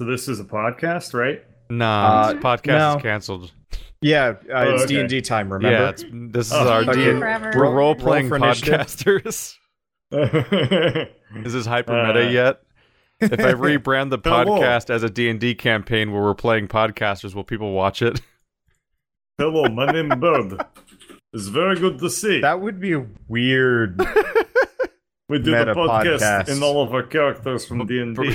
So this is a podcast, right? Nah, Uh, this podcast no. is canceled. Yeah, uh, Oh, it's okay. D and D time. Remember? Yeah, it's, this is Oh. our D&D D- we're role playing Roll podcasters. Is this hyper Uh, meta yet? If I rebrand the podcast as a D&D campaign where we're playing podcasters, will people watch it? Hello, my name is Bird. It's very good to see. That would be weird. we do meta the podcast, podcast. and all of our characters from D and D.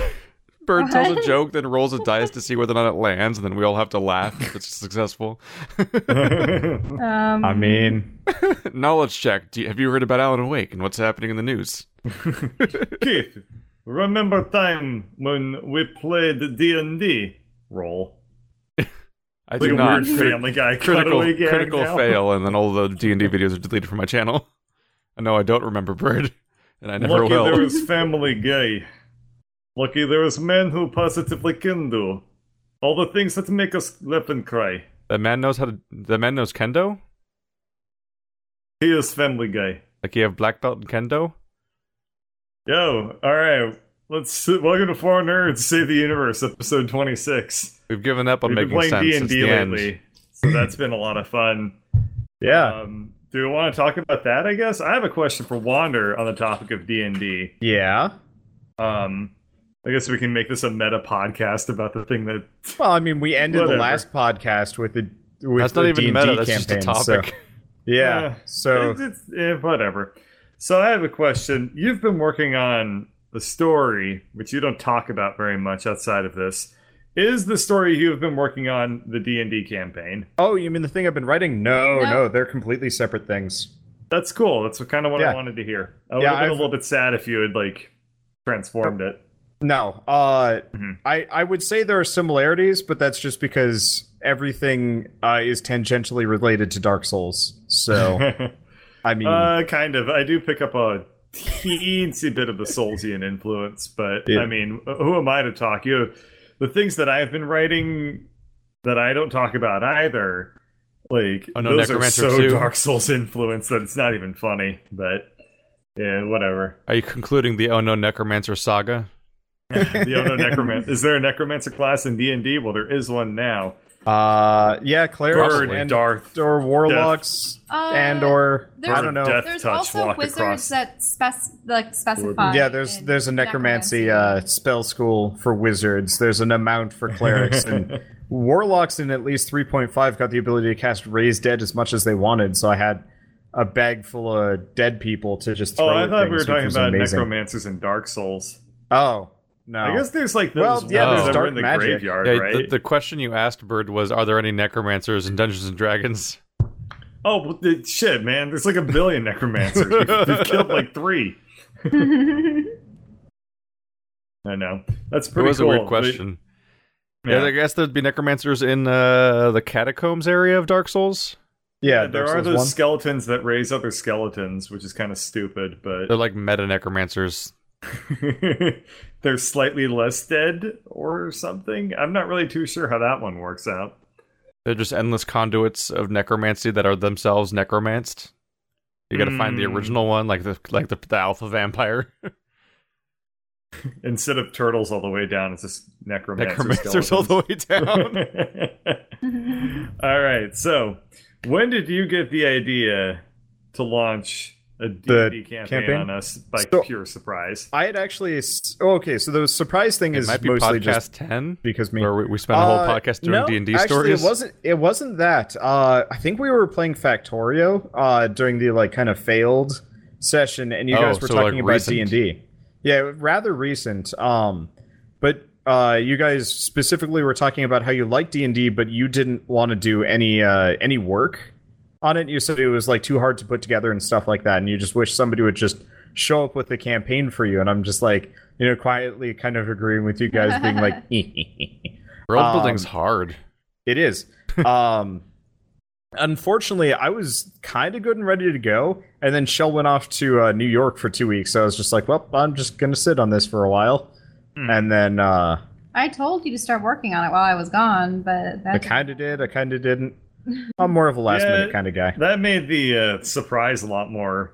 Bird tells a joke, then rolls a dice to see whether or not it lands, and then we all have to laugh if it's successful. Um, I mean, Knowledge check. Do you, have you heard about Alan Wake and what's happening in the news? Keith, remember time when we played D and D? Roll. I Like do a not. weird Family Guy critical critical now. fail, and then all the D and D videos are deleted from my channel. I know I don't remember Bird, and I never Lucky will. there was Family Guy. Lucky there is men who positively can do all the things that make us laugh and cry. The man knows how to. The man knows kendo. He is Family Guy. Like you have black belt in kendo. Yo, all right. Let's welcome to Four Nerds Save the Universe, episode twenty-six. We've given up on We've been making playing D sense and since D the end. lately, so that's been a lot of fun. yeah, Um, do we want to talk about that? I guess I have a question for Wander on the topic of D and D. yeah. Um, I guess we can make this a meta podcast about the thing that. Well, I mean, we ended Whatever. the last podcast with the with That's not the even D&D meta. That's campaign. just a topic. So, yeah. Eh, So it's, it's eh, whatever. So I have a question. You've been working on the story, which you don't talk about very much outside of this. Is the story you have been working on the D and D campaign? Oh, you mean the thing I've been writing? No, No. no, they're completely separate things. That's cool. That's kind of what I wanted to hear. I would Yeah, have been I've- a little bit sad if you had like transformed it. No, uh, Mhm. I I would say there are similarities, but that's just because everything uh, is tangentially related to Dark Souls. So I mean, uh, kind of. I do pick up a teensy bit of the Soulsian influence, but Yeah. I mean, who am I to talk? You, the things that I've been writing that I don't talk about either. Like Oh, no, those are Necromancer so 2. Dark Souls influence that it's not even funny. But yeah, whatever. Are you concluding the Oh No Necromancer saga? the Ono Necromancer. Is there a Necromancer class in D and D? Well, there is one now. uh, yeah, clerics Bird, and Darth, or warlocks Uh, and or there's- I don't know. There's touch also walk wizards across. that spec like specify. Yeah, there's there's a necromancy, uh, spell school for wizards. There's an amount for clerics and warlocks in at least 3.5 got the ability to cast raise dead as much as they wanted. So I had a bag full of dead people to just throw Oh, I at thought we were talking about amazing. necromancers and Dark Souls. Oh no, I guess there's like those Well, yeah, ones there's that are dark in the magic. graveyard, Yeah, right? the, the question you asked, Bird, was Are there any necromancers in Dungeons and Dragons? Oh, but the, shit, man! There's like a billion necromancers. We've, we've killed like three. I know. That's pretty. It was cool. a weird question. But- Yeah. I guess there'd be necromancers in uh, the catacombs area of Dark Souls. yeah, there Dark are Souls those 1. skeletons that raise other skeletons, which is kind of stupid, But They're like meta necromancers. they're slightly less dead or something. I'm not really too sure how that one works out. They're just endless conduits of necromancy that are themselves necromanced. You got to find the Mm. original one, like the like the, the alpha vampire. Instead of turtles all the way down, it's just necromancer Necromancers all the way down. all right. So, when did you get the idea to launch a D&D campaign, campaign? on us by So- pure surprise? I had actually. Oh, okay, so the surprise thing it is might be mostly podcast just ten, because me. where we, we spent a whole Uh, podcast doing D and D stories. It wasn't. It wasn't that. Uh, I think we were playing Factorio uh, during the like kind of failed session, and you Oh, guys were so, talking like, about? D and D. Yeah, rather recent. Um, but uh, you guys specifically were talking about how you like D and D, but you didn't want to do any uh, any work on it. You said it was like too hard to put together and stuff like that, and you just wish somebody would just show up with a campaign for you. And I'm just like, you know, quietly kind of agreeing with you guys, being like. World um, building's hard. It is. Um, unfortunately, I was kind of good and ready to go, and then Shell went off to uh, New York for two weeks. So I was just like, well, I'm just gonna sit on this for a while, Hmm. and then uh, I told you to start working on it while I was gone, but that I kind of did. I kind of didn't. I'm more of a last Yeah. minute kind of guy. That made the uh, surprise a lot more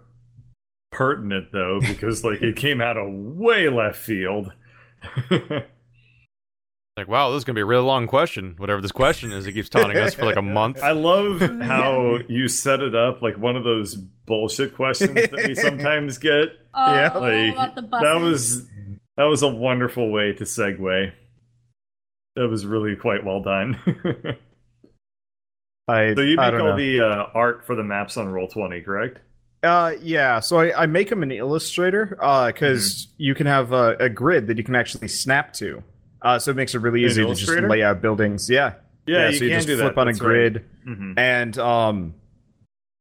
pertinent, though, because like it came out of way left field. Like, wow, this is gonna be a really long question. Whatever this question is, it keeps taunting us for like a month. I love how you set it up like one of those bullshit questions that we sometimes get. Oh, Yeah. Like about the that was that was a wonderful way to segue. That was really quite well done. I, so you make all know. the uh, art for the maps on Roll Twenty, correct? Uh, yeah. So I, I make them in Illustrator because Mm-hmm. you can have a, a grid that you can actually snap to. Uh, so it makes it really In easy to just lay out buildings. Yeah. Yeah, so you you can just do that. flip on a That's right. grid, Mhm. and um,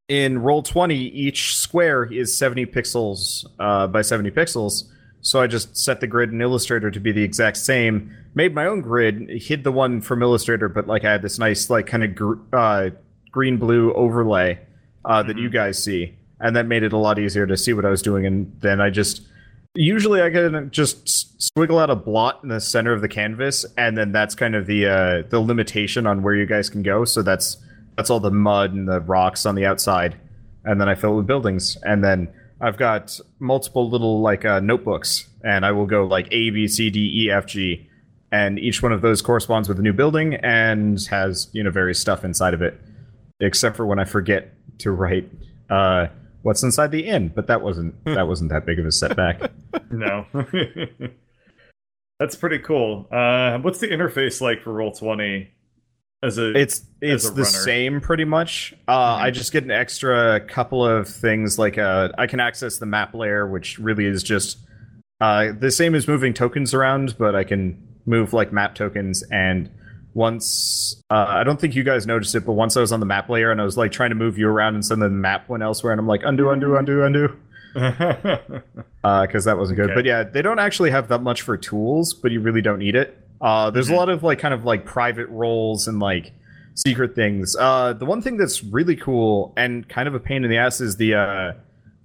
in Roll Twenty, each square is seventy pixels uh, by seventy pixels. So I just set the grid in Illustrator to be the exact same. Made my own grid, hid the one from Illustrator, but like I had this nice like kind of gr- uh, green blue overlay uh, that Mhm. you guys see, and that made it a lot easier to see what I was doing. And then I just usually I can just squiggle out a blot in the center of the canvas, and then that's kind of the uh, the limitation on where you guys can go. So that's that's all the mud and the rocks on the outside, and then I fill it with buildings, and then I've got multiple little like uh, notebooks, and I will go like A B C D E F G, and each one of those corresponds with a new building and has you know various stuff inside of it, except for when I forget to write. Uh, What's inside the inn? But that wasn't that wasn't that big of a setback. No. That's pretty cool. Uh, what's the interface like for Roll Twenty? As a It's it's a the runner. same pretty much. Uh, Mhm. I just get an extra couple of things like uh, I can access the map layer, which really is just uh, the same as moving tokens around, but I can move like map tokens. And once uh, I don't think you guys noticed it, but once I was on the map layer and I was like trying to move you around, and suddenly the map went elsewhere, and I'm like undo, undo, undo, undo, because that wasn't good. Okay. But yeah, they don't actually have that much for tools, but you really don't need it. Uh, there's Mhm. a lot of like kind of like private roles and like secret things. Uh, the one thing that's really cool and kind of a pain in the ass is the uh,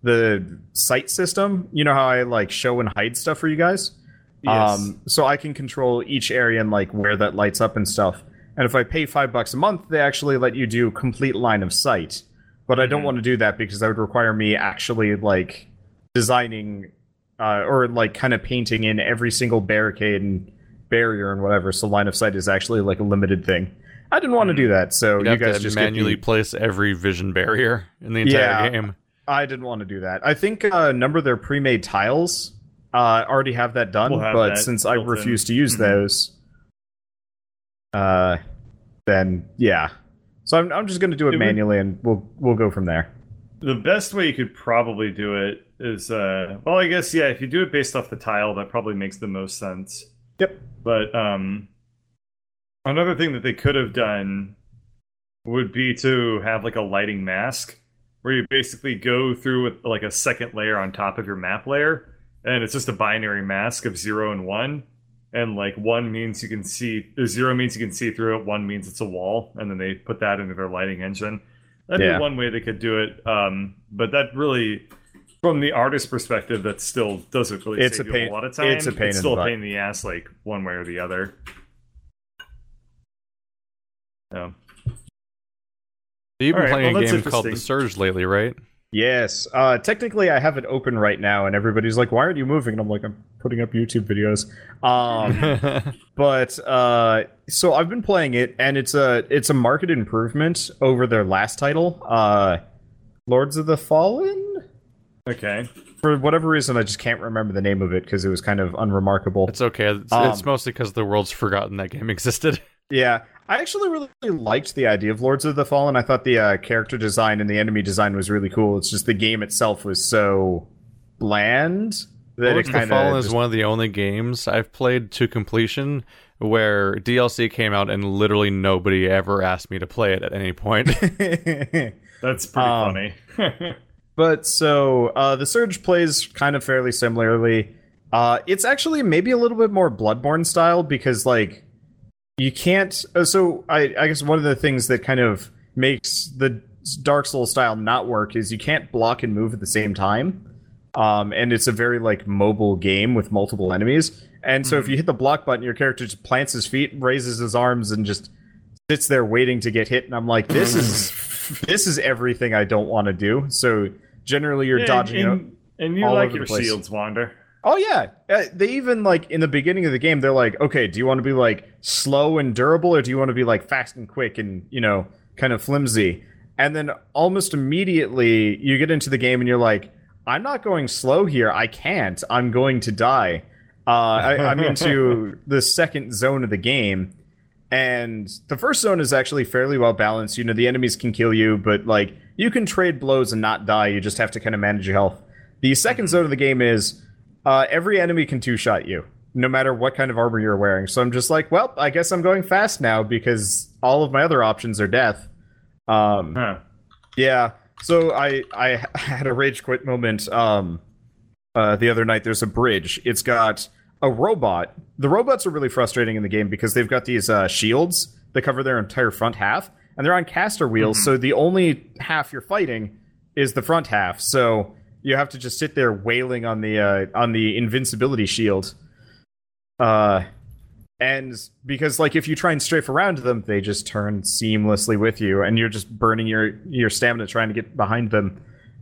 the sight system. You know how I like show and hide stuff for you guys. Yes. Um, so I can control each area and like where that lights up and stuff. And if I pay five bucks a month, they actually let you do complete line of sight. But I don't Mhm. want to do that because that would require me actually like designing uh, or like kind of painting in every single barricade and barrier and whatever. So line of sight is actually like a limited thing. I didn't want to do that, so You'd you guys just manually the- place every vision barrier in the entire Yeah. game. I didn't want to do that. I think uh, a number of their pre-made tiles uh, already have that done, We'll have but that since I built in. refuse to use Mhm. those, uh, then yeah. So I'm, I'm just going to do it, It would- manually, and we'll we'll go from there. The best way you could probably do it is, uh, well, I guess yeah. If you do it based off the tile, that probably makes the most sense. Yep. But um, another thing that they could have done would be to have like a lighting mask, where you basically go through with like a second layer on top of your map layer, and it's just a binary mask of zero and one. And like one means you can see, zero means you can see through it. One means it's a wall, and then they put that into their lighting engine. That'd Yeah. be one way they could do it. Um, but that really, from the artist perspective, that still doesn't really It's save a you pain- a lot of time. it's a pain in still the a pain in the ass, like one way or the other. Yeah. You've been Alright, playing well, a game called The. Surge lately, right? Yes. Uh, technically, I have it open right now, and everybody's like, "Why aren't you moving?" And I'm like, "I'm putting up YouTube videos." Um, but uh, so I've been playing it, and it's a it's a market improvement over their last title, uh, Lords of the Fallen. Okay. For whatever reason, I just can't remember the name of it because it was kind of unremarkable. it's okay. It's, Um, it's mostly because the world's forgotten that game existed. Yeah, I actually really liked the idea of Lords of the Fallen. I thought the uh, character design and the enemy design was really cool. It's just the game itself was so bland that Lords it of the kind Fallen of is one of the only games I've played to completion where DLC came out and literally nobody ever asked me to play it at any point. That's pretty Um, funny. But so uh, the Surge plays kind of fairly similarly. Uh, it's actually maybe a little bit more Bloodborne style because like you can't. Uh, so I, I guess one of the things that kind of makes the Dark Souls style not work is you can't block and move at the same time. Um, and it's a very like mobile game with multiple enemies. And so if you hit the block button, your character just plants his feet, raises his arms, and just sits there waiting to get hit. And I'm like, this is this is everything I don't want to do. So generally, you're Yeah, dodging. and, out. and you like your shields, Wander. Oh yeah, Uh, they even like in the beginning of the game, they're like, okay, do you want to be like slow and durable, or do you want to be like fast and quick and you know kind of flimsy? And then almost immediately you get into the game and you're like, I'm not going slow here. I can't. I'm going to die. Uh, I, I'm into the second zone of the game, and the first zone is actually fairly well balanced. You know, the enemies can kill you, but like you can trade blows and not die. You just have to kind of manage your health. The second zone of the game is uh, every enemy can two shot you, no matter what kind of armor you're wearing. So I'm just like, well, I guess I'm going fast now because all of my other options are death. Um, Huh. yeah. So I I had a rage quit moment um uh the other night there's a bridge. It's got a robot. The robots are really frustrating in the game because they've got these uh shields that cover their entire front half and they're on caster wheels, so the only half you're fighting is the front half. So you have to just sit there wailing on the uh on the invincibility shield. Uh and because like if you try and strafe around them they just turn seamlessly with you and you're just burning your your stamina trying to get behind them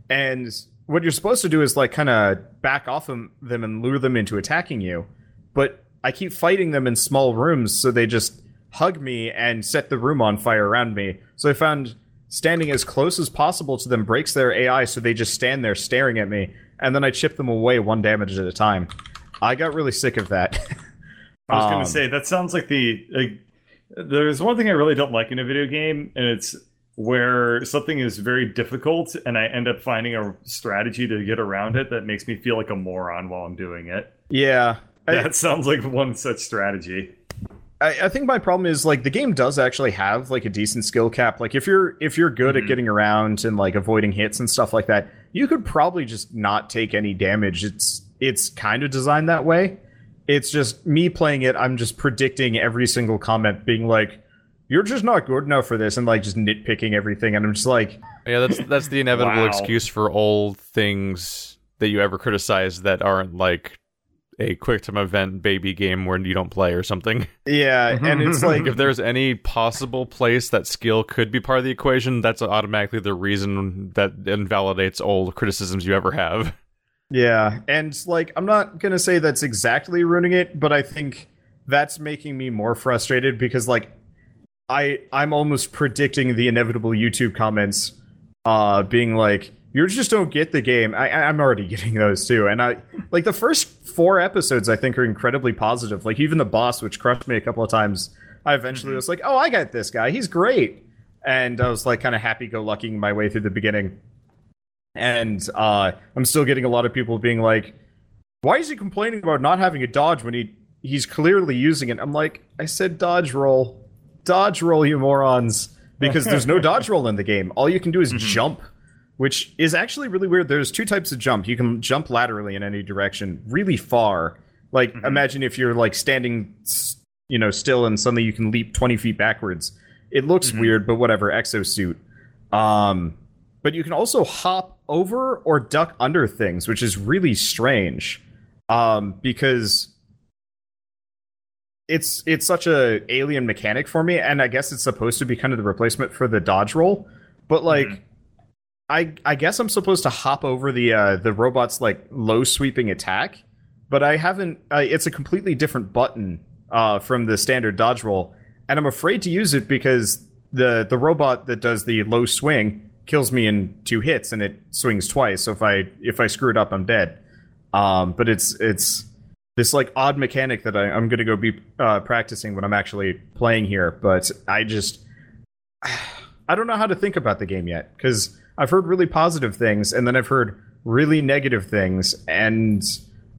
and what you're supposed to do is like kind of back off them, them and lure them into attacking you but i keep fighting them in small rooms so they just hug me and set the room on fire around me so i found standing as close as possible to them breaks their ai so they just stand there staring at me and then i chip them away one damage at a time i got really sick of that I was going Um, to say that sounds like the like, there's one thing I really don't like in a video game, and it's where something is very difficult, and I end up finding a strategy to get around it that makes me feel like a moron while I'm doing it. yeah I- That sounds like one such strategy. I, I think my problem is like the game does actually have like a decent skill cap. Like if you're if you're good Mhm. at getting around and like avoiding hits and stuff like that, you could probably just not take any damage. It's it's kind of designed that way. It's just me playing it. I'm just predicting every single comment, being like, "You're just not good enough for this," and like just nitpicking everything. And I'm just like, Yeah, that's that's the inevitable Wow. excuse for all things that you ever criticize that aren't like a quick time event baby game where you don't play or something. yeah. And it's like, if there's any possible place that skill could be part of the equation, that's automatically the reason that invalidates all criticisms you ever have. Yeah, and like I'm not gonna say that's exactly ruining it, but I think that's making me more frustrated because like I I'm almost predicting the inevitable YouTube comments, uh, being like, "You just don't get the game." I I'm already getting those too, and I like the first four episodes I think are incredibly positive. Like even the boss, which crushed me a couple of times, I eventually was like, "Oh, I got this guy. He's great," and I was like kind of happy-go-lucky my way through the beginning and uh, I'm still getting a lot of people being like, "Why is he complaining about not having a dodge when he he's clearly using it?" I'm like, "I said dodge roll, dodge roll, you morons!" Because there's no dodge roll in the game. All you can do is jump, which is actually really weird. There's two types of jump. You can jump laterally in any direction, really far. Like imagine if you're like standing, you know, still, and suddenly you can leap 20 feet backwards. It looks weird, but whatever. Exosuit. Um, but you can also hop over or duck under things, which is really strange. Um, because it's it's such a alien mechanic for me, and I guess it's supposed to be kind of the replacement for the dodge roll. But like, I I guess I'm supposed to hop over the uh, the robot's like low sweeping attack, but I haven't. Uh, it's a completely different button uh, from the standard dodge roll, and I'm afraid to use it because the the robot that does the low swing kills me in two hits, and it swings twice. So if I if I screw it up, I'm dead. Um, but it's it's this like odd mechanic that I, I'm going to go be uh, practicing when I'm actually playing here. But I just I don't know how to think about the game yet because I've heard really positive things and then I've heard really negative things, and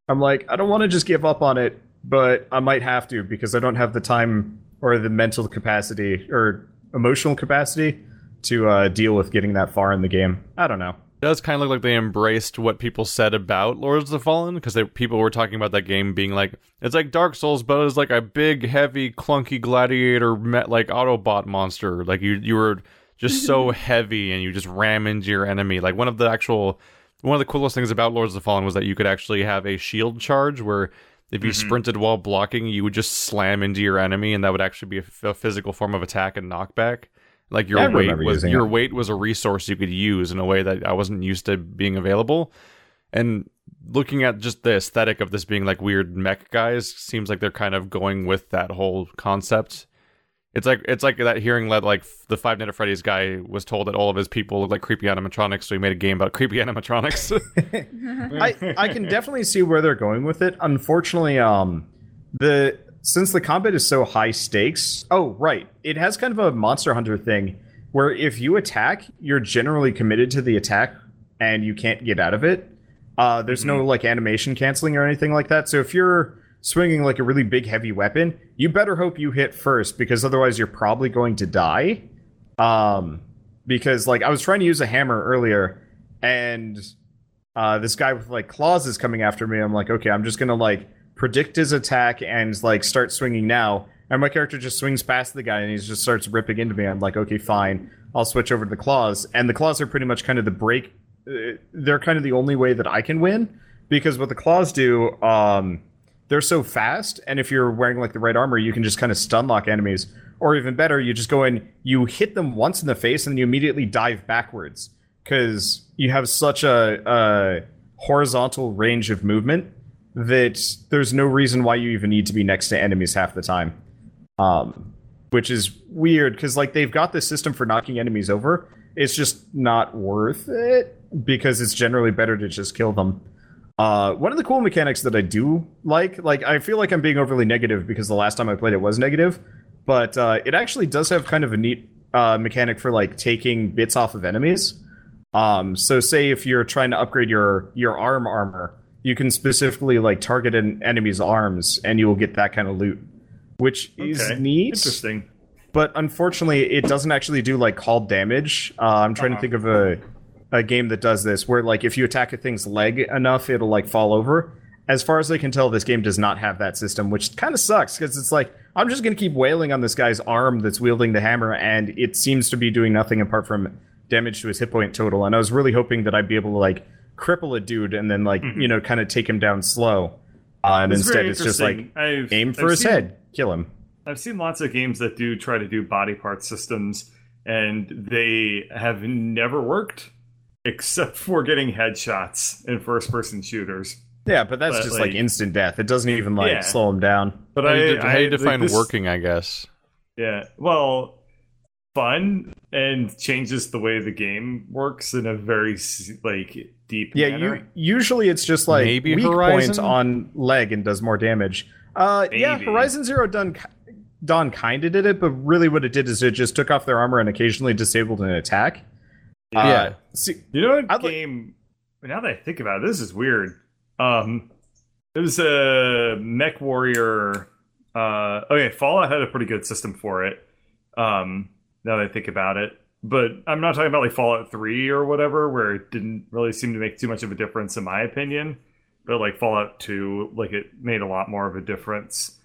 I'm like I don't want to just give up on it, but I might have to because I don't have the time or the mental capacity or emotional capacity to uh, deal with getting that far in the game. I don't know. It does kind of look like they embraced what people said about Lords of the Fallen because people were talking about that game being like it's like Dark Souls, but it's like a big, heavy, clunky gladiator met like Autobot monster. Like you, you were just so heavy and you just ram into your enemy. Like one of the actual, one of the coolest things about Lords of the Fallen was that you could actually have a shield charge where if you sprinted while blocking, you would just slam into your enemy, and that would actually be a, f- a physical form of attack and knockback. Like your weight was your it. weight was a resource you could use in a way that I wasn't used to being available. And looking at just the aesthetic of this being like weird mech guys, seems like they're kind of going with that whole concept. It's like it's like that hearing that like the Five Nights at Freddy's guy was told that all of his people look like creepy animatronics, so he made a game about creepy animatronics. I I can definitely see where they're going with it. Unfortunately, um, the since the combat is so high stakes. Oh, right, it has kind of a Monster Hunter thing where if you attack, you're generally committed to the attack and you can't get out of it. Uh, there's no like animation canceling or anything like that. So if you're swinging like a really big heavy weapon, you better hope you hit first because otherwise you're probably going to die. Um, because like I was trying to use a hammer earlier, and uh, this guy with like claws is coming after me. I'm like, okay, I'm just gonna like predict his attack and like start swinging now. And my character just swings past the guy and he just starts ripping into me. I'm like, okay, fine. I'll switch over to the claws. And the claws are pretty much kind of the break. Uh, they're kind of the only way that I can win because what the claws do, um, they're so fast. And if you're wearing like the right armor, you can just kind of stun lock enemies. Or even better, you just go in, you hit them once in the face, and then you immediately dive backwards because you have such a, a horizontal range of movement that there's no reason why you even need to be next to enemies half the time. Um, which is weird because like they've got this system for knocking enemies over. It's just not worth it because it's generally better to just kill them. Uh, one of the cool mechanics that I do like, like I feel like I'm being overly negative because the last time I played it was negative, but uh, it actually does have kind of a neat uh, mechanic for like taking bits off of enemies. Um, so say if you're trying to upgrade your your arm armor, you can specifically like target an enemy's arms, and you will get that kind of loot, which is neat. Interesting. But unfortunately, it doesn't actually do like called damage. Uh, I'm trying Uh-huh. to think of a a game that does this, where like if you attack a thing's leg enough, it'll like fall over. As far as I can tell, this game does not have that system, which kind of sucks because it's like I'm just gonna keep wailing on this guy's arm that's wielding the hammer, and it seems to be doing nothing apart from damage to his hit point total. And I was really hoping that I'd be able to like cripple a dude and then like you know kind of take him down slow. Uh, and It's instead, it's just like. I've, aim for I've his seen- head, kill him. I've seen lots of games that do try to do body part systems, and they have never worked, except for getting headshots in first-person shooters. Yeah, but that's But, just like, like- instant death. It doesn't even like Yeah. slow them down. But how, I, you, how do you I- define this- working? I guess. Yeah, well, fun and changes the way the game works in a very like deep Yeah, manner. you usually it's just like Maybe weak Horizon? point on leg and does more damage. Uh, yeah, Horizon Zero Dawn, Dawn kind of did it, but really what it did is it just took off their armor and occasionally disabled an attack. Uh, Yeah. see, You know what I'd like- game? now that I think about it, this is weird. Um, it was a MechWarrior. Uh, okay, Fallout had a pretty good system for it. Um, now that I think about it, but I'm not talking about like Fallout Three or whatever, where it didn't really seem to make too much of a difference, in my opinion. But like Fallout Two, like it made a lot more of a difference.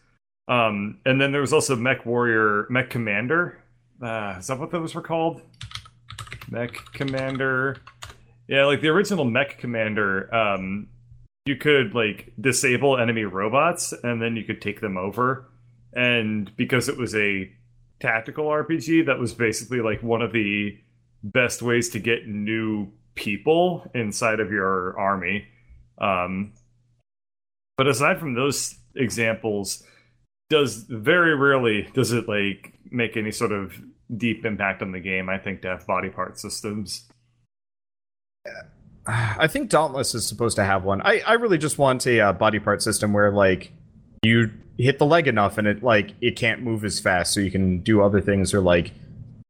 Um, and then there was also MechWarrior, Mech Commander. Uh, is that what those were called? Mech Commander. Yeah, like the original MechCommander, um, you could like disable enemy robots and then you could take them over. And because it was a tactical RPG, that was basically like one of the best ways to get new people inside of your army. Um, but aside from those examples, does very rarely does it like make any sort of deep impact on the game. I think to have body part systems. I think Dauntless is supposed to have one. I, I really just want a uh, body part system where like you hit the leg enough and it like it can't move as fast, so you can do other things or like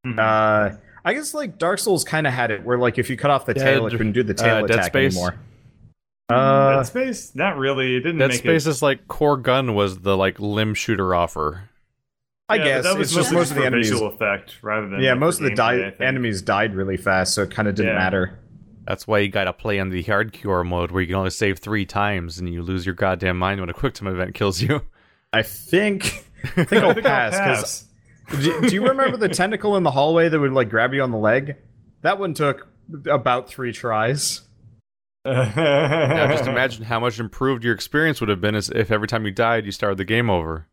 Mhm. uh. I guess like Dark Souls kind of had it where like if you cut off the tail, it couldn't do the tail uh, Dead attack Space? anymore. Uh, Dead Space? Not really. It didn't Dead make Space it. is like core gun was the like limb shooter offer. I Yeah, guess that was it's just most of the enemies. visual effect rather than Yeah, like, most for of the di- I enemies died really fast, so it kind of didn't Yeah. matter. That's why you gotta play on the hardcore mode where you can only save three times and you lose your goddamn mind when a quick time event kills you. I think I think I'll I think I'll pass because pass. do, do you remember the tentacle in the hallway that would like grab you on the leg? That one took about three tries. now just imagine how much improved your experience would have been as if every time you died you started the game over.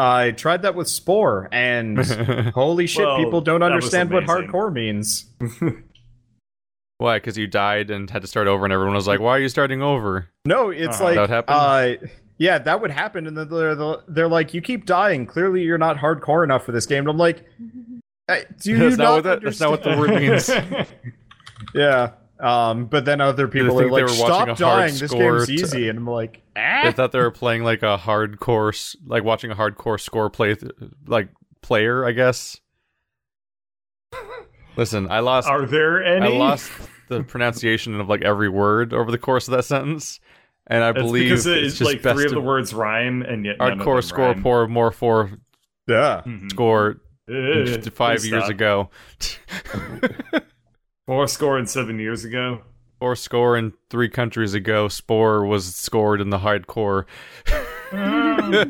I tried that with Spore, and holy shit, Well, people don't understand what hardcore means. Why? Because you died and had to start over, and everyone was like, "Why are you starting over?" No, it's Uh-huh. like That uh yeah, that would happen and then they're, they're, they're like you keep dying. Clearly you're not hardcore enough for this game. And I'm like "Hey, do you That's not not what that- that's not what the word means. Yeah. Um, but then other people are like, "Stop dying! This game's to- easy." And I'm like, I "Ah." thought they were playing like a hardcore, like watching a hardcore score play, th- like player. I guess. Listen, I lost. Are there any? I lost the pronunciation of like every word over the course of that sentence, and I It's believe because it's it's just like best three of the words rhyme and yet none of hardcore score rhyme. poor more for Yeah. Mhm. score five years ago. Four score and seven years ago. Four score in three countries ago, Spore was scored in the hardcore.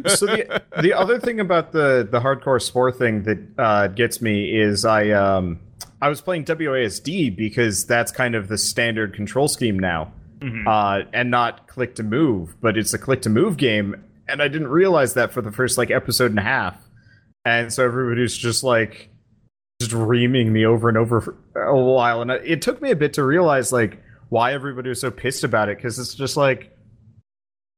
so the the other thing about the the hardcore spore thing that uh, gets me is I um I was playing WASD because that's kind of the standard control scheme now, Mhm. uh, and not click to move, but it's a click to move game, and I didn't realize that for the first like episode and a half, and so everybody's just like just reaming me over and over for a while, and it took me a bit to realize like why everybody was so pissed about it because it's just like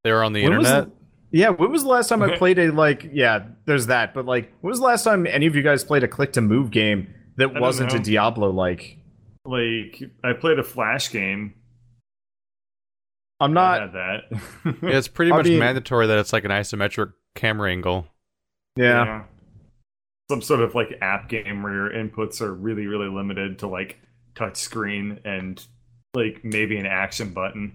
They were on the when was internet. the- yeah, when was the last time I played a like? Yeah, there's that. But like, when was the last time any of you guys played a click to move game that don't wasn't a. Diablo like? Like I played a flash game. I'm not. had that. Yeah, it's pretty I much mean- mandatory that it's like an isometric camera angle. Yeah. Some sort of like app game where your inputs are really, really limited to like touch screen and like maybe an action button.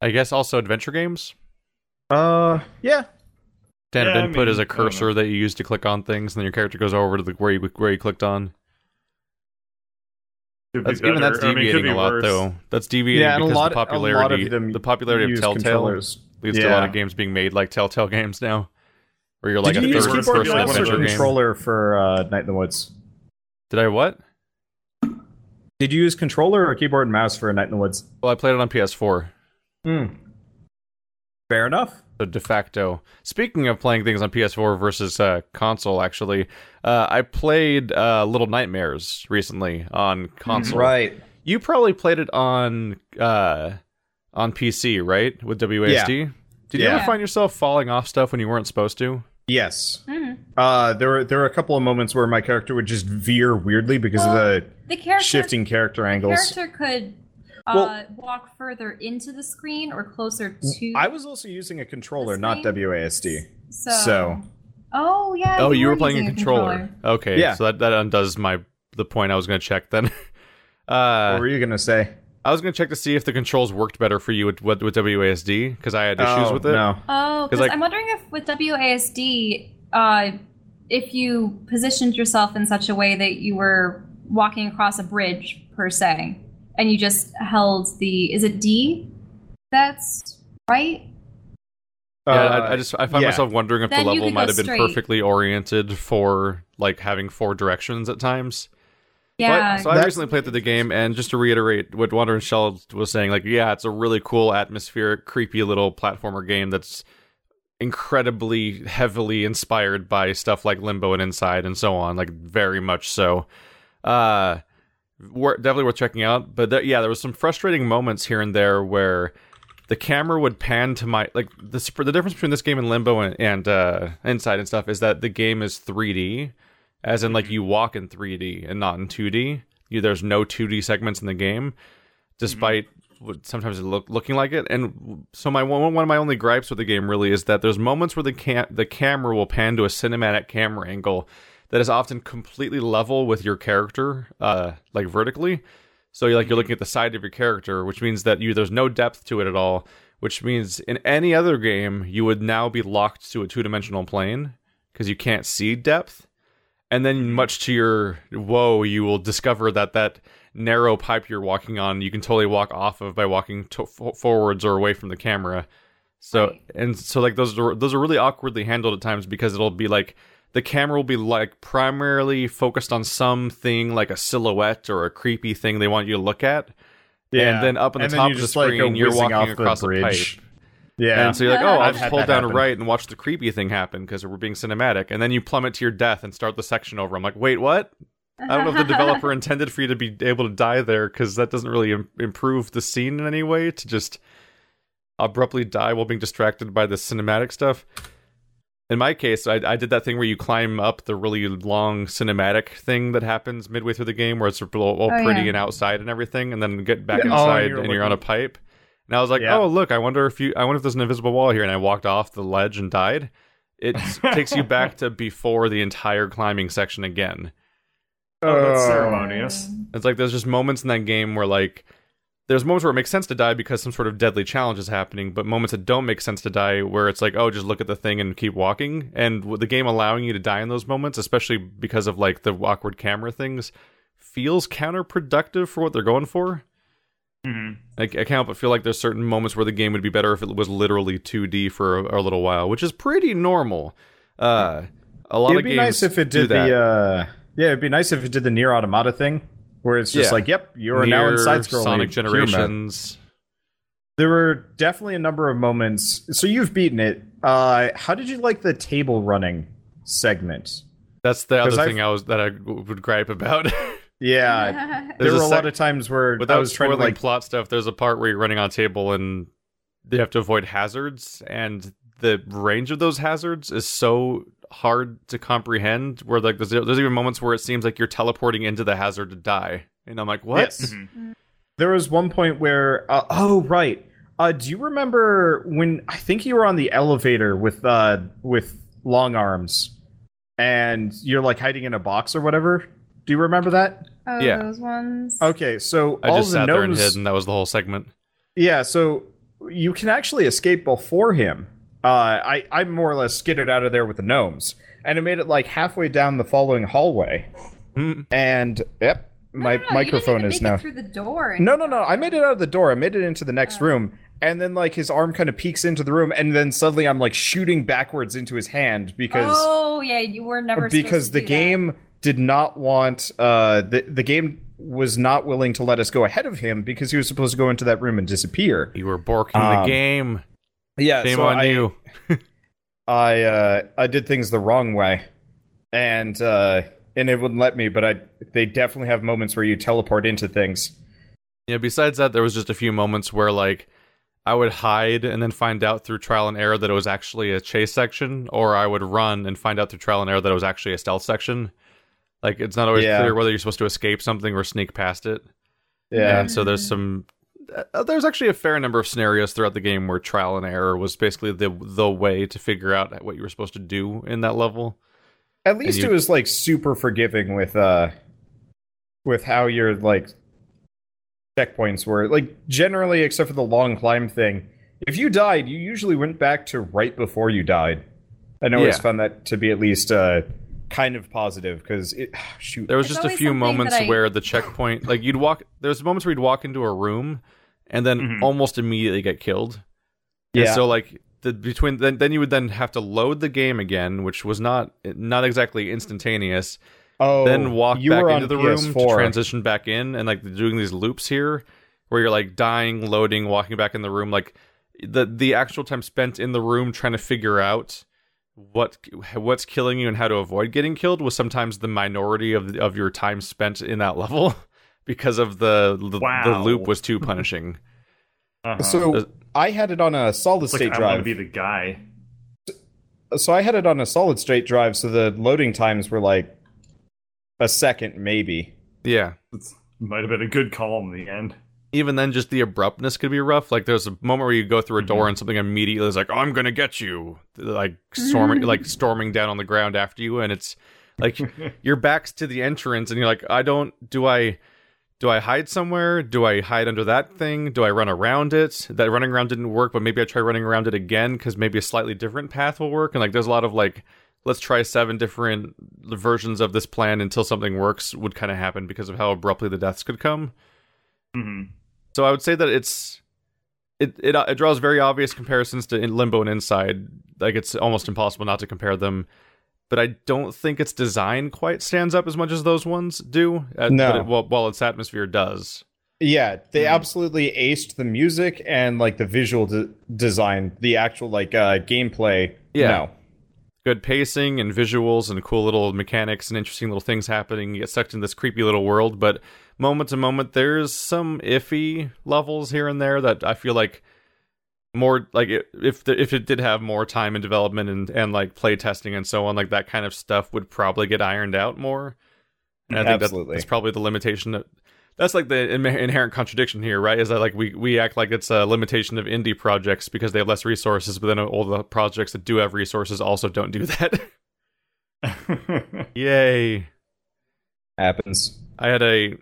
I guess also adventure games. Uh, yeah. Standard Yeah, I input mean, is a cursor that you use to click on things, and then your character goes over to the where you where you clicked on. Could be That's even that's better. I mean, deviating be a lot worse. though. That's deviating Yeah, and a because lot- the a lot of popularity them the popularity of Telltale controllers. leads to a lot of games being made like Telltale games now, where you're like Did a you third person adventure game. controller for uh, Night in the Woods? Did I what? Did you use controller or keyboard and mouse for Night in the Woods? Well, I played it on PS4. Hmm. Fair enough. So de facto. Speaking of playing things on PS4 versus uh, console, actually, uh, I played uh, Little Nightmares recently on console. Right. You probably played it on uh, on PC, right? With WASD. Did you ever find yourself falling off stuff when you weren't supposed to? Yes. Mhm. Uh, there were there were a couple of moments where my character would just veer weirdly because of the The character shifting character angles. character could uh, Well- walk further into the screen or closer to. I was also using a controller, not? WASD. so. so- Oh yeah. Oh, you were were playing a using controller. Okay, Yeah. so that, that undoes my the point I was going to check then. what uh, were you gonna say? I was going to check to see if the controls worked better for you with with, with WASD because I had issues Oh, with it. Oh no. Oh, 'Cause, because like- I'm wondering if with WASD, uh, if you positioned yourself in such a way that you were walking across a bridge per se, and you just held the is it D? That's right. Yeah, Uh, I, I just I find yeah. myself wondering if the Then you level might have been perfectly oriented for like having four directions at times. Yeah. But, so I That's- recently played through the game, and just to reiterate what Wander and Shell was saying, like, yeah, it's a really cool, atmospheric, creepy little platformer game that's incredibly heavily inspired by stuff like Limbo and Inside and so on, like very much so. Uh, wor- definitely worth checking out. But th- yeah, there was some frustrating moments here and there where the camera would pan to my like the sp- the difference between this game and Limbo and, and uh, Inside and stuff is that the game is 3D, as in like mm-hmm. you walk in 3D and not in 2D. You, there's no 2D segments in the game, despite mm-hmm. what sometimes it look looking like it. And so my one one of my only gripes with the game really is that there's moments where the cam- the camera will pan to a cinematic camera angle that is often completely level with your character, uh, like vertically. So you're like you're mm-hmm. looking at the side of your character, which means that you there's no depth to it at all. Which means in any other game you would now be locked to a two dimensional plane because you can't see depth. And then, much to your woe, you will discover that that narrow pipe you're walking on, you can totally walk off of by walking to- forwards or away from the camera. So Right. and so, like those are those are really awkwardly handled at times because it'll be like the camera will be like primarily focused on something like a silhouette or a creepy thing they want you to look at, yeah. and then up in the And top of the just, like, screen you're whizzing walking off the bridge. a pipe. Bridge. Yeah. And so you're like, oh, I'll I've just had hold down to happen. right and watch the creepy thing happen because we're being cinematic. And then you plummet to your death and start the section over. I'm like, wait, what? I don't know if the developer intended for you to be able to die there because that doesn't really Im- improve the scene in any way to just abruptly die while being distracted by the cinematic stuff. In my case, I, I did that thing where you climb up the really long cinematic thing that happens midway through the game, where it's all, all Oh, pretty yeah. and outside and everything, and then get back Yeah. Oh, inside and you're and you're on a pipe. And I was like, Yeah. oh look, I wonder if you, I wonder if there's an invisible wall here, and I walked off the ledge and died. It takes you back to before the entire climbing section again. Oh, that's Uh, ceremonious. It's like there's just moments in that game where like there's moments where it makes sense to die because some sort of deadly challenge is happening, but moments that don't make sense to die where it's like, oh, just look at the thing and keep walking. And the game allowing you to die in those moments, especially because of like the awkward camera things, feels counterproductive for what they're going for. Hmm I, I can't but feel like there's certain moments where the game would be better if it was literally 2D for a, a little while, which is pretty normal. Uh, a lot It'd of be games nice if it did the uh yeah, it'd be nice if it did the NieR Automata thing where it's just Yeah. like, yep, you are now in side scrolling Sonic Generations. There were definitely a number of moments. So you've beaten it. Uh how did you like the table running segment? That's the other I've- thing I was that I would gripe about. Yeah, there were a a, sec- lot of times where I Without was trying to spoiling like plot stuff, there's a part where you're running on a table and you have to avoid hazards, and the range of those hazards is so hard to comprehend. Where like there's, there's even moments where it seems like you're teleporting into the hazard to die, and I'm like, what? Yes. There was one point where, uh, oh right, uh, do you remember when I think you were on the elevator with uh with long arms, and you're like hiding in a box or whatever? Do you remember that? Oh, Yeah. those ones. Okay, so I all just the sat there and hid, and that was the whole segment. yeah, so you can actually escape before him. Uh, I I more or less skidded out of there with the gnomes, and it made it like halfway down the following hallway, Hmm. and yep, my no, no, microphone you didn't is even make now. it through the door. and- No, no, no. I made it out of the door. I made it into the next Oh. room. And then like his arm kind of peeks into the room and then suddenly I'm like shooting backwards into his hand because Oh yeah, you were never supposed because to the do that. Did not want uh the the game was not willing to let us go ahead of him because he was supposed to go into that room and disappear. You were borking Um, the game. Yeah, Shame so on I, you. I uh I did things the wrong way. And uh and it wouldn't let me, but I they definitely have moments where you teleport into things. Yeah. Besides that, there was just a few moments where like I would hide and then find out through trial and error that it was actually a chase section, or I would run and find out through trial and error that it was actually a stealth section. Like it's not always Yeah. clear whether you're supposed to escape something or sneak past it. Yeah. And so there's some uh, there's actually a fair number of scenarios throughout the game where trial and error was basically the the way to figure out what you were supposed to do in that level. At least you- it was like super forgiving with uh with how your like checkpoints were. Like generally except for the long climb thing, if you died, you usually went back to right before you died. I know it's Yeah. found that to be at least uh kind of positive because it shoot There was It's just a few moments I- where the checkpoint, like you'd walk, there's moments where you'd walk into a room and then Mhm. almost immediately get killed. And Yeah. so like the between then then you would then have to load the game again, which was not not exactly instantaneous. oh then walk you back were into on the room PS4. to transition back in, and like doing these loops here where you're like dying, loading, walking back in the room, like the the actual time spent in the room trying to figure out what what's killing you and how to avoid getting killed was sometimes the minority of of your time spent in that level because of the the, the loop was too punishing. Uh-huh. So I had it on a solid it's like state I want to drive. be the guy. so I had it on a solid state drive, so the loading times were like a second, maybe. Yeah. It's, might have been a good call in the end. Even then, just the abruptness could be rough. Like there's a moment where you go through a door Mm-hmm. and something immediately is like, "Oh, I'm gonna get you," like storming, like storming down on the ground after you, and it's like your back's to the entrance, and you're like, "I don't. Do I? Do I hide somewhere? Do I hide under that thing? Do I run around it? That running around didn't work, but maybe I try running around it again because maybe a slightly different path will work." And like, there's a lot of like, let's try seven different versions of this plan until something works would kind of happen because of how abruptly the deaths could come. hmm So I would say that it's it it, it draws very obvious comparisons to in Limbo and Inside. Like it's almost impossible not to compare them. But I don't think its design quite stands up as much as those ones do. uh, No. but it, while, while its atmosphere does. Yeah, they Hmm. absolutely aced the music and like the visual de- design, the actual like uh gameplay. Yeah. No. good pacing and visuals and cool little mechanics and interesting little things happening. You get sucked in this creepy little world, but moment to moment, there's some iffy levels here and there that I feel like more like if the, if it did have more time in development and and like play testing and so on, like that kind of stuff would probably get ironed out more. And I think Absolutely. that's, that's probably the limitation that that's like the in- inherent contradiction here, right? Is that like we we act like it's a limitation of indie projects because they have less resources, but then all the projects that do have resources also don't do that. Yay! Happens. I had a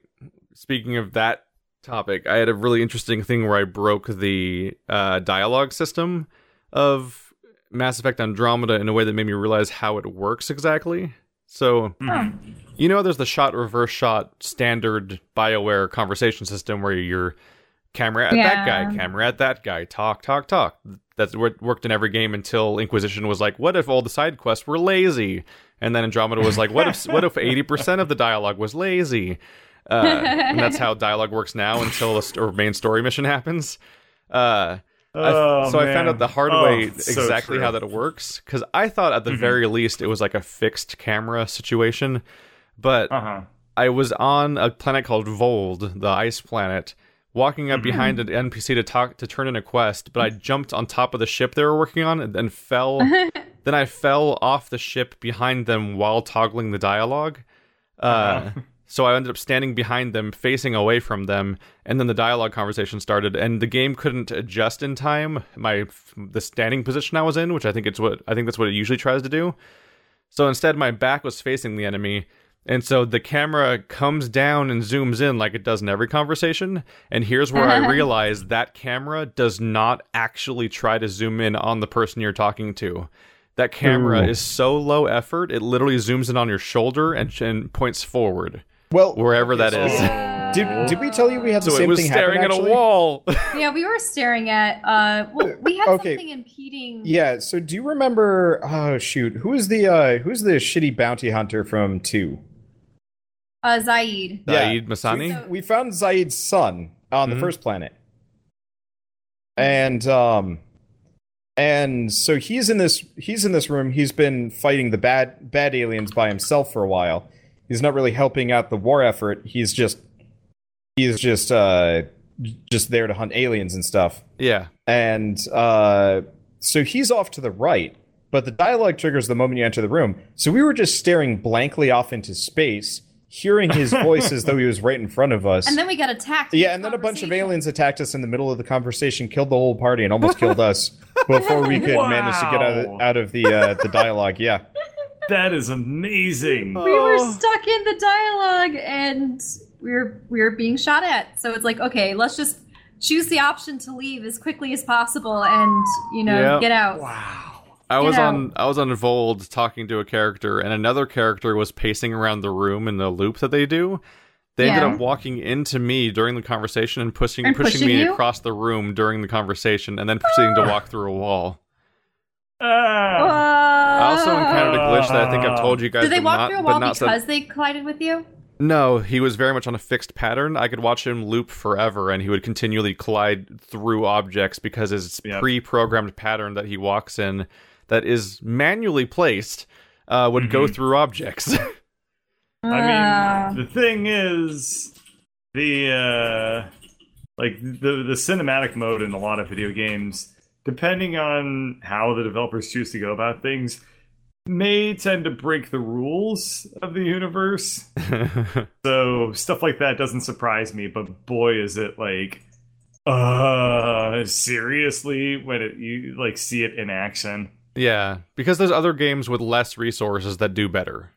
speaking of that topic, I had a really interesting thing where I broke the uh, dialogue system of Mass Effect Andromeda in a way that made me realize how it works exactly. So, Oh. you know, there's the shot reverse shot standard BioWare conversation system where you're camera at that guy, camera at that guy, talk, talk, talk. That's what worked in every game until Inquisition was like, what if all the side quests were lazy? And then Andromeda was like, what if what if 80% of the dialogue was lazy? Uh, and that's how dialogue works now until a st- main story mission happens. Uh, I- Oh, so I found out the hard Oh, way exactly true. how that works because I thought at the Mhm. very least it was like a fixed camera situation, but Uh-huh. I was on a planet called Voeld, the ice planet, walking up Mhm. behind an NPC to talk to turn in a quest, but I jumped on top of the ship they were working on and then fell. then I fell off the ship behind them while toggling the dialogue. Uh, Uh-huh. so I ended up standing behind them, facing away from them, and then the dialogue conversation started. And the game couldn't adjust in time my the standing position I was in, which I think it's what I think that's what it usually tries to do. So instead, my back was facing the enemy, and so the camera comes down and zooms in like it does in every conversation. And here's where I realized that camera does not actually try to zoom in on the person you're talking to. That camera Ooh. is so low effort; it literally zooms in on your shoulder and, and points forward Well, wherever that is. did did we tell you we had the so same it was thing staring happen, at a wall. yeah, we were staring at. Uh, well, we had Okay. something impeding. Yeah. So do you remember? Oh shoot, who is the uh who's the shitty bounty hunter from two? Uh, Zaeed. Yeah. Zaeed Massani. So- We found Zaeed's son on Mhm. the first planet, and um, and so he's in this he's in this room. He's been fighting the bad bad aliens by himself for a while. He's not really helping out the war effort. He's just he's just uh just there to hunt aliens and stuff. yeah. and uh, so he's off to the right, but the dialogue triggers the moment you enter the room. So we were just staring blankly off into space, hearing his voice as though he was right in front of us. And then we got attacked. yeah, and then a bunch of aliens attacked us in the middle of the conversation, killed the whole party, and almost killed us before we could manage to get out of, out of the uh, the dialogue. Yeah, That is amazing. We were Oh. stuck in the dialogue, and we were we were being shot at. So it's like, okay, let's just choose the option to leave as quickly as possible, and you know, Yep. get out. Wow. I was out. on I was on Voeld talking to a character, and another character was pacing around the room in the loop that they do. They ended up walking into me during the conversation and pushing And pushing, pushing me you? across the room during the conversation, and then proceeding to walk through a wall. Ah. I also encountered a glitch that I think I've told you guys. Did they but walk not, through a wall because so- they collided with you? No, he was very much on a fixed pattern. I could watch him loop forever, and he would continually collide through objects because his Yep. pre-programmed pattern that he walks in, that is manually placed, uh, would go Mhm. through objects. I Ah. mean, the thing is, the uh, like the the cinematic mode in a lot of video games, depending on how the developers choose to go about things, may tend to break the rules of the universe. So stuff like that doesn't surprise me. But boy, is it like, uh, seriously when it you like see it in action. yeah, because there's other games with less resources that do better.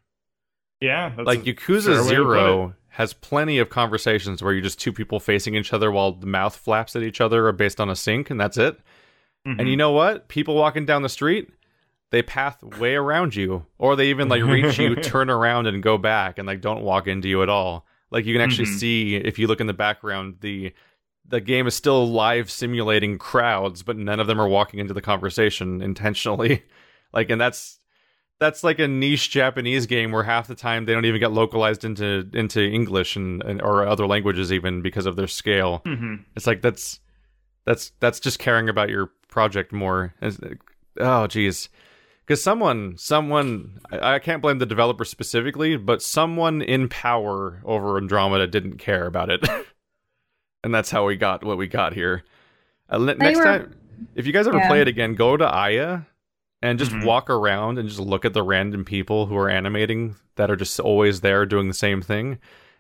Yeah, that's like Yakuza fair way to put Zero has plenty of conversations where you're just two people facing each other while the mouth flaps at each other are based on a sync, and that's it. It. And you know what? People walking down the street, they path way around you, or they even like reach you, turn around, and go back, and like don't walk into you at all. Like you can actually Mhm. see if you look in the background, the the game is still live simulating crowds, but none of them are walking into the conversation intentionally. like, and that's that's like a niche Japanese game where half the time they don't even get localized into into English and, and or other languages even because of their scale. Mhm. It's like that's that's that's just caring about your project more. Oh, geez. because someone, someone, I, I can't blame the developer specifically, but someone in power over Andromeda didn't care about it, and that's how we got what we got here. Uh, le- next were- time, if you guys ever Yeah. play it again, go to Aya and just Mhm. walk around and just look at the random people who are animating that are just always there doing the same thing.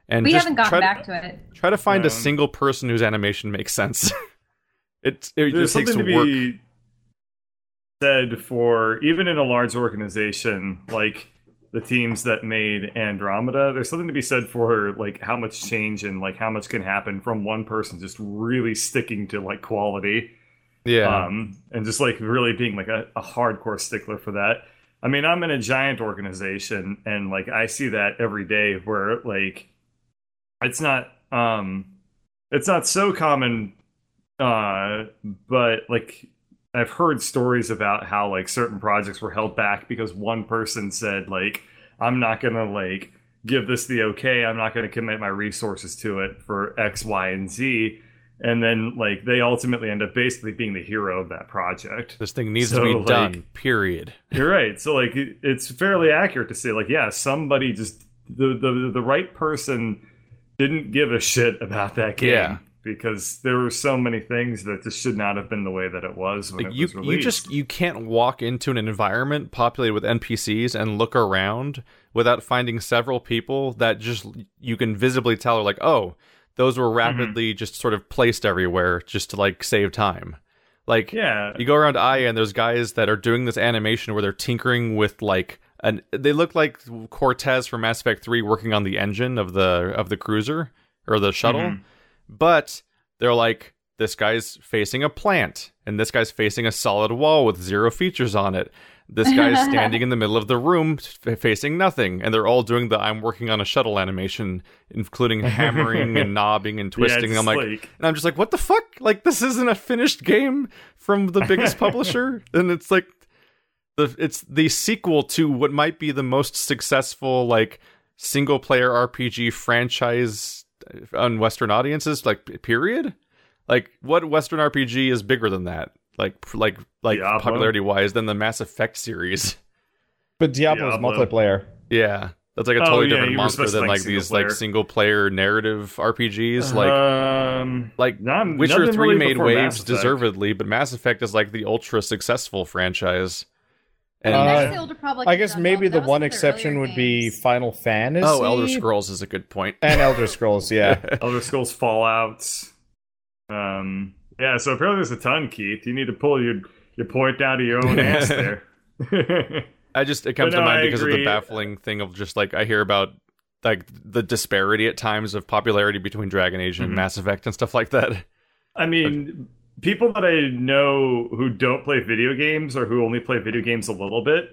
And we just haven't gotten try to- back to it. Try to find a single person whose animation makes sense. it it There's just takes something to work. be said for even in a large organization like the teams that made Andromeda. There's something to be said for like how much change and like how much can happen from one person just really sticking to like quality. Yeah, um, and just like really being like a, a hardcore stickler for that. I mean, I'm in a giant organization, and like I see that every day, where like it's not um, it's not so common, uh, but like I've heard stories about how like certain projects were held back because one person said like I'm not gonna like give this the okay, I'm not gonna commit my resources to it for X, Y, and Z and then like they ultimately end up basically being the hero of that project. this thing needs so, to be like- done. Period. You're right. So like it- it's fairly accurate to say like yeah, somebody just the the the right person didn't give a shit about that game. Yeah. Because there were so many things that just should not have been the way that it was when Like it you, was released. you just you can't walk into an environment populated with NPCs and look around without finding several people that just you can visibly tell are like, oh, those Mm-hmm. were rapidly just sort of placed everywhere just to like save time. Like yeah. you go around Aya and there's guys that are doing this animation where they're tinkering with like an they look like Cortez from Mass Effect 3 working on the engine of the of the cruiser or the shuttle. Mhm. But they're like this guy's facing a plant and this guy's facing a solid wall with zero features on it. This guy's standing in the middle of the room f- facing nothing and they're all doing the I'm working on a shuttle animation including hammering and knobbing and twisting. Yeah, I'm like and I'm just like, what the fuck? Like, this isn't a finished game from the biggest publisher, and it's like the it's the sequel to what might be the most successful like single player RPG franchise on Western audiences. Like, period. Like, what Western RPG is bigger than that? Like, like, like Diablo? popularity wise, than the Mass Effect series. But Diablo's Diablo. multiplayer. Yeah. That's like a Oh, totally yeah, different you monster than like these single like single player narrative RPGs. Like um, like None- Witcher nothing 3 really made waves deservedly, but Mass Effect is like the ultra successful franchise. And Uh, Knights the Old Republic I guess maybe the one exception would be games. Final Fantasy. oh, Elder Scrolls is a good point. and Elder Scrolls. Yeah, Elder Scrolls Fallout. Um, yeah, so apparently there's a ton, Keith. You need to pull your your point out of your own ass there. I just it comes But to mind I because of the baffling thing of just like I hear about like the disparity at times of popularity between Dragon Age and Mhm. Mass Effect and stuff like that. I mean, people that I know who don't play video games or who only play video games a little bit,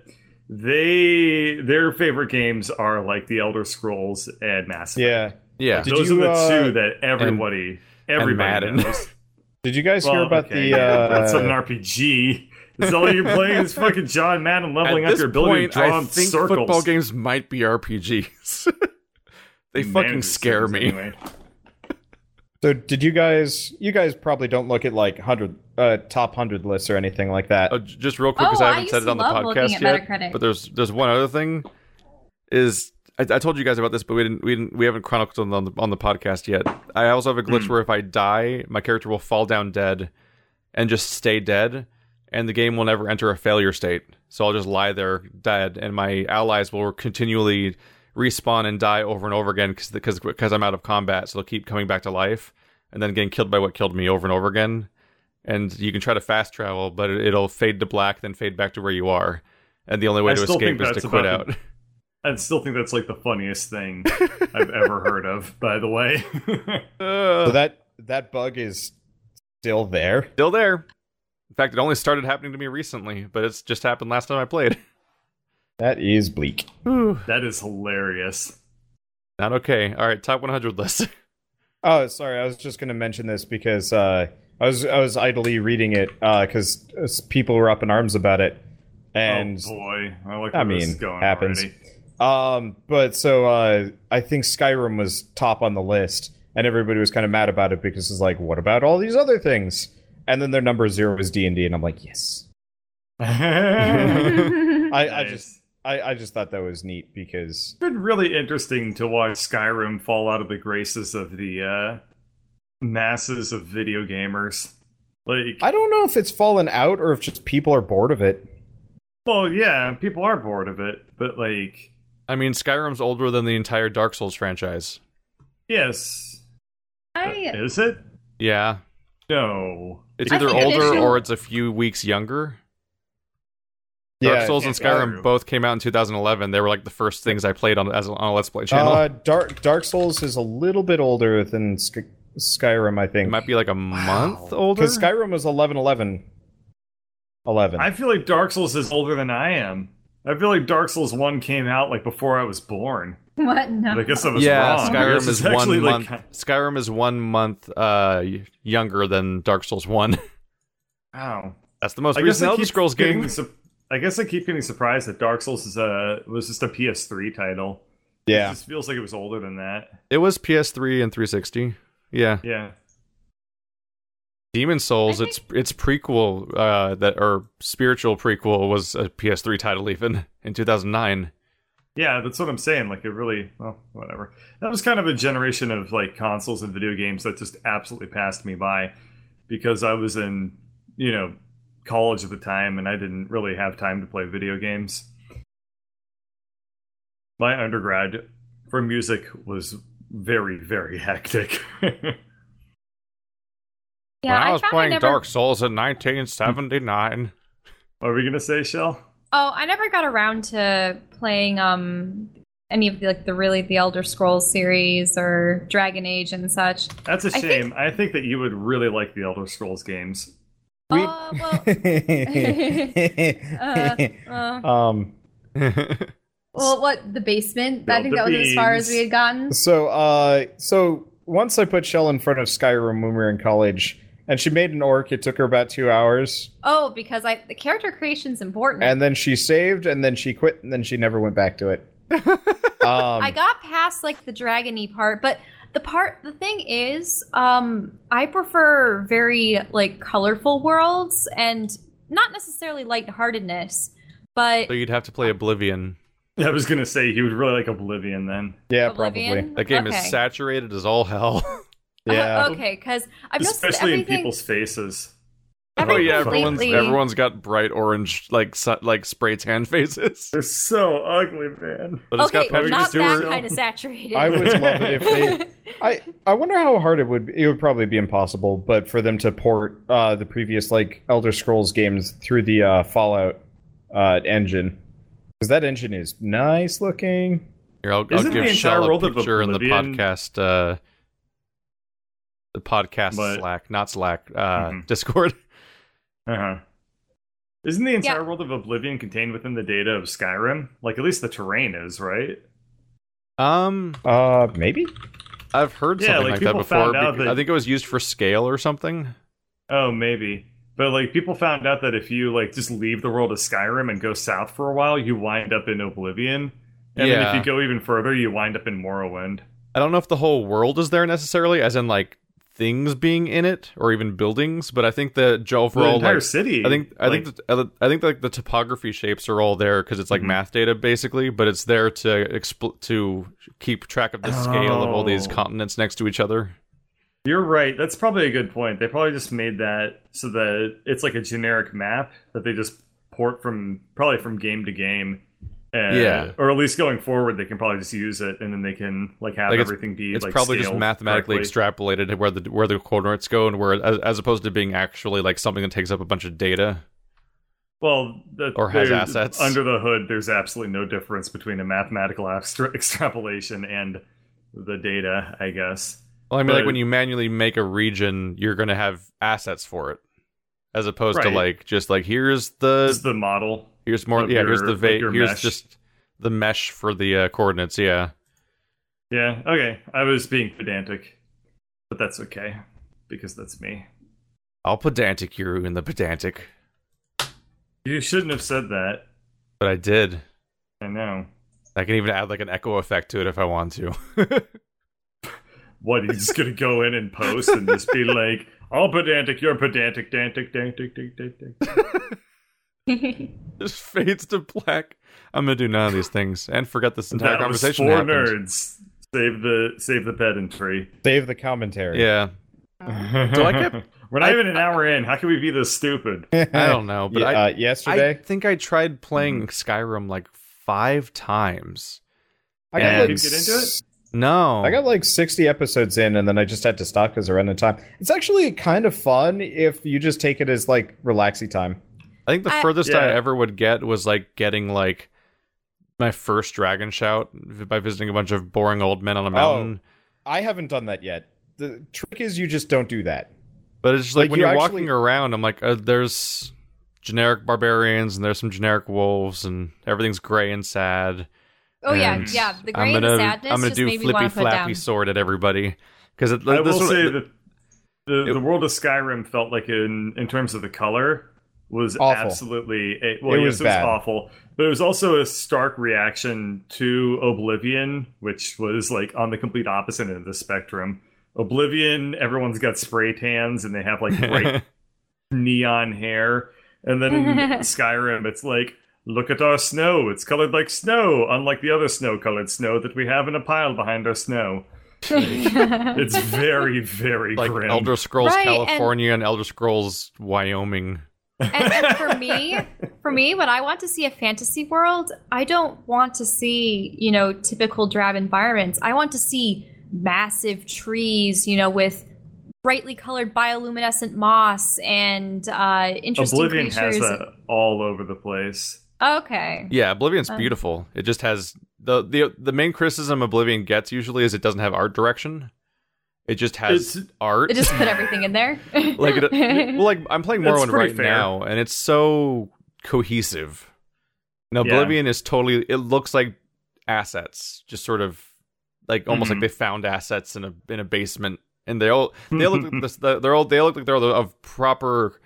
they their favorite games are like the Elder Scrolls and Mass Effect. yeah. Yeah. Did Those you, are the uh, two that everybody everybody Madden. knows. Did you guys hear about okay, the? yeah, Uh, that's an RPG. Is all you're playing is fucking John Madden leveling At up your ability point, to draw I think circles. football games might be RPGs. they fucking scare me. anyway. So did you guys? You guys probably don't look at like hundred uh, top hundred lists or anything like that. Uh, just real quick, because Oh, I I haven't used said it on the podcast yet. Metacritic. But there's there's one other thing. Is I, I told you guys about this, but we didn't we didn't we haven't chronicled on the on the podcast yet. I also have a glitch Hmm. where if I die, my character will fall down dead and just stay dead, and the game will never enter a failure state. So I'll just lie there dead, and my allies will continually respawn and die over and over again because because because I'm out of combat. So they'll keep coming back to life and then getting killed by what killed me over and over again. And you can try to fast travel, but it- it'll fade to black, then fade back to where you are. And the only way I to still escape think is to that's quit about out. I still think that's like the funniest thing I've ever heard of. By the way, so that that bug is still there. Still there. In fact, it only started happening to me recently, but it's just happened last time I played. That is bleak. Whew. that is hilarious. Not okay. All right, top 100 list. Oh, sorry. I was just going to mention this because uh, I was I was idly reading it because people were up in arms about it, and oh boy, I like I where this mean, is going happens. already. Um, but so uh, I think Skyrim was top on the list, and everybody was kind of mad about it because it's like, what about all these other things? And then their number zero is D and D, and I'm like, yes. I I, I just I, I just thought that was neat because It's been really interesting to watch Skyrim fall out of the graces of the uh, masses of video gamers. Like, I don't know if it's fallen out or if just people are bored of it. well, yeah, people are bored of it, but like, I mean, Skyrim's older than the entire Dark Souls franchise. yes, I is it? Yeah, No, it's I either older addition- or it's a few weeks younger. Dark Yeah, Souls and Skyrim yeah. both came out in 2011. They were like the first things I played on as on a Let's Play channel. Uh, Dark Dark Souls is a little bit older than Sky, Skyrim, I think. it think. might be like a month older. because Skyrim was 11 11. 11. I feel like Dark Souls is older than I am. I feel like Dark Souls One came out like before I was born. what? No. But I guess I was yeah, wrong. I Skyrim guess is it's actually, one like, month. Skyrim is one month uh, younger than Dark Souls One. Wow. That's the most I guess recent I Elder Scrolls getting game. su- I guess I keep getting surprised that Dark Souls is a was just a PS3 title. It yeah. just feels like it was older than that. It was PS3 and 360. Yeah, Yeah. Demon Souls. I Its its prequel uh, that or spiritual prequel was a PS3 title even in 2009. Yeah, that's what I'm saying. Like it really, well, whatever. That was kind of a generation of like consoles and video games that just absolutely passed me by because I was in, you know, college at the time and I didn't really have time to play video games. My undergrad for music was very, very hectic. yeah, when I was found playing never, Dark Souls in 1979. what were we gonna say, Shell? Oh, I never got around to playing um any of the like the really the Elder Scrolls series or Dragon Age and such. That's a I think- shame. I think that you would really like the Elder Scrolls games. We- Uh, well, uh, um well, what the basement? I think that was as far as we had gotten. so uh so once I put Shell in front of Skyrim when we were in college and she made an orc, it took her about 2 hours. Oh, because I the character creation's important. And then she saved and then she quit and then she never went back to it. Um I got past like the dragony part, but the part the thing is, um, I prefer very like colorful worlds and not necessarily lightheartedness, but so you'd have to play Oblivion. I was gonna say he would really like Oblivion then. yeah, Oblivion. probably. That game Okay. is saturated as all hell. Yeah. Uh, okay, because I've noticed that Especially in people's faces. Oh yeah, everyone's lately- everyone's got bright orange like su- like spray tan faces. They're so ugly, man. But it's okay, got Patrick not Stewart. that kind of saturated. I would love it if they I I wonder how hard it would be. It would probably be impossible, but for them to port uh, the previous like Elder Scrolls games through the uh, Fallout uh, engine, because that engine is nice looking. Here, I'll, I'll Isn't give the Shell entire a world of picture in the podcast. Uh, the podcast But- Slack, not Slack. Uh, Mhm. Discord. Uh huh. Isn't the entire Yeah. world of Oblivion contained within the data of Skyrim? Like at least the terrain is, right? Um, Uh, maybe. I've heard Yeah, something like, like, that before. found out that- I think it was used for scale or something. Oh, maybe. But like people found out that if you like just leave the world of Skyrim and go south for a while, you wind up in Oblivion. And then if you go even further, you wind up in Morrowind. I don't know if the whole world is there necessarily, as in like things being in it or even buildings, but I think the The overall entire like, city. I think I like, think the, I think like the topography shapes are all there because it's like Mhm. math data basically, but it's there to expl- to keep track of the scale of all these Oh. continents next to each other. You're right. That's probably a good point. They probably just made that so that it's like a generic map that they just port from probably from game to game. Uh, Yeah. Or at least going forward, they can probably just use it, and then they can like have Like, everything be. It's like, probably just mathematically correctly. extrapolated to where the where the coordinates go, and where as, as opposed to being actually like something that takes up a bunch of data. Well, the, Or has assets. under the hood. There's absolutely no difference between a mathematical extra- extrapolation and the data. I guess. Well, I mean, like when you manually make a region, you're going to have assets for it, as opposed to like just like here's the is the model. Here's more of yeah here's the va- here's mesh. just the mesh for the uh, coordinates. Yeah, Yeah. Okay. I was being pedantic, but that's okay because that's me. I'll pedantic you in the pedantic, You shouldn't have said that. but I did. I know. I can even add like an echo effect to it if I want to. What, he's just gonna go in and post and just be like, "All pedantic, you're pedantic, dantic, dantic, dantic, dantic." just fades to black. I'm gonna do none of these things and forget this entire that was conversation for happened. nerds. Save the save the pedantry. Save the commentary. Yeah, so I kept- We're not I- even an hour in. How can we be this stupid? I don't know, but Yeah, I uh, yesterday, I think I tried playing Skyrim like five times. I got like get into it? No, I got like 60 episodes in, and then I just had to stop because I ran out of time. It's actually kind of fun if you just take it as like relaxy time. I think the I- furthest I ever would get was like getting like my first dragon shout by visiting a bunch of boring old men on a mountain. I haven't done that yet. The trick is you just don't do that. But it's just like, Like, when you you're actually- walking around, I'm like, uh, there's generic barbarians and there's some generic wolves and everything's gray and sad. Oh yeah, And yeah. The I'm gray gonna, and the sadness I'm gonna just do made flippy want to put flappy down. sword at everybody because I this will one- say that the, It- the world of Skyrim felt like in in terms of the color was Awful. absolutely a, well It yes, was it was awful but it was also a stark reaction to Oblivion which was like on the complete opposite end of the spectrum Oblivion everyone's got spray tans and they have like bright neon hair and then in Skyrim it's like look at our snow it's colored like snow unlike the other snow colored snow that we have in a pile behind our snow it's very very like grim. Elder Scrolls Right, and- California and Elder Scrolls Wyoming. And, and for me, for me, when I want to see a fantasy world, I don't want to see, you know, typical drab environments. I want to see massive trees, you know, with brightly colored bioluminescent moss and uh, interesting Oblivion creatures. has that all over the place. Okay. Yeah, Oblivion's Um, beautiful. It just has the the the main criticism Oblivion gets usually is it doesn't have art direction. It just has It's- art. It just put everything in there. like it, well, like I'm playing Morrowind right fair. now, and it's so cohesive. And Yeah. Oblivion is totally. It looks like assets, just sort of like almost Mhm. like they found assets in a in a basement, and they all they look like this, they're all they look like they're all of proper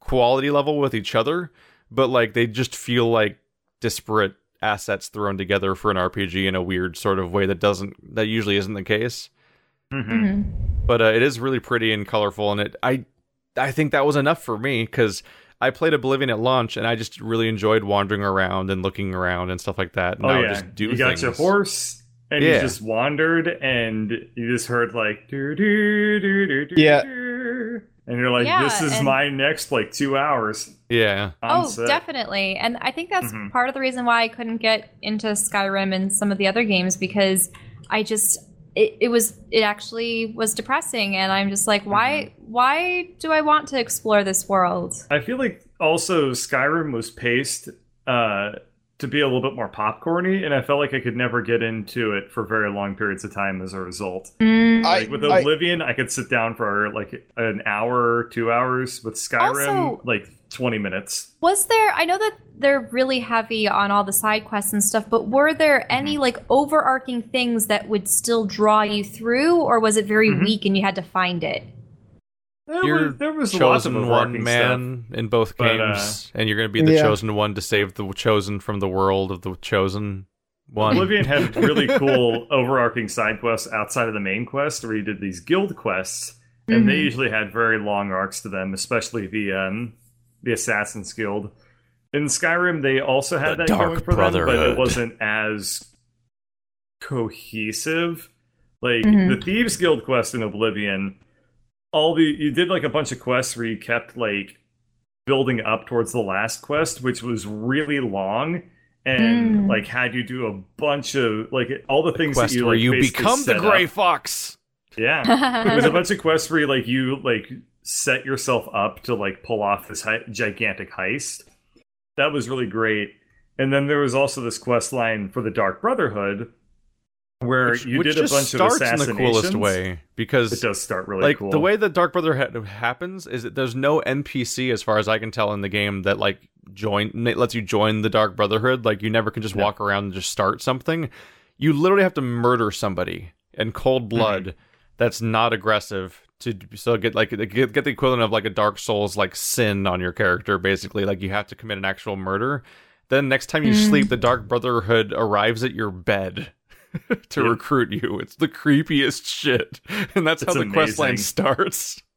quality level with each other, but like they just feel like disparate assets thrown together for an RPG in a weird sort of way that doesn't that usually isn't the case Mhm. Mhm. but uh, it is really pretty and colorful and it i i think that was enough for me because i played oblivion at launch and i just really enjoyed wandering around and looking around and stuff like that and Oh I yeah, just do you got your horse, and Yeah. you just wandered, and you just heard like do do do do do. Yeah. do, and you're like, Yeah, this is and- my next like two hours. yeah Oh, set. definitely. And I think that's Mhm. part of the reason why I couldn't get into Skyrim and some of the other games because I just it, it was it actually was depressing and I'm just like why why do I want to explore this world? I feel like also Skyrim was paced uh, to be a little bit more popcorny, and I felt like I could never get into it for very long periods of time as a result. Mm, I- with Oblivion, I, could sit down for like an hour, two hours. With Skyrim, Also- like twenty minutes. was there I know that they're really heavy on all the side quests and stuff, but were there any like overarching things that would still draw you through or was it very Mhm. weak and you had to find it? There You're was, there was lots of chosen one overarching stuff. man in both But, games and you're going to be the Yeah. chosen one to save the chosen from the world of the chosen one Oblivion had really cool overarching side quests outside of the main quest, where you did these guild quests, and they Mhm. usually had very long arcs to them, especially the um, the Assassin's Guild. In Skyrim, they also had The that Dark going for them, but it wasn't as cohesive. Like Mhm. the Thieves Guild quest in Oblivion, all the you did like a bunch of quests where you kept like building up towards the last quest, which was really long and Mm. like had you do a bunch of like all the things quest that you where like, you basically become the gray up. fox Yeah, there's a bunch of quests where you like you like set yourself up to like pull off this hi- gigantic heist. That was really great. And then there was also this quest line for the Dark Brotherhood, where which, you which did a just bunch of starts in the coolest way because It does start really like cool. the way the Dark Brotherhood happens is that there's no NPC as far as I can tell in the game that like join that lets you join the Dark Brotherhood. Like you never can just Yeah. walk around and just start something. You literally have to murder somebody in cold Mm-hmm. blood that's not aggressive to so get like get, get the equivalent of like a Dark Souls like sin on your character basically. Like you have to commit an actual murder. Then next time you Mm. sleep, the Dark Brotherhood arrives at your bed. to Yeah. recruit you. It's the creepiest shit. And that's It's how the quest line starts.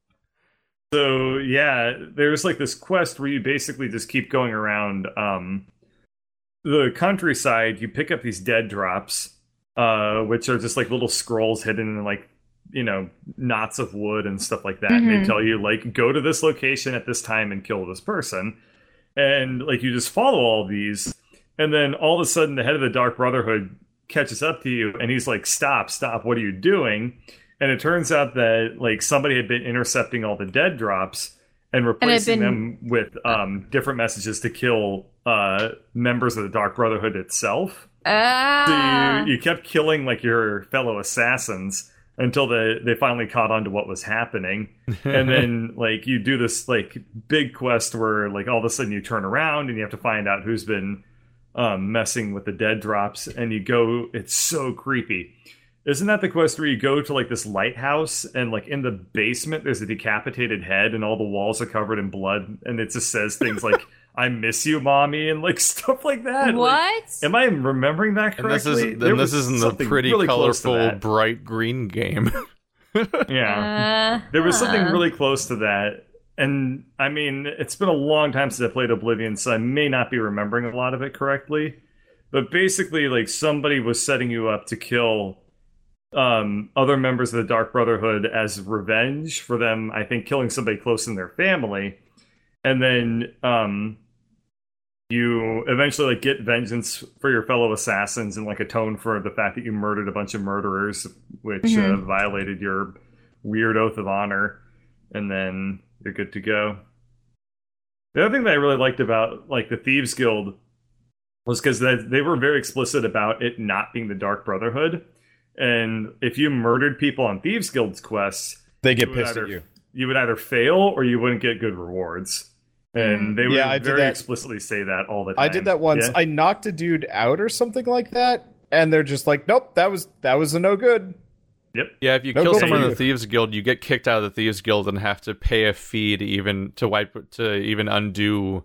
So yeah, there's like this quest where you basically just keep going around um, the countryside. You pick up these dead drops, uh, which are just like little scrolls hidden in like you know knots of wood and stuff like that. And Mhm. they tell you like go to this location at this time and kill this person, and like you just follow all these, and then all of a sudden the head of the Dark Brotherhood catches up to you and he's like, "Stop! Stop! What are you doing?" And it turns out that like somebody had been intercepting all the dead drops and replacing been- them with um, different messages to kill uh, members of the Dark Brotherhood itself. So Ah. you, you kept killing like your fellow assassins until they they finally caught on to what was happening, and then like you do this like big quest where like all of a sudden you turn around and you have to find out who's been um, messing with the dead drops, and you go. It's so creepy. Isn't that the quest where you go to like this lighthouse and like in the basement there's a decapitated head and all the walls are covered in blood and it just says things like "I miss you, mommy" and like stuff like that. Like, what? Am I remembering that And this correctly? is There then this isn't the pretty really colorful, bright green game. Yeah, Uh, there was something really close to that, and I mean, it's been a long time since I played Oblivion, so I may not be remembering a lot of it correctly. But basically, like somebody was setting you up to kill um, other members of the Dark Brotherhood as revenge for them. I think killing somebody close in their family, and then um, you eventually like get vengeance for your fellow assassins and like atone for the fact that you murdered a bunch of murderers, which uh, Mhm. violated your weird oath of honor, and then you're good to go. The other thing that I really liked about like the Thieves Guild was because they, they were very explicit about it not being the Dark Brotherhood, and if you murdered people on Thieves Guild's quests, They get pissed either- at you. you would either fail or you wouldn't get good rewards. And mm. they would Yeah, I very explicitly say that all the time. I did that once. Yeah? I knocked a dude out or something like that, and they're just like, "Nope, that was that was a no good." Yeah, if you No kill go someone in the Thieves Guild, you get kicked out of the Thieves Guild and have to pay a fee to even to wipe to even undo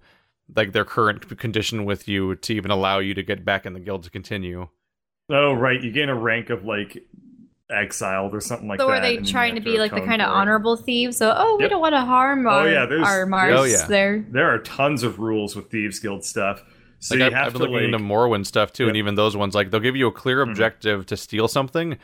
like their current condition with you to even allow you to get back in the guild to continue. Oh, right. You gain a rank of like exiled or something like so that. are they and trying to be like the kind of honorable thieves? So, oh, we Yep. don't want to harm Oh, our, yeah, there's- our Mars Oh, yeah. there. There are tons of rules with Thieves Guild stuff. So like you I've, have I've been to looking like, into Morrowind stuff too, and even those ones, like they'll give you a clear Mhm. objective to steal something,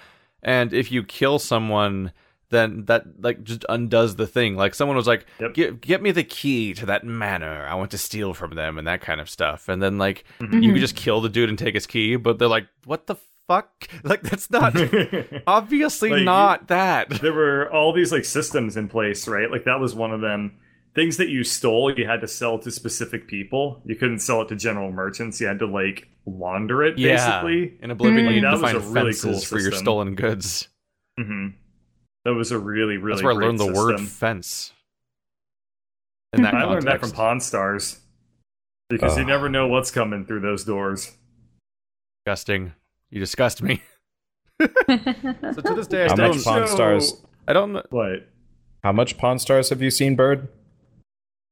and if you kill someone, then that like just undoes the thing. Like someone was like, Yep. "Get get me the key to that manor. I want to steal from them," and that kind of stuff. And then like Mhm. you could just kill the dude and take his key, but they're like, "What the fuck? Like that's not obviously Like, not that." there were all these like systems in place, right? Like that was one of them. Things that you stole, you had to sell to specific people. You couldn't sell it to general merchants. You had to like launder it, basically. in Oblivion, Mm. you That need to was find a really fences cool for your stolen goods. hmm That was a really, really. That's where I learned the word fence. In that I learned that from context. Pawn Stars because you never know what's coming through those doors. disgusting. You disgust me. So to this day, I How still much don't, Pawn show- Stars? I don't know. What? How much Pawn Stars have you seen, Bird?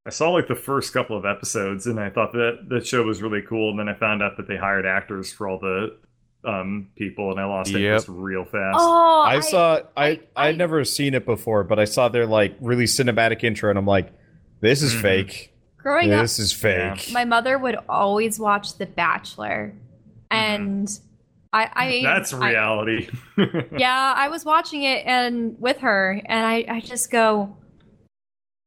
I saw like the first couple of episodes, and I thought that the show was really cool. And then I found out that they hired actors for all the um, people, and I lost Yep. interest real fast. oh, I, saw. I, I- I would never seen it before, but I saw their like really cinematic intro, and I'm like, "This is Mhm. fake. growing up. This is fake." My mother would always watch The Bachelor, and I, I Mm-hmm. That's I- reality. yeah, I was watching it and with her, and I, I just go.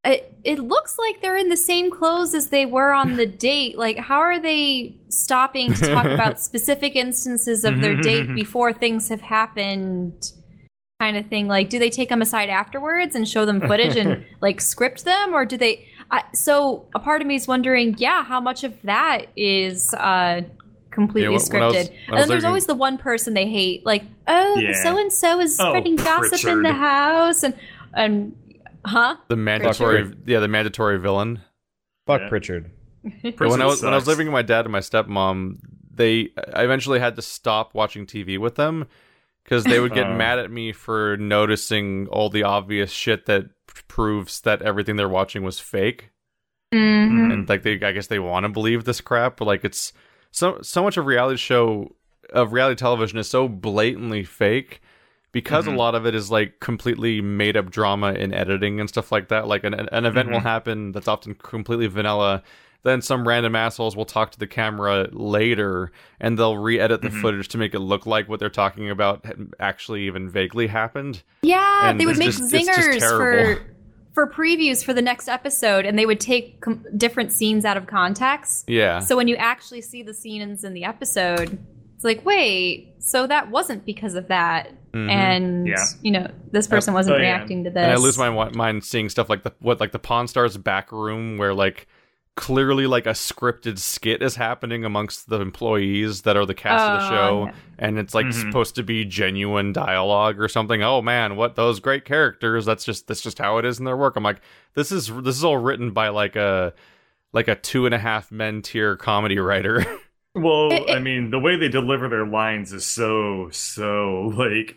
It it looks like they're in the same clothes as they were on the date. Like, how are they stopping to talk about specific instances of their date before things have happened? Kind of thing. Like, do they take them aside afterwards and show them footage and like script them, or do they? I, so a part of me is wondering, yeah, how much of that is uh, completely Yeah, when- when was- scripted? and then there's always the one person they hate, like, oh, so and so is Oh, spreading gossip in the house, and and huh? The mandatory, yeah, the mandatory villain. Fuck Yeah. Pritchard. Yeah, when I was when I was living with my dad and my stepmom, they I eventually had to stop watching TV with them because they would get Oh. mad at me for noticing all the obvious shit that p- proves that everything they're watching was fake. Mhm. and like they I guess they want to believe this crap, but like it's so so much of reality show of reality television is so blatantly fake because Mhm. a lot of it is like completely made up drama in editing and stuff like that. Like an an event will Mhm. happen that's often completely vanilla. Then some random assholes will talk to the camera later, and they'll re-edit the Mhm. footage to make it look like what they're talking about actually even vaguely happened. Yeah, And they would make just- zingers for for previews for the next episode, and they would take com- different scenes out of context. Yeah, So when you actually see the scenes in the episode, it's like, wait, so that wasn't because of that, Mhm. and Yeah. you know, this person wasn't Oh, yeah. reacting to this. and I lose my mind seeing stuff like the what like the Pawn Stars back room where like clearly like a scripted skit is happening amongst the employees that are the cast of the Oh, show yeah. and it's like Mhm. supposed to be genuine dialogue or something oh man what those great characters that's just that's just how it is in their work i'm like this is this is all written by like a like a two and a half men tier comedy writer Well, It- it- I mean, the way they deliver their lines is so so like,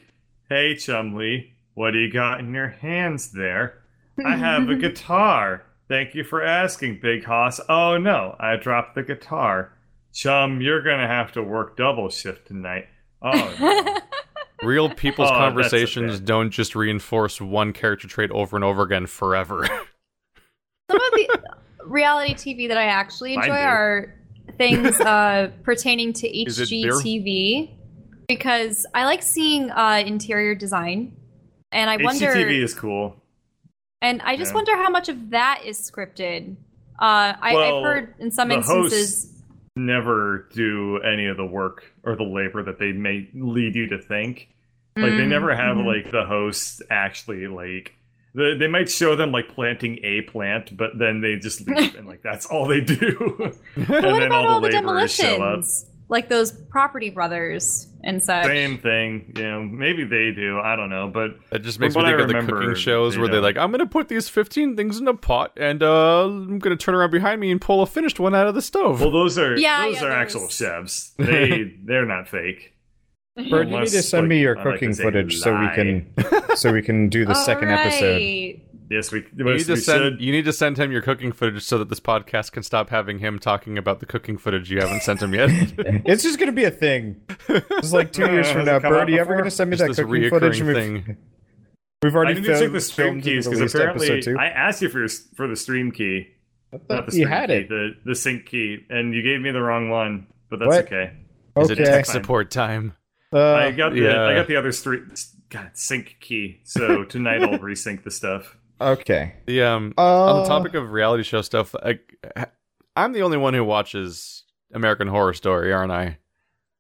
"Hey, Chumlee, what do you got in your hands there? I have a guitar. Thank you for asking, Big Hoss. Oh no, I dropped the guitar. Chum, you're gonna have to work double shift tonight. Oh, no. real people's Oh, conversations don't just reinforce one character trait over and over again forever Some of the reality TV that I actually enjoy do. are things uh, pertaining to? HGTV because I like seeing uh, interior design, and I wonder, HGTV is cool. and I just Yeah. wonder how much of that is scripted. Uh, I, Well, I've heard in some instances. hosts never do any of the work or the labor that they may lead you to think. Like they Mm, never have mhm. like the hosts actually like they, they might show them like planting a plant, but then they just leave and like that's all they do. and what then about all all the the laborers show up. demolitions, like those Property Brothers and such? Same thing, you know. Maybe they do. I don't know, but It just makes me think I of the cooking shows they where they're like, I'm gonna put these 15 things in a pot and uh, I'm gonna turn around behind me and pull a finished one out of the stove. well, those are Yeah, those yeah, are those. actual chefs. They they're not fake. Bird, you need to send like, me your I like cooking footage so we can so we can do the second episode. Yes, we. you need to we send should. you need to send him your cooking footage so that this podcast can stop having him talking about the cooking footage you haven't sent him yet. It's just gonna be a thing. It's like two years from now. it come Bird, out you ever before? gonna send me Just that this cooking footage? reoccurring We've, thing. we've I already need to check filmed, the stream keys because apparently two. I asked you for your, for the stream key, I thought the you had key, it. the the sync key, and you gave me the wrong one. But that's What? okay. Is it tech support time? Uh, I got the yeah. I got the other stream. God, sync key. So tonight I'll resync the stuff. okay. The um Uh, on the topic of reality show stuff, I, I'm the only one who watches American Horror Story, aren't I?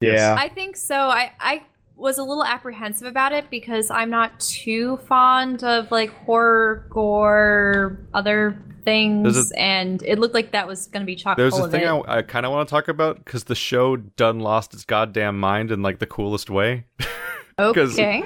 yeah. I think so. I I was a little apprehensive about it because I'm not too fond of like horror, gore, other things, There's and it looked like that was going to be chock There's full a of thing. I, I kind of want to talk about because the show done lost its goddamn mind in like the coolest way. okay.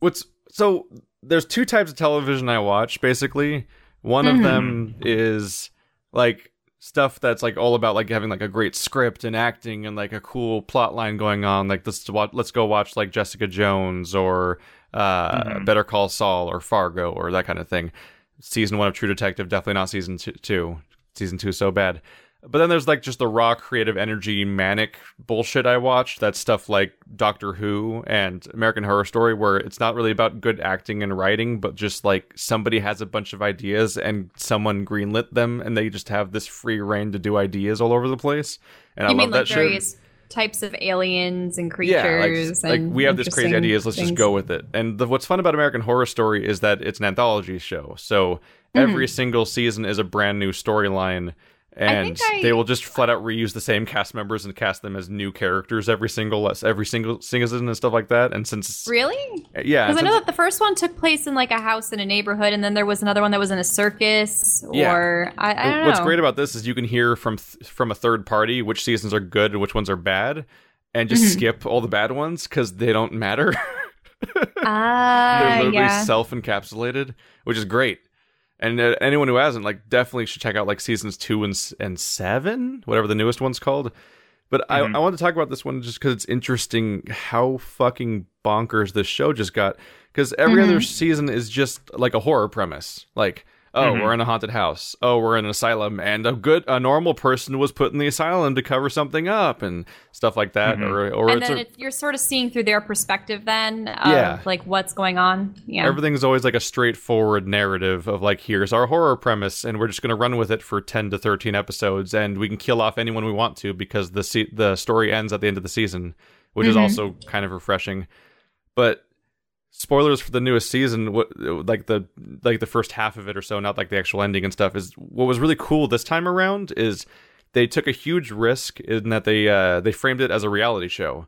What's so there's two types of television I watch basically. One of Mhm. them is like stuff that's like all about like having like a great script and acting and like a cool plot line going on. Like let's watch, let's go watch like Jessica Jones or uh, Mhm. Better Call Saul or Fargo or that kind of thing. Season one of True Detective, definitely not season two. two. Season two is so bad. But then there's like just the raw creative energy manic bullshit I watched. That's stuff like Doctor Who and American Horror Story, where it's not really about good acting and writing, but just like somebody has a bunch of ideas and someone greenlit them, and they just have this free reign to do ideas all over the place. And you I mean love like that shit. various types of aliens and creatures? Yeah, like, like we have this crazy ideas. Let's just go with it. And the, what's fun about American Horror Story is that it's an anthology show. So Mm-hmm. every single season is a brand new storyline, and think I- they will just flat out reuse the same cast members and cast them as new characters every single every single season and stuff like that. And since Really? yeah, Because I know that the first one took place in like a house in a neighborhood, and then there was another one that was in a circus, Yeah. or I, I don't know. what's great about this is you can hear from th- from a third party which seasons are good and which ones are bad, and just Mhm. skip all the bad ones because they don't matter. Ah, They're literally yeah. self-encapsulated, which is great. And uh, anyone who hasn't, like, definitely should check out like seasons two and and seven, whatever the newest one's called. But Mhm. I, I want to talk about this one just because it's interesting how fucking bonkers this show just got. Because every Mhm. other season is just like a horror premise, like Oh, Mhm. we're in a haunted house. Oh, we're in an asylum, and a good, a normal person was put in the asylum to cover something up, and stuff like that. Mhm. Or, or and it's then a- it, you're sort of seeing through their perspective then of Yeah. like what's going on. Yeah. everything's always like a straightforward narrative of like, here's our horror premise, and we're just gonna run with it for ten to thirteen episodes, and we can kill off anyone we want to because the se- the story ends at the end of the season, which is Mhm. also kind of refreshing. But spoilers for the newest season what like the like the first half of it or so not like the actual ending and stuff is what was really cool this time around is they took a huge risk in that they uh they framed it as a reality show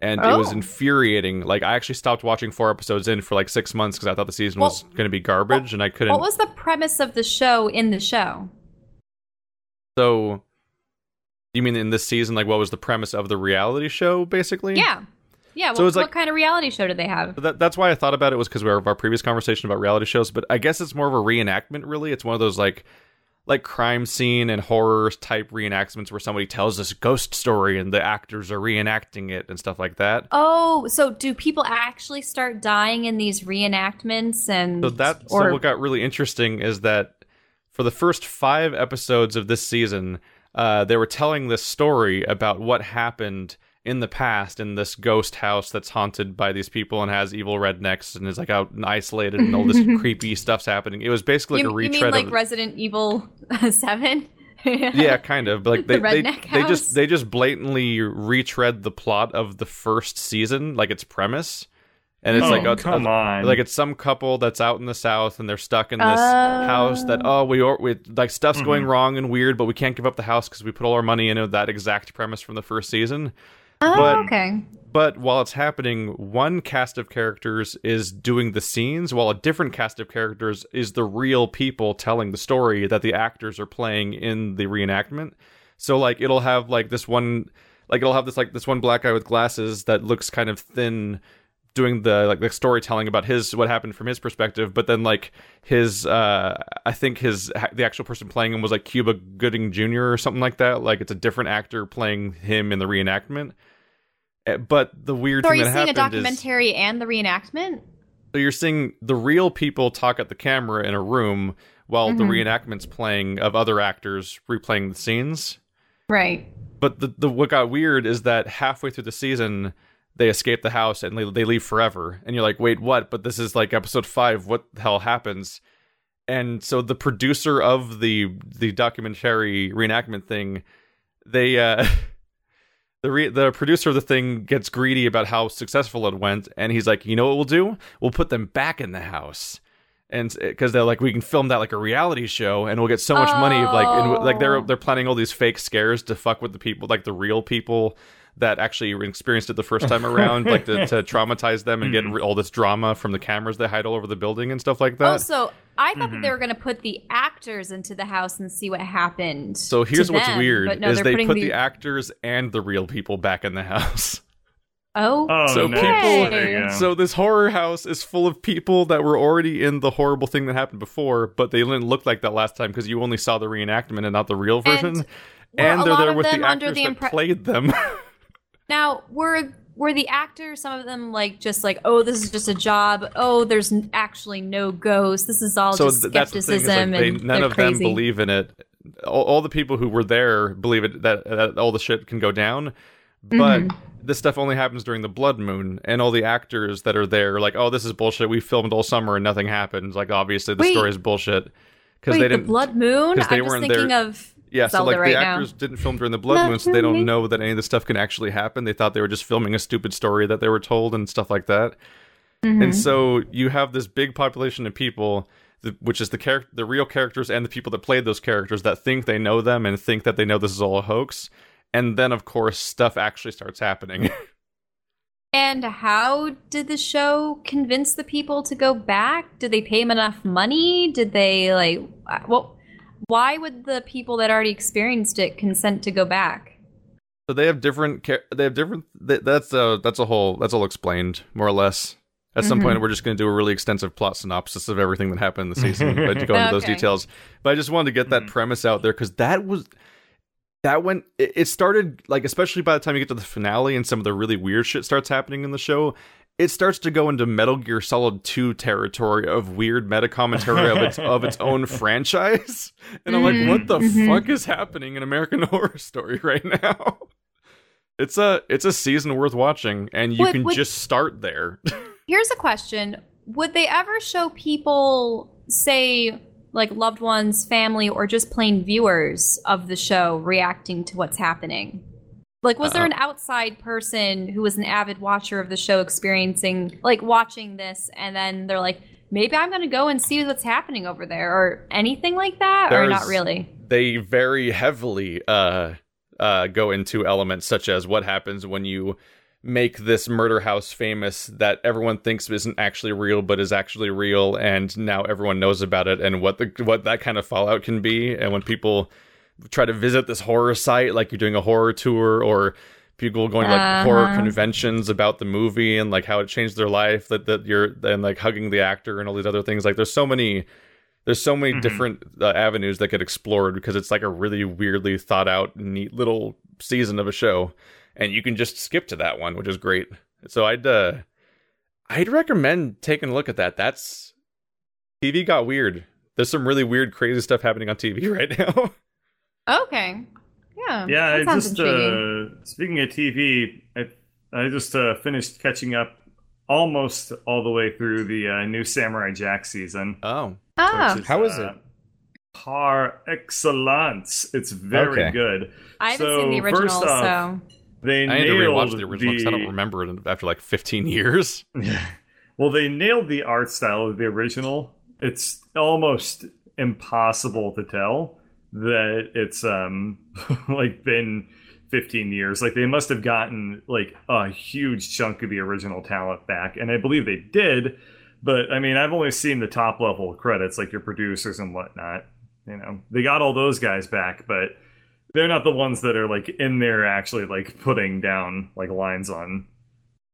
and it was Oh. infuriating like i actually stopped watching four episodes in for like six months because i thought the season was going to be garbage and i couldn't what was the premise of the show in the show? so you mean in this season like what was the premise of the reality show basically Yeah. Yeah. So Well, it's like- what kind of reality show did they have? That, that's why I thought about it was because of our previous conversation about reality shows. But I guess it's more of a reenactment. Really, it's one of those like like crime scene and horror type reenactments where somebody tells this ghost story and the actors are reenacting it and stuff like that. Oh, so do people actually start dying in these reenactments and So that or so what got really interesting is that for the first five episodes of this season, uh, they were telling this story about what happened in the past in this ghost house that's haunted by these people and has evil rednecks and is like out and isolated and all this creepy stuff's happening. It was basically you, like a you retread mean like of Resident Evil Seven? yeah, kind of. Like they The they, they just they just blatantly retread the plot of the first season, like its premise, and it's oh, like a, come on. like it's some couple that's out in the south and they're stuck in this house that oh we, or, we like stuff's going Mm-hmm. wrong and weird but we can't give up the house because we put all our money into that exact premise from the first season Oh, but- okay. but while it's happening one cast of characters is doing the scenes while a different cast of characters is the real people telling the story that the actors are playing in the reenactment. So like it'll have like this one like it'll have this like this one black guy with glasses that looks kind of thin doing the like the storytelling about his what happened from his perspective. But then like his uh i think his the actual person playing him was like cuba gooding jr or something like that. Like it's a different actor playing him in the reenactment but the weird thing is. So are you seeing a happened is documentary and the reenactment? so you're seeing the real people talk at the camera in a room while the Mhm. reenactment's playing of other actors replaying the scenes Right. but the, the what got weird is that halfway through the season they escape the house and they, they leave forever and you're like wait what but this is like episode five what the hell happens and so the producer of the the documentary reenactment thing they uh the re- the producer of the thing gets greedy about how successful it went and he's like you know what we'll do? We'll put them back in the house. And because they're like we can film that like a reality show and we'll get so much money like and, like they're Oh. they're planning all these fake scares to fuck with the people like the real people that actually experienced it the first time around like to, to traumatize them and get Mhm. re- all this drama from the cameras they hide all over the building and stuff like that Oh, so I thought Mhm. that they were going to put the actors into the house and see what happened. so here's to what's them, weird no, is they're they putting put the... actors and the real people back in the house Oh, oh, so no. people- There you go. So this horror house is full of people that were already in the horrible thing that happened before, but they didn't look like that last time because you only saw the reenactment and not the real version. were And, they're there with them the under actors the that played them. Now were were the actors some of them like just like oh this is just a job oh there's actually no ghost this is all so just th- that's the thing. Skepticism like they, and none of crazy. them believe in it. All, all the people who were there believe it that, that all the shit can go down, but. Mhm. This stuff only happens during the blood moon, and all the actors that are there are like, "Oh, this is bullshit. We filmed all summer and nothing happens." Like, obviously, the Wait. story is bullshit because they didn't. blood moon i'm just thinking there- of Yeah, so like right the now. actors didn't film during the blood Not moon, so they don't know that any of this stuff can actually happen. They thought they were just filming a stupid story that they were told and stuff like that. Mhm. And so you have this big population of people, th- which is the character, the real characters, and the people that played those characters that think they know them and think that they know this is all a hoax. And then, of course, stuff actually starts happening. And how did the show convince the people to go back? Did they pay them enough money? Did they like uh, well why would the people that already experienced it consent to go back? so they have different. Char- they have different. That's a that's a whole. That's all explained more or less. At some Mhm. point, we're just going to do a really extensive plot synopsis of everything that happened in the season, but to go into those details. But I just wanted to get that Mhm. premise out there because that was that went. It, it started like, especially by the time you get to the finale and some of the really weird shit starts happening in the show. It starts to go into Metal Gear Solid 2 territory of weird meta commentary of its of its own franchise. And I'm like, what the Mhm. fuck is happening in American Horror Story right now? It's a it's a season worth watching, and you Would- can would- just start there. Here's a question: Would they ever show people, say, like loved ones, family, or just plain viewers of the show reacting to what's happening? Like, was there Uh-uh. an outside person who was an avid watcher of the show experiencing, like, watching this, and then they're like, maybe I'm going to go and see what's happening over there, or anything like that, or not really? they very heavily uh, uh, go into elements such as what happens when you make this murder house famous that everyone thinks isn't actually real but is actually real and now everyone knows about it and what the what that kind of fallout can be and when people try to visit this horror site like you're doing a horror tour or people going to like horror Uh-huh. conventions about the movie and like how it changed their life that that you're and like hugging the actor and all these other things. Like there's so many there's so many Mhm. different uh, avenues that get explored because it's like a really weirdly thought out neat little season of a show and you can just skip to that one which is great. So i'd uh i'd recommend taking a look at that. That's tv got weird. There's some really weird crazy stuff happening on tv right now Okay. Yeah. Yeah, that I just uh, speaking of TV, I I just uh, finished catching up almost all the way through the uh, new Samurai Jack season. oh ah, which How is uh, it? Par excellence. It's very Okay. good. I haven't so, seen the original, first off, so. They i need to nailed rewatch the original because i don't remember it after like 15 years well, they nailed the art style of the original. It's almost impossible to tell that it's um like been 15 years. Like they must have gotten like a huge chunk of the original talent back, and I believe they did. But I mean, I've only seen the top level credits, like your producers and whatnot. You know, they got all those guys back, but they're not the ones that are like in there actually like putting down like lines on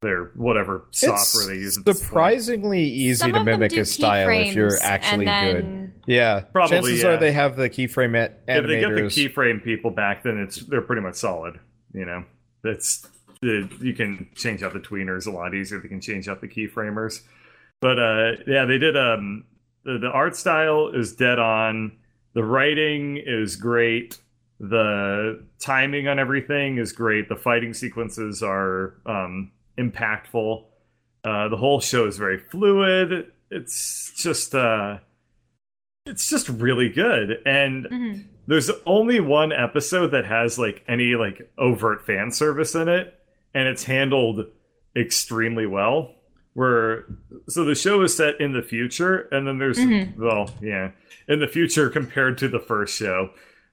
their whatever software they use. at surprisingly easy Some to mimic do a style if you're actually and good. Yeah, Probably, chances yeah. are they have the keyframe at if they get the keyframe people back, then it's they're pretty much solid. You know, that's the, you can change out the tweeners a lot easier. They can change out the keyframers, but uh, yeah, they did. Um, the, the art style is dead on. The writing is great. The timing on everything is great. The fighting sequences are um, impactful. Uh, the whole show is very fluid. It's just uh, it's just really good and Mhm. there's only one episode that has like any like overt fan service in it and it's handled extremely well where so the show is set in the future and then there's Mhm. well yeah in the future compared to the first show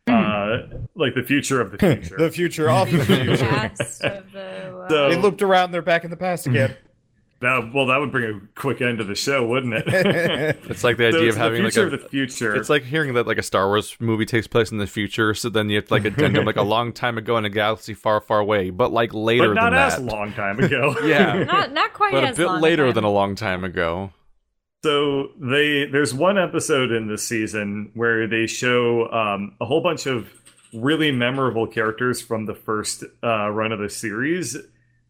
uh like the future of the future the future of the future. Past of the, uh, So- they looped around. They're back in the past again. that, well that would bring a quick end to the show wouldn't it it's like the idea it's of having the like future a the future It's like hearing that like a Star Wars movie takes place in the future, so then you have to like addendum like a long time ago in a galaxy far, far away, but like later but not than as that. long time ago Yeah. not not quite but a as bit long later time. than a long time ago. So they there's one episode in this season where they show um, a whole bunch of really memorable characters from the first uh, run of the series,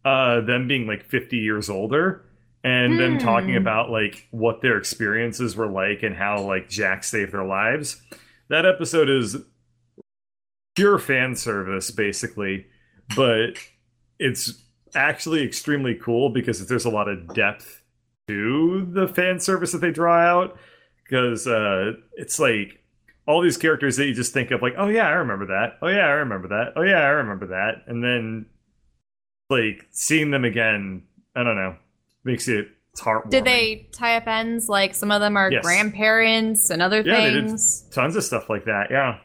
uh, them being like 50 years older, and them Hmm. talking about like what their experiences were like and how like Jack saved their lives. That episode is pure fan service, basically, but it's actually extremely cool because there's a lot of depth to the fan service that they draw out because uh, it's like all these characters that you just think of like oh yeah i remember that oh yeah i remember that oh yeah i remember that and then like seeing them again i don't know makes it it's heartwarming Did they tie up ends? Like some of them are Yes. grandparents and other Yeah, things. tons of stuff like that yeah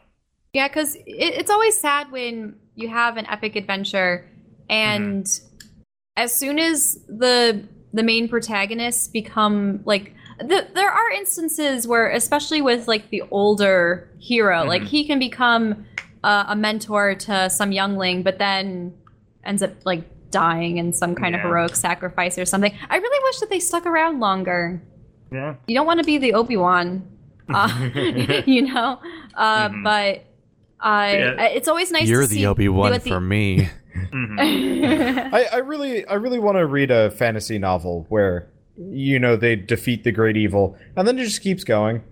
Yeah, because it, it's always sad when you have an epic adventure, and Mm-hmm. as soon as the the main protagonists become like, the, there are instances where, especially with like the older hero, like Mhm. he can become uh, a mentor to some youngling, but then ends up like dying in some kind of heroic sacrifice or something. I really wish that they stuck around longer. yeah You don't want to be the Obi Wan, uh, you know. Uh, Mhm. But uh, Yeah. it's always nice. to see you at the- Obi Wan for me. Mhm. I, I really, I really want to read a fantasy novel where you know they defeat the great evil, and then it just keeps going.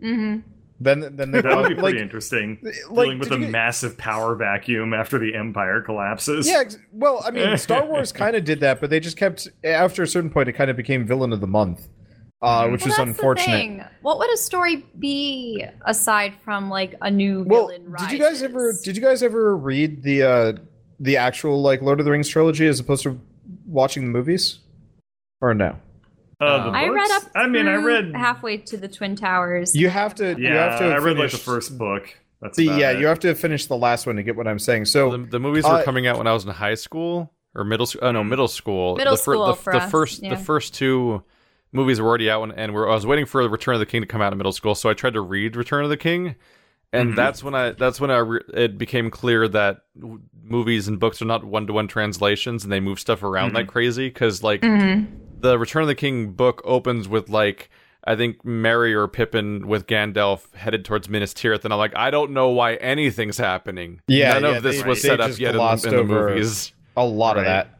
hmm Then, then they That would be like, pretty interesting. like, Dealing with a get- massive power vacuum after the Empire collapses. Yeah, well, I mean, Star Wars kind of did that, but they just kept after a certain point, it kind of became villain of the month, uh, which Well, is that's unfortunate. The thing. What would a story be aside from like a new Well, villain? did you guys ever did you guys ever read the uh, the actual like Lord of the Rings trilogy as opposed to watching the movies, or no? Uh, the I read up. I mean, I read. halfway to the Twin Towers. You have to. Yeah, you have to. I read like the first book. That's The, about yeah, it. you have to finish the last one to get what I'm saying. So the, the movies were uh, coming out when I was in high school or middle school. Oh no, middle school. Middle the, fir- school the, for the us, first yeah. the first two movies were already out, and, and we're, I was waiting for Return of the King to come out in middle school. So I tried to read Return of the King, and Mhm. that's when I that's when I re- it became clear that w- movies and books are not one to one translations, and they move stuff around Mhm. like crazy. Because like Mhm. the Return of the King book opens with like I think Merry or Pippin with Gandalf headed towards Minas Tirith, and I'm like, I don't know why anything's happening. Yeah, none yeah, of this they- was set up yet in, the- in the movies. a lot of Right. that.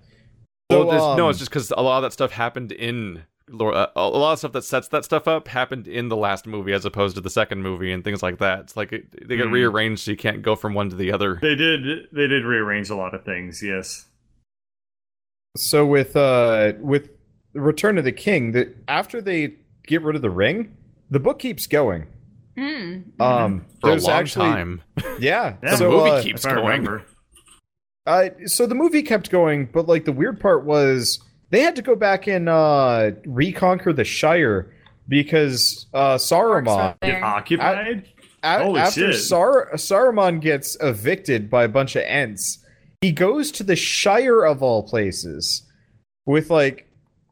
Well, So, no, um, it's just because a lot of that stuff happened in Lord. Uh, a lot of stuff that sets that stuff up happened in the last movie as opposed to the second movie and things like that. It's like it, they get Hmm. rearranged so you can't go from one to the other. They did. They did rearrange a lot of things. Yes. So with uh with Return of the King, the, after they get rid of the ring, the book keeps going. Mm. Um, for a long actually, time. Yeah. Yeah, The so, movie uh, keeps if I going. Uh, so the movie kept going, but like the weird part was they had to go back and uh, reconquer the Shire because uh, Saruman, Get occupied. a- Holy after. Sar- Saruman gets evicted by a bunch of Ents, he goes to the Shire of all places with like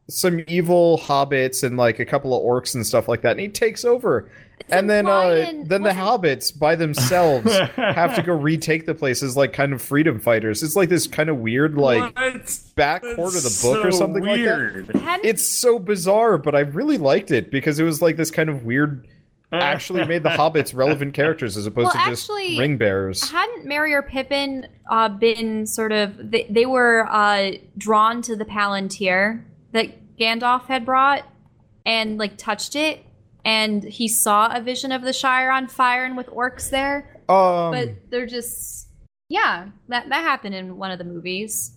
some evil hobbits and like a couple of orcs and stuff like that, and he takes over. It's and then uh, then the wasn't- hobbits by themselves have to go retake the places like kind of freedom fighters. It's like this kind of weird like What? back quarter of the book or so something like that. weird. It's so bizarre, but I really liked it because it was like this kind of weird. Actually, made the hobbits relevant characters as opposed Well, to just actually, ring bearers. Hadn't Merry or Pippin uh, been sort of they, they were uh, drawn to the Palantir that Gandalf had brought and like touched it and he saw a vision of the Shire on fire and with orcs there Um, but they're just yeah that that happened in one of the movies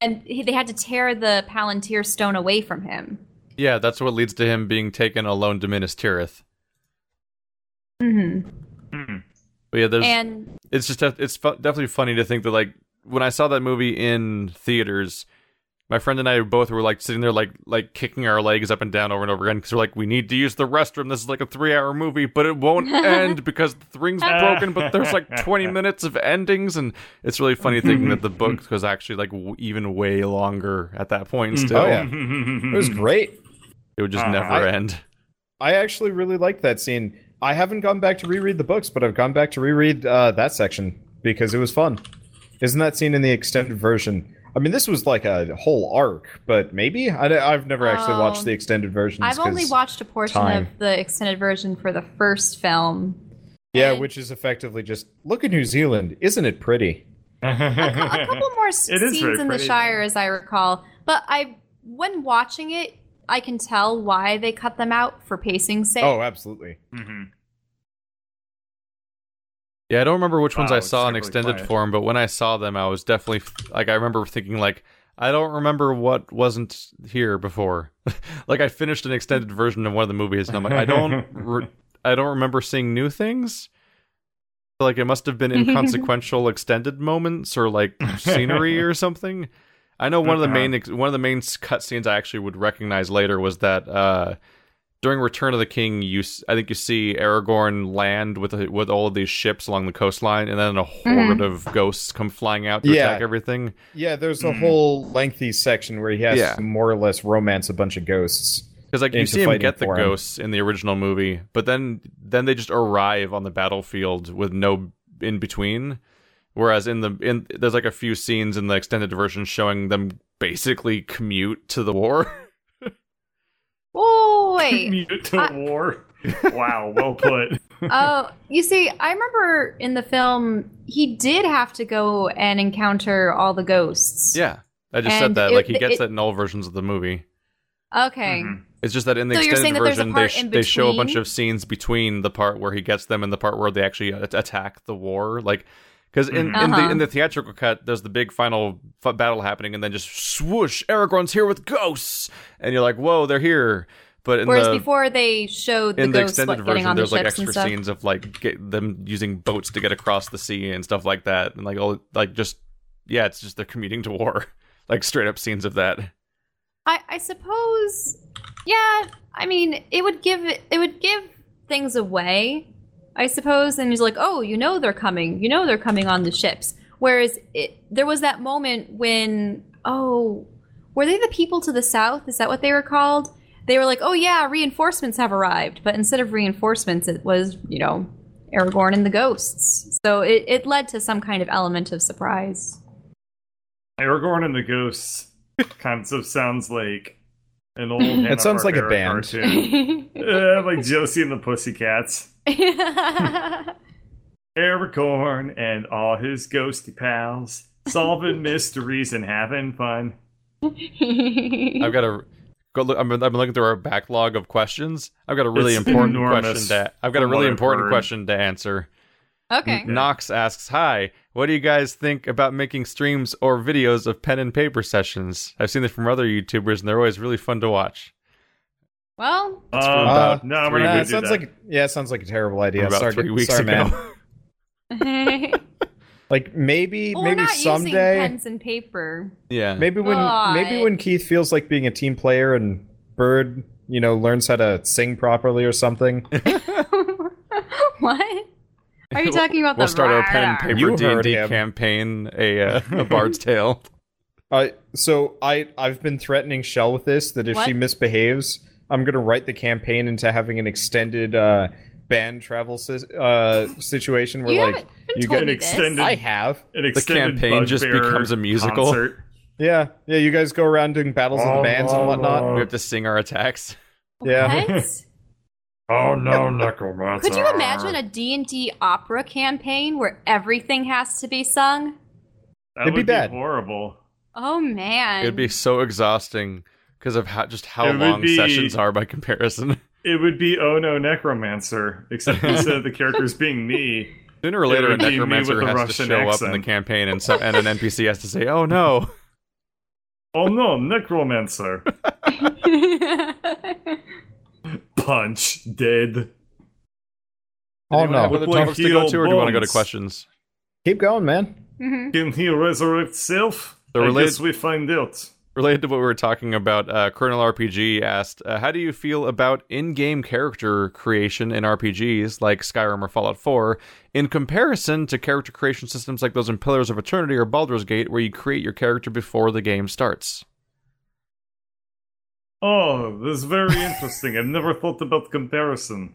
and he, they had to tear the Palantir stone away from him Yeah, that's what leads to him being taken alone to Minas Tirith. mm-hmm. Hmm. But yeah, there's and it's just it's fu- definitely funny to think that like when I saw that movie in theaters, my friend and I both were like sitting there like like kicking our legs up and down over and over again because we're like we need to use the restroom. This is like a three hour movie, but it won't end because the ring's are broken. But there's like 20 minutes of endings, and it's really funny thinking that the book was actually like w- even way longer at that point. Still, Oh, yeah. it was great. it would just Uh, never I- end. I actually really liked that scene. I haven't gone back to reread the books, but I've gone back to reread uh, that section because it was fun. Isn't that scene in the extended version? I mean, this was like a whole arc, but maybe I, have never actually Oh. watched the extended version. I've only watched a portion time. of the extended version for the first film Yeah, and- which is effectively just look at New Zealand. Isn't it pretty? a, cou- a couple more s- scenes very in the. Shire, as I recall. But I, when watching it, I can tell why they cut them out for pacing sake. Oh, absolutely. Mhm. Yeah, I don't remember which ones Wow, I saw in extended quiet. form, but when I saw them, I was definitely like, I remember thinking like, I don't remember what wasn't here before. like I finished an extended version of one of the movies, and I'm like, I don't, re- I don't remember seeing new things. Like it must have been inconsequential extended moments or like scenery or something. I know one of the Uh-huh. main ex- one of the main cut scenes I actually would recognize later was that uh, during Return of the King, you s- I think you see Aragorn land with with all of these ships along the coastline, and then a horde of ghosts come flying out to Yeah. attack everything. Yeah, there's a Mm. whole lengthy section where he has Yeah. to more or less romance a bunch of ghosts. Because like you Into see him get the him. ghosts in the original movie, but then then they just arrive on the battlefield with no in between. Whereas in the in there's like a few scenes in the extended version showing them basically commute to the war. Oh wait, Commute to I- war. wow, well put. Oh, you see, I remember in the film he did have to go and encounter all the ghosts. Yeah, I just And said that. it- like he gets it- that in all versions of the movie. Okay. Mhm. It's just that in the So you're extended that there's a version, they, sh- they show a bunch of scenes between the part where he gets them and the part where they actually attack the war. Like, because in, in the Uh-huh. in the theatrical cut, there's the big final f- battle happening, and then just swoosh, Aragorn's here with ghosts, and you're like, whoa, they're here. But in Whereas the before they showed the in the ghosts extended like, getting version, on the there's like ships and extra stuff. scenes of like get them using boats to get across the sea and stuff like that, and like all like just yeah, it's just they're commuting to war, like straight up scenes of that. I, I suppose, yeah. I mean, it would give it, it would give things away, I suppose. And he's like, oh, you know they're coming. You know they're coming on the ships. Whereas it, there was that moment when, oh, were they the people to the south? Is that what they were called? They were like, oh yeah, reinforcements have arrived. But instead of reinforcements, it was you know Aragorn and the ghosts. So it, it led to some kind of element of surprise. Aragorn and the Ghosts kind of sounds like an old. It sounds like a band. cartoon. Uh, like Josie and the Pussycats. Aragorn and all his ghosty pals solving mysteries and having fun. I've got a go look. I'm, I've been looking through our backlog of questions. I've got a really It's important question to. I've got a really important heard. question to answer. okay. Knox asks, "Hi, what do you guys think about making streams or videos of pen and paper sessions? I've seen it from other YouTubers, and they're always really fun to watch." Well, Uh, about no, we're three not Nah, gonna it do sounds that. like yeah, it sounds like a terrible idea. about sorry, three weeks sorry, ago. man. Like maybe well, we're maybe not someday, using pens and paper. yeah, maybe when God. maybe when Keith feels like being a team player and Bird, you know, learns how to sing properly or something. what? Are you talking about we'll the start our pen and paper You D&D campaign, a uh, a Bard's Tale. Uh, so I I've been threatening Shell with this that if What? she misbehaves, I'm gonna write the campaign into having an extended uh, band travel si- uh, situation where You like you get an me this. extended- I have An extended campaign just becomes a musical. concert. yeah yeah you guys go around doing battles of the bands and whatnot. We have to sing our attacks. Yeah. Oh no, necromancer! Could you imagine a D&D opera campaign where everything has to be sung? That It'd be would bad. horrible. Oh man. It'd be so exhausting because of how just how It long be- sessions are by comparison. It would be Oh No Necromancer, except instead of the characters being me, Sooner or later, a would be me necromancer with has Russian to show up in the campaign, and so, and an NPC has to say, "Oh no." oh no, Necromancer, punch, dead. Oh no! other Look like topics to go to, or do you want to go to questions? Keep going, man. Mhm. Can he resurrect self? The I relate- guess we find out. Related to what we were talking about, uh, Colonel RPG asked, uh, "How do you feel about in-game character creation in RPGs like Skyrim or Fallout 4, in comparison to character creation systems like those in Pillars of Eternity or Baldur's Gate, where you create your character before the game starts?" Oh, this is very interesting. I've never thought about comparison.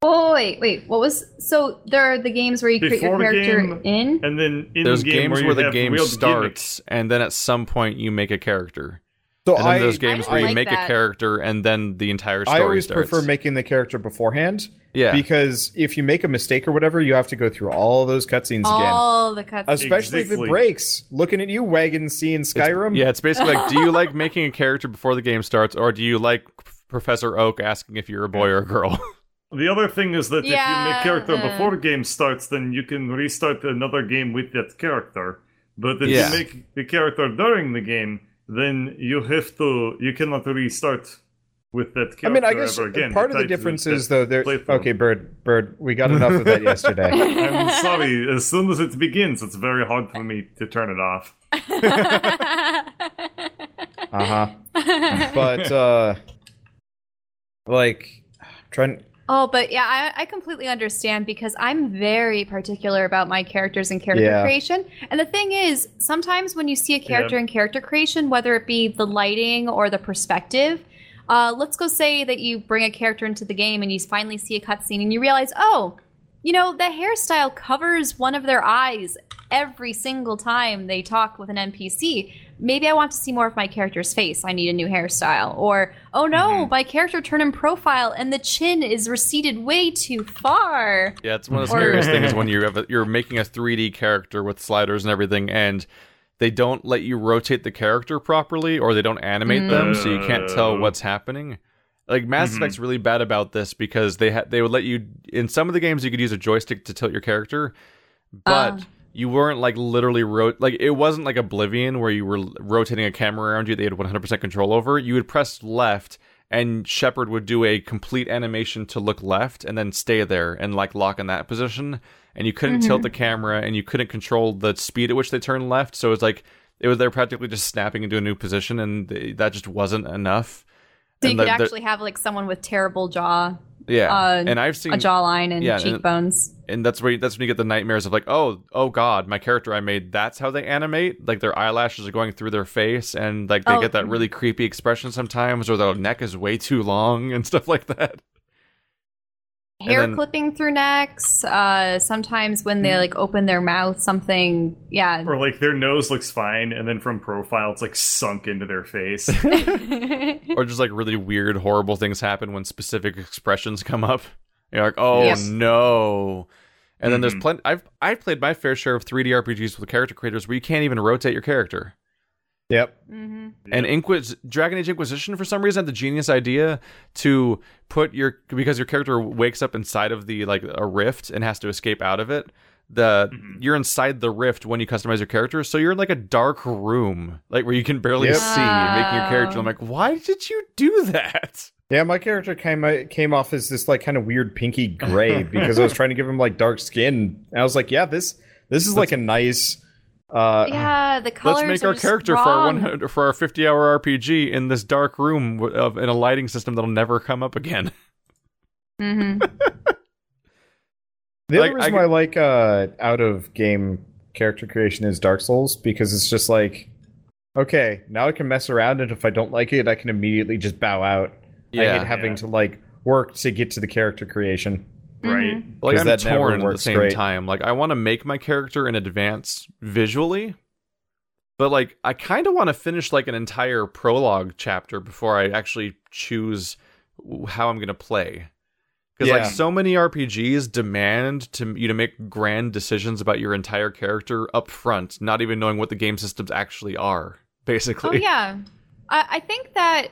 Oh wait, wait. What was so? There are the games where you create your Before the character game- in. And then in There's game games where, where, the game real starts, and then at some point you make a character. So And then I there's games I where you like make that. a character, and then the entire story I always starts. prefer making the character beforehand yeah, because if you make a mistake or whatever, you have to go through all those cutscenes again. All the cuts. Especially if it breaks. Looking at you, wagon C in Skyrim. Yeah, it's basically like, do you like making a character before the game starts, or do you like Professor Oak asking if you're a boy or a girl? The other thing is that if you Yeah, make character uh. before the game starts, then you can restart another game with that character. But if Yeah. you make the character during the game, then you have to you cannot restart with that character I mean, I guess ever again. part of the difference is though. There, okay, Bird, Bird, we got enough of that yesterday. I'm sorry. As soon as it begins, it's very hard for me to turn it off. Uh huh. But uh, like, trying. Oh, but yeah, I, I completely understand because I'm very particular about my characters and character Yeah. creation. And the thing is, sometimes when you see a character Yeah. in character creation, whether it be the lighting or the perspective, uh, let's go say that you bring a character into the game and you finally see a cutscene and you realize, oh, you know, the hairstyle covers one of their eyes every single time they talk with an NPC. Maybe I want to see more of my character's face. I need a new hairstyle. Or, oh no, Mhm. my character turned in profile and the chin is receded way too far. Yeah, it's one of the scariest things when you're you're making a 3D character with sliders and everything, and they don't let you rotate the character properly, or they don't animate them, so you can't tell Oh. what's happening. Like Mass Mhm. Effect's really bad about this because they ha- they would let you in some of the games you could use a joystick to tilt your character, but Ah. You weren't like literally ro- like it wasn't like Oblivion where you were rotating a camera around you that you had 100% control over. You would press left and Shepard would do a complete animation to look left and then stay there and like lock in that position and you couldn't tilt the mm-hmm. camera and you couldn't control the speed at which they turn left so it's like it was they're practically just snapping into a new position and they, that just wasn't enough. So you And could the- the- actually have like someone with terrible jaw, yeah. uh, and I've seen a jawline and yeah, cheekbones. and that's where that's when you get the nightmares of like, oh, oh God, my character I made. That's how they animate. Like their eyelashes are going through their face, and like they Oh. get that really creepy expression sometimes, or their neck is way too long and stuff like that. And hair then- clipping through necks. Uh, sometimes when they like open their mouth, something. Yeah. Or like their nose looks fine, and then from profile, it's like sunk into their face. or just like really weird, horrible things happen when specific expressions come up. You're like, oh Yep. no. And then there's Mhm. plenty. I've I've played my fair share of 3D RPGs with character creators where you can't even rotate your character. Yep. hmm And Inquis- Dragon Age Inquisition, for some reason, had the genius idea to put your because your character wakes up inside of the like a rift and has to escape out of it. The Mhm. you're inside the rift when you customize your character, so you're in like a dark room, like where you can barely Yep. see making your character. I'm like, why did you do that? Yeah, my character came came off as this like kind of weird pinky gray because I was trying to give him like dark skin. And I was like, yeah, this this is like a nice uh Yeah, the colors. Let's make are our just character for our 100, for our 50 hour RPG in this dark room of in a lighting system that'll never come up again. Mhm. The Like, other I reason could- I, like uh out of game character creation is Dark Souls because it's just like okay, now I can mess around and if I don't like it, I can immediately just bow out. I Yeah. hate having Yeah. to like work to get to the character creation. Right? Mhm. like 'Cause I'm that torn at the same great. time. Like I want to make my character in advance visually, but like I kind of want to finish like an entire prologue chapter before I actually choose how I'm going to play. Because like so many RPGs demand to you to make grand decisions about your entire character up front, not even knowing what the game systems actually are. Oh Basically, yeah, I, I think that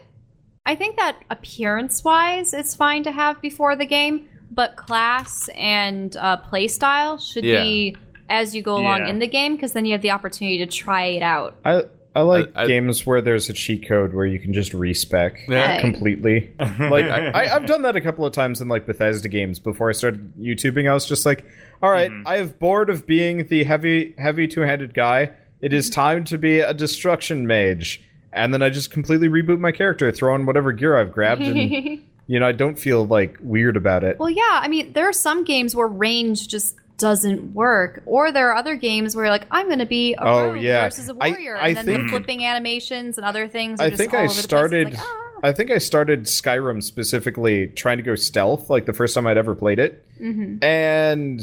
I think that appearance wise, it's fine to have before the game, but class and uh, play style should Yeah. be as you go along Yeah. in the game, because then you have the opportunity to try it out. I I like I- I- games where there's a cheat code where you can just respec Yeah. completely. like I, I, I've done that a couple of times in like Bethesda games before I started YouTubing. I was just like, all right, Mhm. I have bored of being the heavy heavy two handed guy. It is time to be a destruction mage. And then I just completely reboot my character, throw on whatever gear I've grabbed, and you know I don't feel like weird about it. well, yeah, I mean, there are some games where range just doesn't work, or there are other games where you're like, I'm going to be a Oh, rogue yeah. versus a warrior, I and then think- the flipping animations and other things. Are I just think I over the place. It's started. like, ah. I think I started Skyrim specifically trying to go stealth, like the first time I'd ever played it. Mhm. and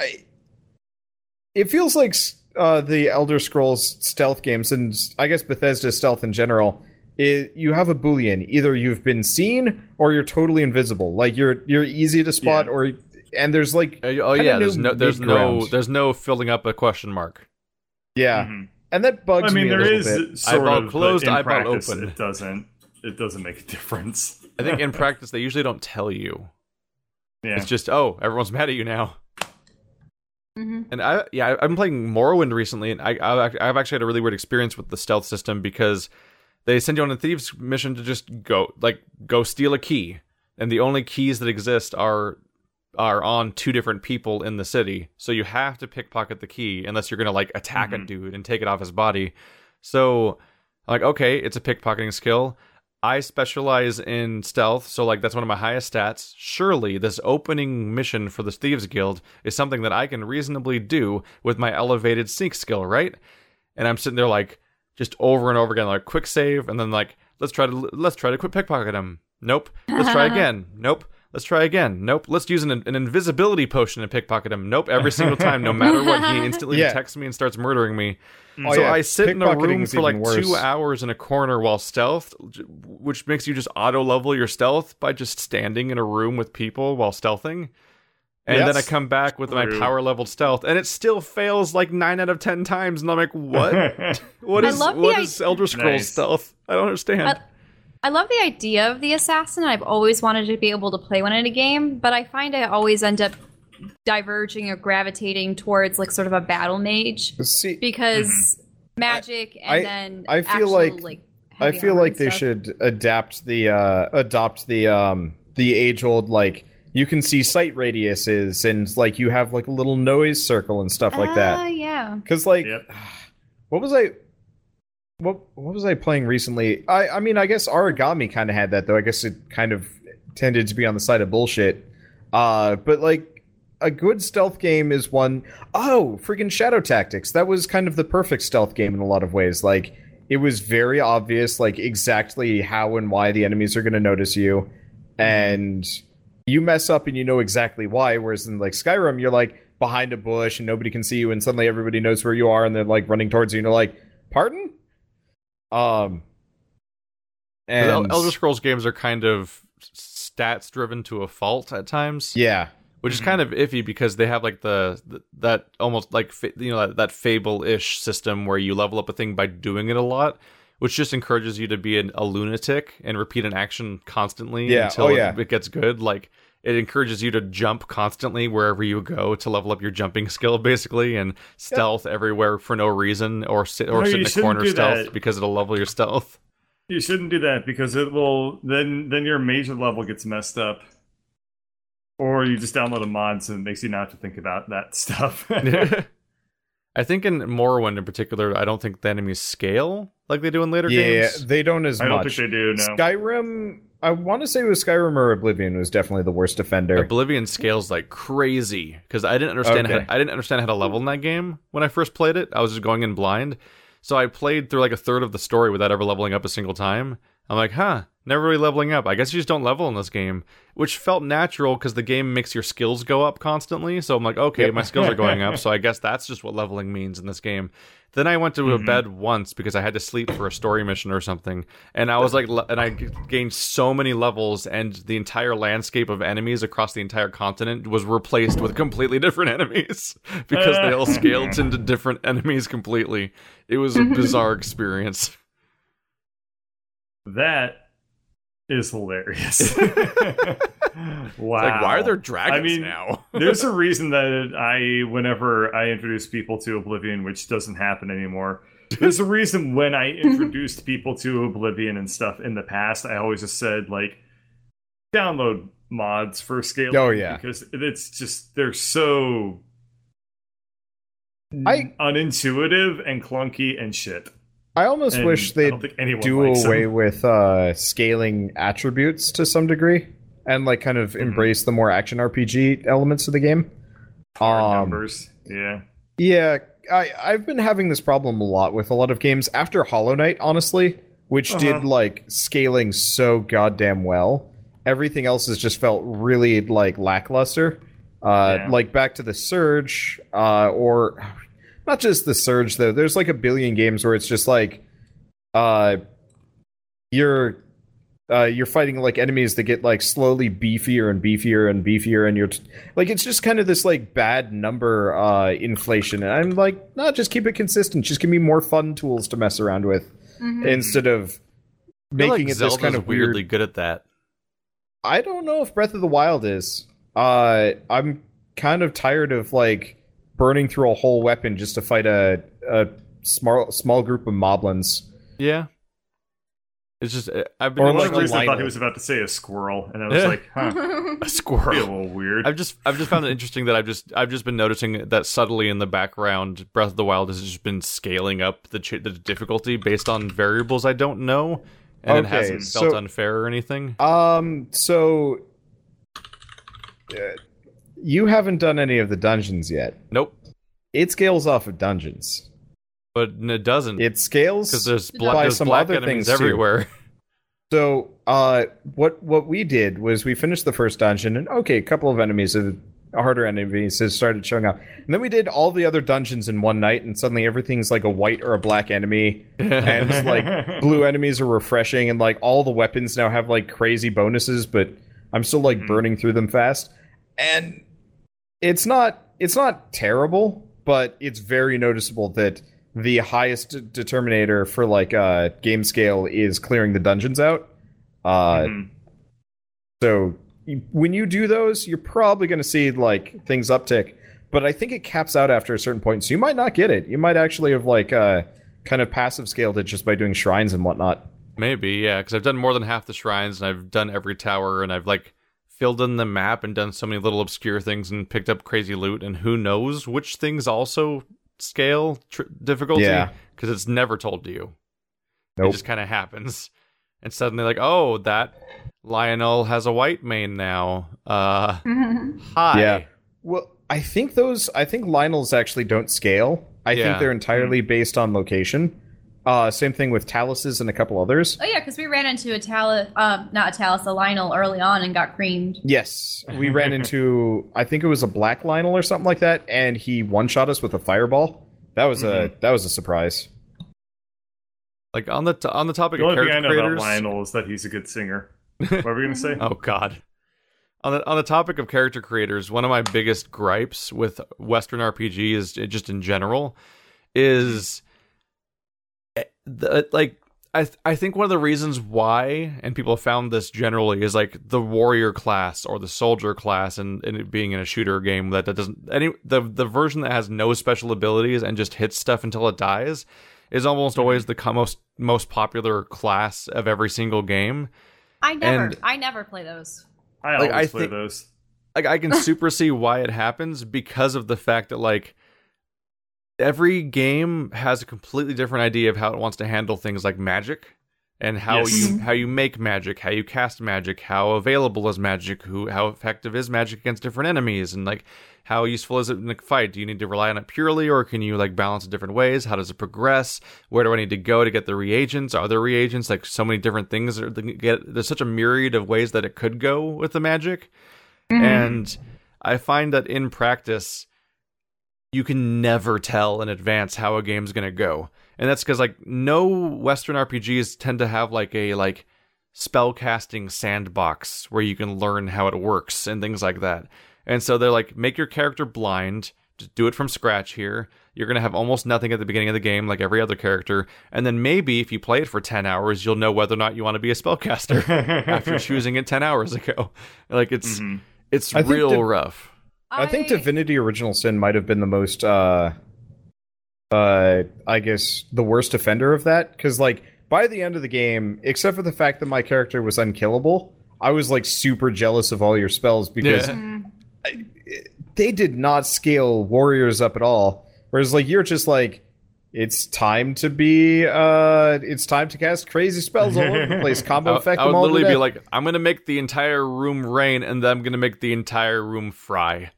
I, it feels like uh, the Elder Scrolls stealth games, and I guess Bethesda stealth in general. It, you have a boolean: either you've been seen or you're totally invisible. Like you're you're easy to spot, Yeah. or and there's like Uh, oh kinda yeah, there's no, there's no, mid-ground. there's no filling up a question mark. yeah, Mhm. and that bugs I mean, me a little is bit. sort Eyeball of closed, but in eyeball practice, open. It doesn't. It doesn't make a difference. I think in practice they usually don't tell you. Yeah. It's just oh, everyone's mad at you now. Mhm. And I yeah, I- I'm playing Morrowind recently, and I I've I've actually had a really weird experience with the stealth system because they send you on a thieves mission to just go like go steal a key, and the only keys that exist are are on two different people in the city. So you have to pickpocket the key unless you're gonna like attack a Mhm. dude and take it off his body. So like okay, it's a pickpocketing skill. I specialize in stealth, so like that's one of my highest stats. Surely this opening mission for the Thieves Guild is something that I can reasonably do with my elevated sneak skill, right? And I'm sitting there like just over and over again, like quick save, and then like let's try to let's try to quick pickpocket him. Nope. Let's try again. Nope. Let's try again. Nope. Let's use an, an invisibility potion and pickpocket him. Nope. Every single time, no matter what, he instantly Yeah. detects me and starts murdering me. Oh, so yeah, I sit in a room for like worse. two hours in a corner while stealth, which makes you just auto level your stealth by just standing in a room with people while stealthing. And then I come back with my power leveled stealth, and it still fails like nine out of ten times. And I'm like, what? What I is what i- is Elder Scrolls Nice. stealth? I don't understand. I- I love the idea of the assassin. I've always wanted to be able to play one in a game, but I find I always end up diverging or gravitating towards like sort of a battle mage See, because magic and I- then I feel actual, like- like I feel like they should adapt the uh adopt the um the age old like you can see sight radiuses and like you have like a little noise circle and stuff like that. yeah. Cuz like Yep. what was I what what was I playing recently? I I mean I guess Aragami kind of had that though. I guess it kind of tended to be on the side of bullshit. Uh but like a good stealth game is one oh freaking Shadow Tactics. That was kind of the perfect stealth game in a lot of ways. Like it was very obvious like exactly how and why the enemies are going to notice you and you mess up and you know exactly why whereas in like Skyrim you're like behind a bush and nobody can see you and suddenly everybody knows where you are and they're like running towards you and you're like pardon um and El- Elder Scrolls games are kind of stats driven to a fault at times. yeah which Mm-hmm. is kind of iffy because they have like the, the that almost like you know that, that fable-ish system where you level up a thing by doing it a lot which just encourages you to be an, a lunatic and repeat an action constantly Yeah, oh, until oh, it- yeah. it, gets good like it encourages you to jump constantly wherever you go to level up your jumping skill basically and stealth everywhere for no reason or sit or No, sit in a corner stealth that. because it'll level your stealth You shouldn't do that because it will then then your major level gets messed up. Or you just download a mod so it makes you not have to think about that stuff. I think in Morrowind in particular, I don't think the enemies scale like they do in later yeah games. they don't as I don't much think they do, no. Skyrim I want to say it was Skyrim or Oblivion was definitely the worst offender. Oblivion scales like crazy because I didn't understand Okay. how, I didn't understand how to level in that game when I first played it. I was just going in blind, so I played through like a third of the story without ever leveling up a single time. I'm like, huh, never really leveling up. I guess you just don't level in this game, which felt natural because the game makes your skills go up constantly. So I'm like, okay, Yep. my skills are going up, so I guess that's just what leveling means in this game. Then I went to a Mhm. bed once because I had to sleep for a story mission or something, and I was like, le- and I gained so many levels, and the entire landscape of enemies across the entire continent was replaced with completely different enemies because they all scaled into different enemies completely. It was a bizarre experience. that is hilarious. wow. Like, why are there dragons I mean, now? There's a reason that I, whenever I introduce people to Oblivion, which doesn't happen anymore, there's a reason when I introduced people to Oblivion and stuff in the past, I always just said, like, download mods for scaling. Oh, yeah. Because it's just, they're so I- unintuitive and clunky and shit. I almost And wish they'd do them. away with uh, scaling attributes to some degree and like kind of Mhm. embrace the more action RPG elements of the game. Um, numbers. Yeah. Yeah, I I've been having this problem a lot with a lot of games after Hollow Knight, honestly, which did Uh-huh. like scaling so goddamn well. Everything else has just felt really like lackluster. Uh, Yeah. Like back to the Surge, uh, or not just the Surge though. There's like a billion games where it's just like, uh, you're uh, you're fighting like enemies that get like slowly beefier and beefier and beefier, and you're t- like it's just kind of this like bad number uh, inflation. And I'm like, no, just keep it consistent. Just give me more fun tools to mess around with Mhm. instead of making like it this kind of weirdly weird. good at that. I don't know if Breath of the Wild is. Uh, I'm kind of tired of like burning through a whole weapon just to fight a a small small group of moblins. Yeah. It's just uh, I've been Or For like some reason, I thought he was about to say a squirrel, and I was Yeah. like, huh, a be a little weird. I've just I've just found it interesting that I've just I've just been noticing that subtly in the background, Breath of the Wild has just been scaling up the ch- the difficulty based on variables I don't know, and it hasn't felt so- unfair or anything. Um, so uh, you haven't done any of the dungeons yet. Nope, It scales off of dungeons. but it doesn't It scales because there's By black there's some black other enemies things, too. everywhere. So, uh, what what we did was we finished the first dungeon, and okay, a couple of enemies, have, harder enemies, has started showing up, and then we did all the other dungeons in one night, and suddenly everything's like a white or a black enemy, and it's like blue enemies are refreshing, and like all the weapons now have like crazy bonuses, but I'm still like Mhm. burning through them fast, and it's not it's not terrible, but it's very noticeable that the highest determinator for like uh game scale is clearing the dungeons out. Uh Mhm. so when you do those, you're probably going to see like things uptick, but I think it caps out after a certain point. So you might not get it. You might actually have like uh kind of passive scaled it just by doing shrines and whatnot. Maybe, yeah, because I've done more than half the shrines and I've done every tower and I've like filled in the map and done so many little obscure things and picked up crazy loot and who knows which things also scale tr- difficulty Yeah. because it's never told to you. It just kind of happens, and suddenly like, oh, that Lynel has a white mane now. Uh, hi. Yeah. Well, I think those I think Lynels actually don't scale. I Yeah. think they're entirely based on location. Uh, same thing with Taluses and a couple others. Oh yeah, because we ran into a Talus, um, not a Talus, a Lynel early on and got creamed. Yes, we ran into I think it was a black Lynel or something like that, and he one shot us with a fireball. That was a that was a surprise. Like on the t- on the topic The of only thing I character know creators. about Lionel is that he's a good singer. What were we gonna say? Oh God. On the on the topic of character creators, one of my biggest gripes with Western RPG is just in general is the, like I th- I think one of the reasons why and people have found this generally is like the warrior class or the soldier class and, and it being in a shooter game that, that doesn't any the the version that has no special abilities and just hits stuff until it dies is almost mm-hmm. always the co- most most popular class of every single game. I never, And- I never play those. I Like, always I play think- those. like I can super see why it happens because of the fact that like every game has a completely different idea of how it wants to handle things like magic and how Yes. you mm-hmm. how you make magic, how you cast magic, how available is magic, who how effective is magic against different enemies, and like how useful is it in a fight? Do you need to rely on it purely, or can you like balance it different ways? How does it progress? Where do I need to go to get the reagents? Are there reagents? Like so many different things. Are, get, there's such a myriad of ways that it could go with the magic, mm-hmm. and I find that in practice, you can never tell in advance how a game's gonna go, and that's because like no Western RPGs tend to have like a like spellcasting sandbox where you can learn how it works and things like that. And so they're like, make your character blind, just do it from scratch here. You're gonna have almost nothing at the beginning of the game, like every other character, and then maybe if you play it for ten hours, you'll know whether or not you want to be a spellcaster after choosing it ten hours ago. Like it's Mhm. it's I real the- rough. I, think Divinity Original Sin might have been the most uh uh I guess the worst offender of that cuz like by the end of the game except for the fact that my character was unkillable I was like super jealous of all your spells because Yeah. Mm. they did not scale warriors up at all whereas like you're just like it's time to be uh it's time to cast crazy spells all over the place combo I, effect I them would all literally be like, I'm gonna make the entire room rain, and then I'm gonna make the entire room fry.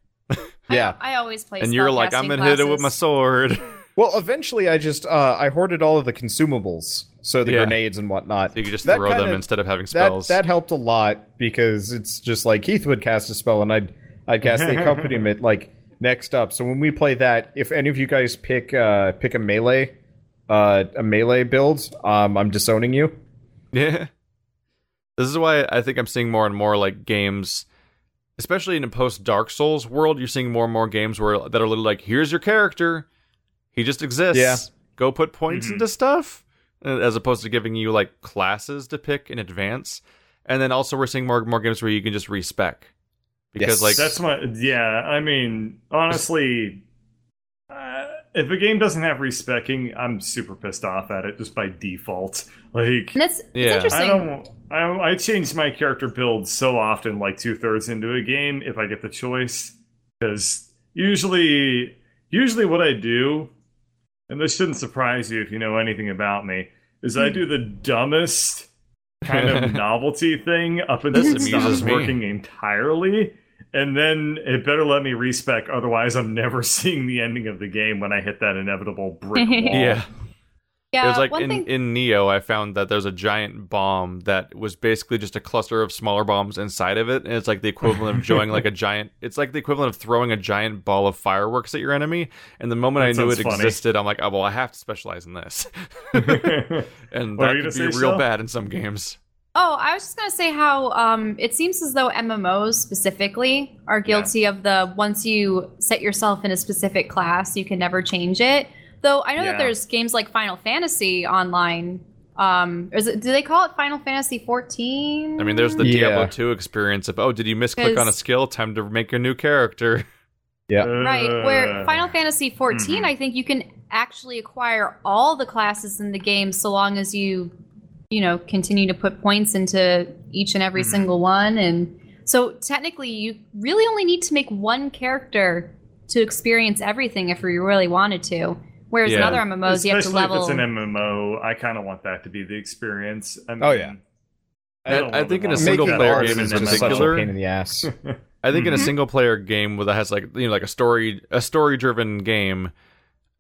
Yeah I, I always play. and you're like, I'm gonna hit it with my sword. Well, eventually, I just uh, I hoarded all of the consumables, so the Yeah. grenades and whatnot. So you can just That throw them kinda- instead of having That spells. that helped a lot because it's just like Keith would cast a spell and I'd I'd cast the accompaniment like next up. So when we play that, if any of you guys pick uh, pick a melee uh, a melee build, um, I'm disowning you. Yeah. This is why I think I'm seeing more and more like games, especially in a post Dark Souls world. You're seeing more and more games where that are literally like, here's your character, he just exists. Yeah. Go put points Mhm. into stuff, uh, as opposed to giving you like classes to pick in advance. And then also we're seeing more more games where you can just respec because Yes. like That's my yeah. I mean, honestly, if a game doesn't have respecking, I'm super pissed off at it just by default. Like, And it's, it's Yeah. I interesting. I don't. I, I change my character build so often, like two thirds into a game, if I get the choice, because usually, usually what I do, and this shouldn't surprise you if you know anything about me, is I hmm. do the dumbest kind of novelty thing up until This it stops amuses me. working entirely. And then it better let me respec, otherwise I'm never seeing the ending of the game when I hit that inevitable brick wall. yeah. Yeah, it was like one in, thing. in Nioh, I found that there's a giant bomb that was basically just a cluster of smaller bombs inside of it, and it's like the equivalent of throwing like a giant. It's like the equivalent of throwing a giant ball of fireworks at your enemy. And the moment That I knew it funny. existed, I'm like, oh well, I have to specialize in this, and What that you could be real Shell? bad in some games. Oh, I was just gonna say how um, it seems as though MMOs specifically are guilty of the once you set yourself in a specific class, you can never change it. Though I know Yeah. that there's games like Final Fantasy online. Um, is it, do they call it Final Fantasy 14? I mean, there's the Yeah. Diablo 2 experience of oh, did you misclick on a skill? Time to make a new character. Yeah. Right where Uh, Final Fantasy 14, Mhm. I think you can actually acquire all the classes in the game so long as you, you know, continue to put points into each and every Mhm. single one. And so technically, you really only need to make one character to experience everything if you really wanted to. Whereas in Yeah. other MMOs, you have to level. if it's an MMO, I kind of want that to be the experience. I mean, Oh, yeah. I, don't I think in a single player game is in just such a particular- pain in the ass. I think in a Mhm. single player game where that has like you know like a story a story driven game,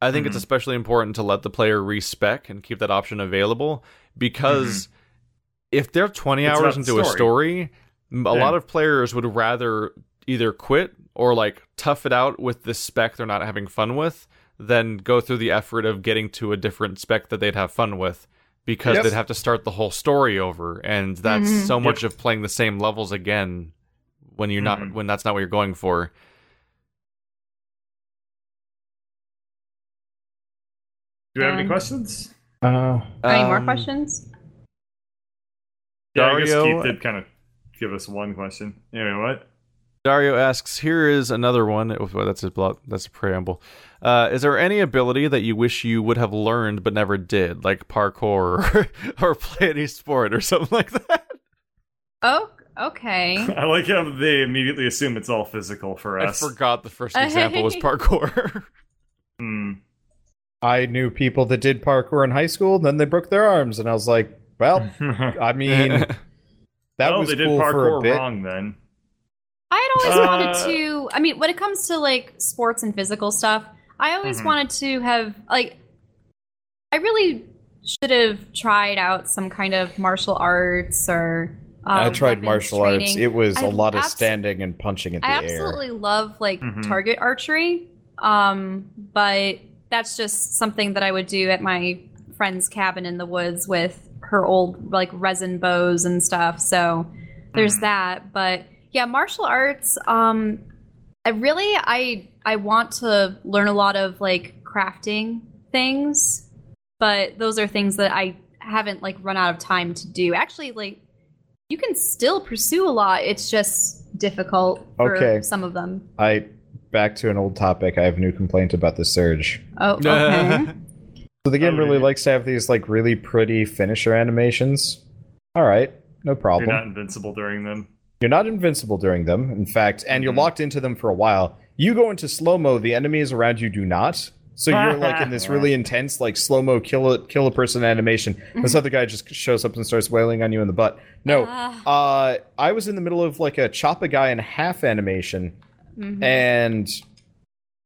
I think it's Mhm. especially important to let the player respec and keep that option available because if they're 20 It's hours about the into a story. a Yeah. lot of players would rather either quit or like tough it out with the spec they're not having fun with than go through the effort of getting to a different spec that they'd have fun with because Yep. they'd have to start the whole story over and that's Mhm. so much of playing the same levels again when you're not Mhm. when that's not what you're going for. Do we have any Um, questions? Uh, Any more Um, questions? Yeah, I guess Dario- Keith did kind of give us one question. Anyway, what? Dario asks, "Here is another one. Oh, well, that's a block. That's a preamble. Uh, is there any ability that you wish you would have learned but never did, like parkour or, or play any sport or something like that?" Oh, okay. I like how they immediately assume it's all physical for us. I us. forgot the first example was parkour. Hmm. I knew people that did parkour in high school, and then they broke their arms, and I was like, well, I mean, that well, was they did cool for a parkour bit. wrong then. I had always Uh, wanted to. I mean, when it comes to like sports and physical stuff, I always Mhm. wanted to have like. I really should have tried out some kind of martial arts or. Um, I tried weapons martial arts. It was a I lot of standing and punching in the I air. absolutely love like Mhm. target archery, um, but that's just something that I would do at my friend's cabin in the woods with her old like resin bows and stuff. So there's Mhm. that. But yeah, martial arts. Um, I really I I want to learn a lot of like crafting things, but those are things that I haven't like run out of time to do. Actually, like you can still pursue a lot. It's just difficult for Okay. some of them. I back to an old topic. I have a new complaint about the Surge. Oh, okay. So the game Oh, really yeah. likes to have these like really pretty finisher animations. All right, no problem. You're not invincible during them. You're not invincible during them, in fact, and you're Mhm. locked into them for a while. You go into slow mo, the enemies around you do not. So you're like in this really intense, like slow mo kill a kill a person animation. This other guy just shows up and starts wailing on you in the butt. No, Ah, uh, I was in the middle of like a chop a guy in half animation, mhm. and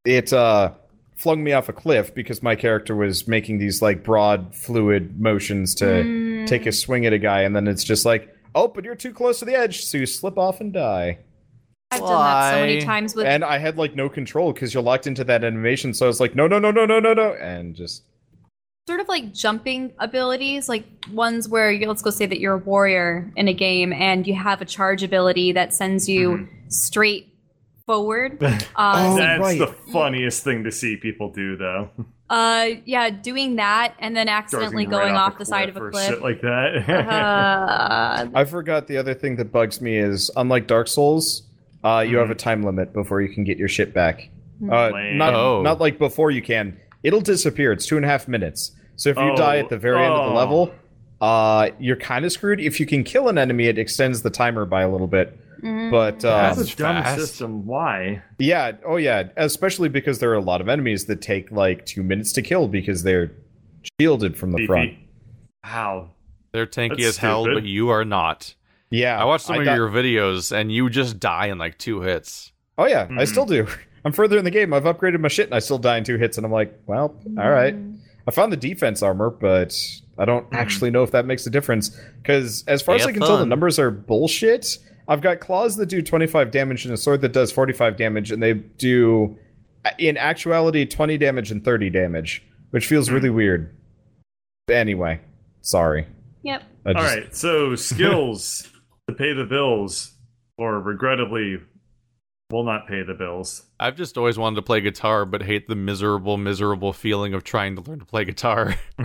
it uh, flung me off a cliff because my character was making these like broad, fluid motions to Mm. take a swing at a guy, and then it's just like, oh, but you're too close to the edge, so you slip off and die. I've done that so many times with and I had like no control because you're locked into that animation, so I was like, no, no, no, no, no, no, no, and just sort of like jumping abilities, like ones where you, let's go say that you're a warrior in a game and you have a charge ability that sends you Mm-hmm. straight forward. Uh, Oh, That's right. the funniest thing to see people do, though. uh, yeah, doing that and then accidentally Starting right going off the side of a or cliff. Shit like that. uh, I forgot the other thing that bugs me is unlike Dark Souls, uh, you have Mhm. a time limit before you can get your shit back. Uh, not Oh. not like before you can. It'll disappear. It's two and a half minutes. So if you Oh, die at the very end of the oh. level, uh, you're kind of screwed. If you can kill an enemy, it extends the timer by a little bit. Mm. But uh, That's a dumb fast. system. Why? yeah, oh yeah, especially because there are a lot of enemies that take like two minutes to kill because they're shielded from the Beefy. front. How? They're tanky That's as hell, stupid. but you are not. Yeah, I watched some of di- your videos, and you just die in like two hits. Oh yeah, I Mhm. still do. I'm further in the game. I've upgraded my shit, and I still die in two hits. And I'm like, well, all right. I found the defense armor, but I don't Mhm. actually know if that makes a difference. Because as far as I can tell, the numbers are bullshit. I've got claws that do 25 damage and a sword that does 45 damage, and they do, in actuality, 20 damage and 30 damage, which feels Hmm. really weird. Anyway, sorry. Yep. I just- right, so skills to pay the bills, or regrettably, will not pay the bills. I've just always wanted to play guitar, but hate the miserable, miserable feeling of trying to learn to play guitar.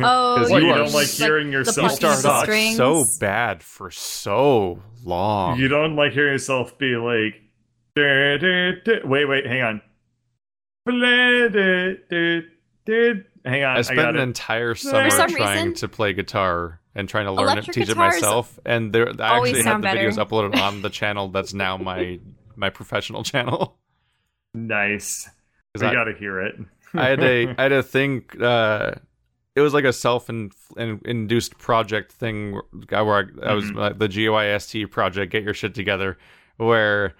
Oh, you you don't like like hearing the yourself You start off so bad for so long. You don't like hearing yourself be like, "Duh, duh, duh." wait, wait, hang on. Hang on, I I, spent got an it. entire summer some trying reason- to play guitar and trying to learn it, teach it myself. And there, I actually have sound the videos uploaded on the channel that's now my my professional channel. Nice. 'Cause We I- got to hear it. I had a I had a thing. Uh, it was like a self in, in, induced project thing where I, I was uh, the GOIST project. Get your shit together. Where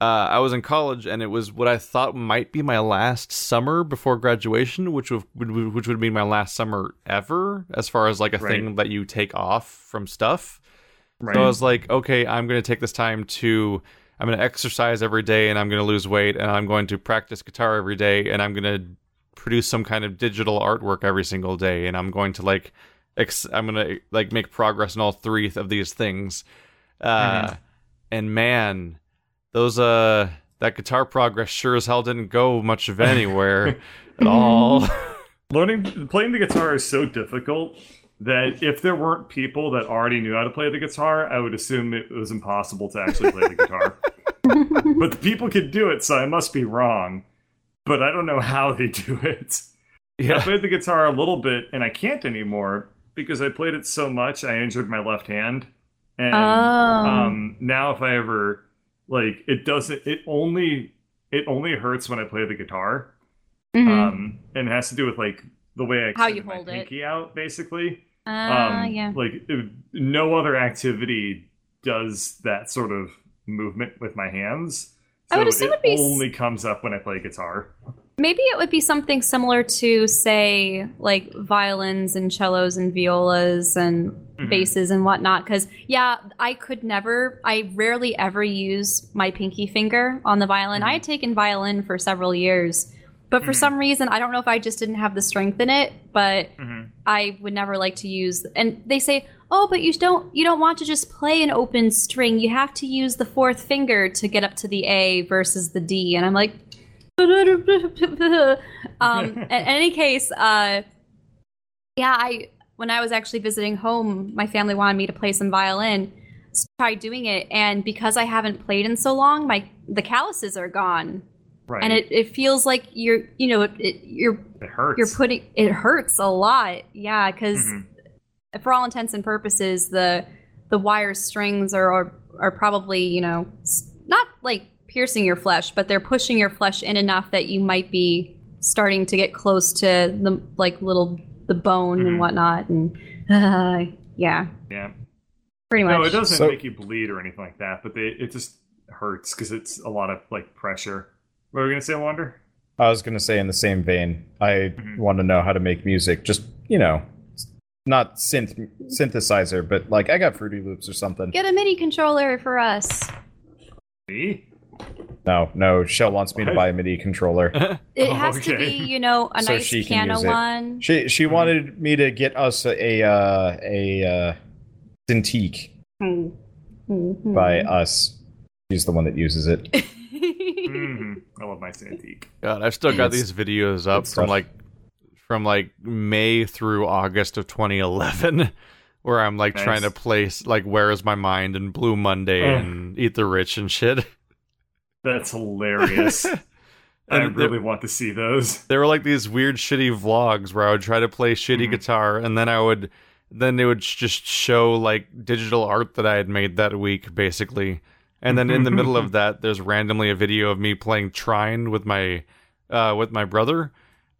uh, I was in college, and it was what I thought might be my last summer before graduation, which would would- which would be my last summer ever, as far as like a Right. thing that you take off from stuff. Right. So I was like, okay, I'm going to take this time to, I'm going to exercise every day and I'm going to lose weight and I'm going to practice guitar every day and I'm going to produce some kind of digital artwork every single day and I'm going to like, ex- I'm going to like make progress in all three of these things. Uh, Mhm. And man, those, uh, that guitar progress sure as hell didn't go much of anywhere at all. Learning playing the guitar is so difficult that if there weren't people that already knew how to play the guitar, I would assume it was impossible to actually play the guitar. but the people could do it, so I must be wrong. But I don't know how they do it. Yeah. I yeah. played the guitar a little bit, and I can't anymore because I played it so much. I injured my left hand, and Oh. um, now if I ever like, it doesn't. It only it only hurts when I play the guitar, Mhm. um, and it has to do with like the way I How extend you my hold it. pinky out, basically. Ah, um, yeah. Like it- no other activity does that sort of movement with my hands. I would assume it it'd be s- only comes up when I play guitar. Maybe it would be something similar to, say, like violins and cellos and violas and Mhm. basses and whatnot. Because, yeah, I could never, I rarely ever use my pinky finger on the violin. I had taken violin for several years, but for Mhm. some reason, I don't know if I just didn't have the strength in it, but Mhm. I would never like to use. And they say, "Oh, but you don't you don't want to just play an open string. You have to use the fourth finger to get up to the A versus the D." And I'm like, um, in any case, uh, yeah, I when I was actually visiting home, my family wanted me to play some violin. So I tried doing it, and because I haven't played in so long, my the calluses are gone, Right. and it, it feels like you're you know it, it, you're it hurts. you're putting it hurts a lot yeah because Mhm. for all intents and purposes the the wire strings are, are are probably you know not like piercing your flesh but they're pushing your flesh in enough that you might be starting to get close to the like little the bone Mhm. and whatnot and uh, yeah yeah. pretty much No, it doesn't So- make you bleed or anything like that, but they, it just hurts because it's a lot of like pressure. What were we gonna say, Wander? I was going to say in the same vein, I Mhm. want to know how to make music. Just, you know, not synth synthesizer, but like I got Fruity Loops or something. get a midi controller for us Me? No, no, Shell wants me to buy a MIDI controller. it has to be you know a So nice she piano use it. one She she wanted me to get us a a, uh, a uh, Cintiq Hmm. Mhm. by us. She's the one that uses it. hmm I love my Cintiq. God, I've still got It's- these videos up from stuff. like from like May through August of 2011, where I'm like Nice. trying to place like Where Is My Mind and Blue Monday Ugh. and Eat the Rich and shit. That's hilarious. I And really want to see those. There were like these weird shitty vlogs where I would try to play shitty Mhm. guitar and then I would then they would just show like digital art that I had made that week basically. And then in the middle of that there's randomly a video of me playing Trine with my uh with my brother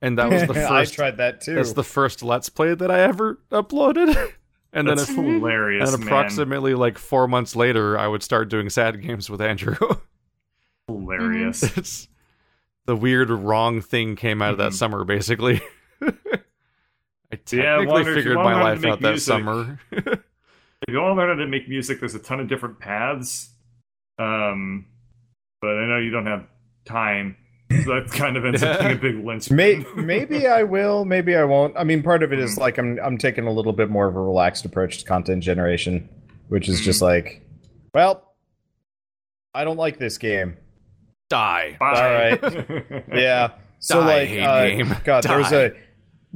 and that was the first. I tried that too. That's the first Let's Play that I ever uploaded. and then That's if, hilarious, and man. approximately like four months later, I would start doing sad games with Andrew. Hilarious. it's the weird wrong thing came out of that Mhm. summer, basically. I technically if figured my learn how to life out that summer. If you want to learn how to make music, there's a ton of different paths. Um, but I know you don't have time, so that kind of ends up being a big lynch. May, maybe I will, maybe I won't. I mean, part of it is Mhm. like I'm I'm taking a little bit more of a relaxed approach to content generation, which is just Mm-hmm. like, well, I don't like this game. Die. Bye. Yeah. So Die, like, hate uh, game. God, there was a.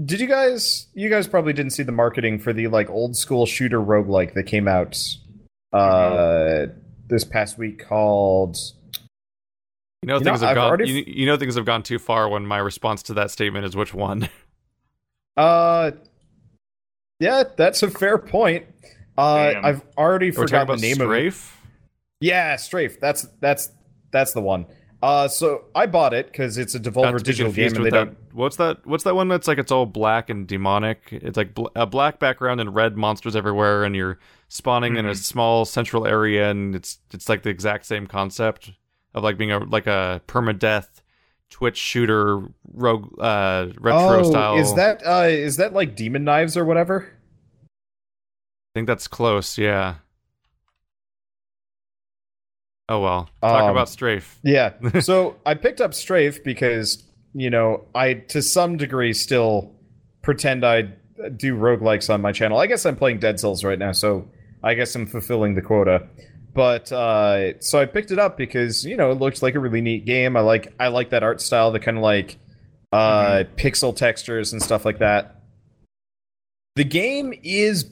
Did you guys? You guys probably didn't see the marketing for the like old school shooter roguelike that came out uh this past week called. You know You things know, have I've gone. already You, you know things have gone too far when my response to that statement is which one. Uh, yeah, that's a fair point. Uh, Damn. I've already We're forgotten about the name of it. Strafe. Yeah, Strafe. That's that's that's the one. Uh, so I bought it because it's a Devolver digital game, and they that. don't. What's that? What's that one that's like it's all black and demonic? It's like bl- a black background and red monsters everywhere, and you're spawning in a Mhm. small central area, and it's it's like the exact same concept of like being a like a permadeath Twitch shooter rogue uh retro oh, style. is that uh, is that like Demon Knives or whatever? I think that's close. Yeah. Oh well. Talk Um, about Strafe. Yeah. so I picked up Strafe because, you know, I to some degree still pretend I do roguelikes on my channel. I guess I'm playing Dead Cells right now, so I guess I'm fulfilling the quota. But uh so I picked it up because, you know, it looks like a really neat game. I like I like that art style, the kind of like uh pixel textures and stuff like that. The game is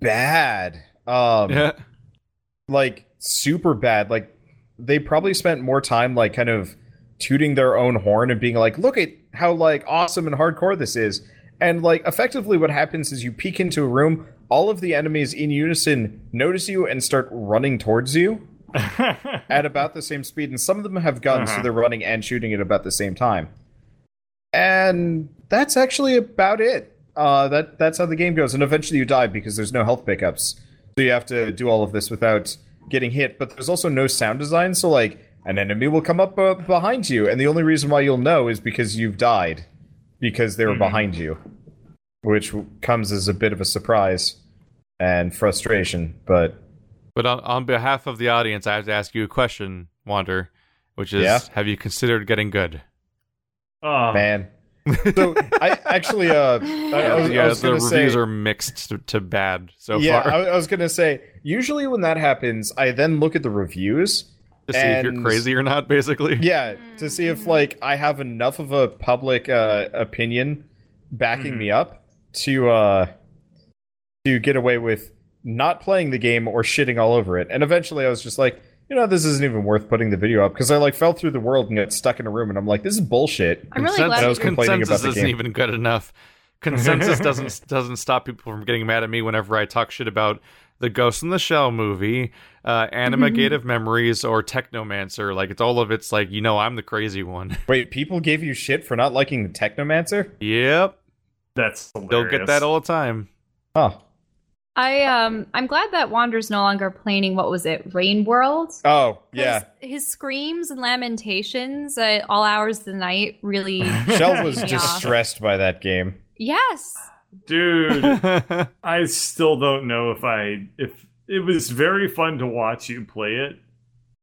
bad. Um Yeah. like super bad. Like they probably spent more time like kind of tooting their own horn and being like, look at how like awesome and hardcore this is. And like effectively what happens is you peek into a room, all of the enemies in unison notice you and start running towards you at about the same speed. And some of them have guns, so Uh-huh. they're running and shooting at about the same time. And that's actually about it. Uh, that that's how the game goes. And eventually you die because there's no health pickups. So you have to do all of this without getting hit. But there's also no sound design. So like an enemy will come up uh, behind you, and the only reason why you'll know is because you've died because they were Mhm. behind you, which comes as a bit of a surprise and frustration. But But on, on behalf of the audience, I have to ask you a question, Wander, which is Yeah? have you considered getting good? oh, man. so I actually uh I, I was, yeah, I the reviews say are mixed to, to bad so yeah far. I, I was gonna say usually when that happens I then look at the reviews to see if you're crazy or not, basically. yeah to see if like I have enough of a public uh, opinion backing Mhm. me up to uh to get away with not playing the game or shitting all over it and eventually I was just like you know this isn't even worth putting the video up because I like fell through the world and got stuck in a room and I'm like this is bullshit I'm really Consensus- glad I was that you're complaining consensus about the isn't game. even good enough. Consensus doesn't doesn't stop people from getting mad at me whenever I talk shit about the Ghost in the Shell movie, uh, Anima Gate of Memories, or Technomancer. Like it's all of it's like you know I'm the crazy one. wait people gave you shit for not liking the Technomancer yep, that's hilarious. they'll get that all the time. huh I um I'm glad that Wander's no longer playing what was it, Rain World? Oh yeah His screams and lamentations at all hours of the night really Shell was me off. distressed by that game. Yes. dude. I still don't know if I if it was very fun to watch you play it,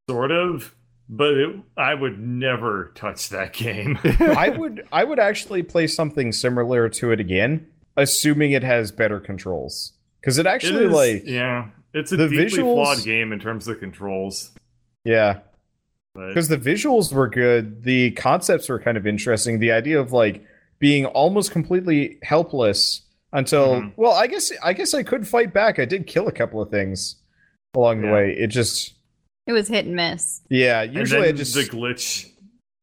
sort of, but it, I would never touch that game. I would I would actually play something similar to it again, assuming it has better controls. Because it It actually is- like yeah, it's a the deeply visuals- flawed game in terms of controls. yeah. Because the visuals were good, the concepts were kind of interesting. The idea of like being almost completely helpless until Mhm. well, I guess I guess I could fight back. I did kill a couple of things along the Yeah. way. It just It was hit and miss. yeah, and usually I then just the glitch.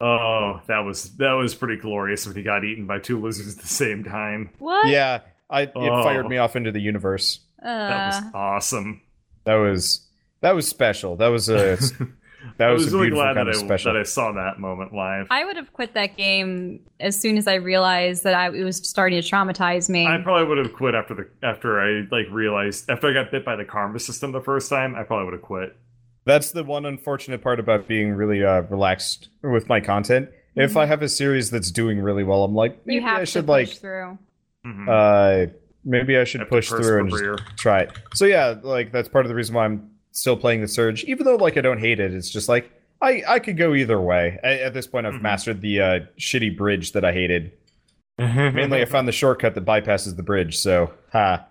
Oh, that was that was pretty glorious when he got eaten by two lizards at the same time. What? yeah, I it Oh. fired me off into the universe. That was Uh, awesome. That was that was special. That was a that was, was a really beautiful glad kind that of I, special. that I saw that moment live. I would have quit that game as soon as I realized that I, it was starting to traumatize me. I probably would have quit after the after I like realized after I got bit by the karma system the first time. I probably would have quit. That's the one unfortunate part about being really uh, relaxed with my content. If Mhm. I have a series that's doing really well, I'm like, maybe have I to should push like, through. Mhm. Uh, maybe I should Have push through and just try it. So yeah, like that's part of the reason why I'm still playing the Surge, even though like I don't hate it. It's just like I I could go either way. I, at this point, I've Mhm. mastered the uh, shitty bridge that I hated. Mainly, I found the shortcut that bypasses the bridge. So ha.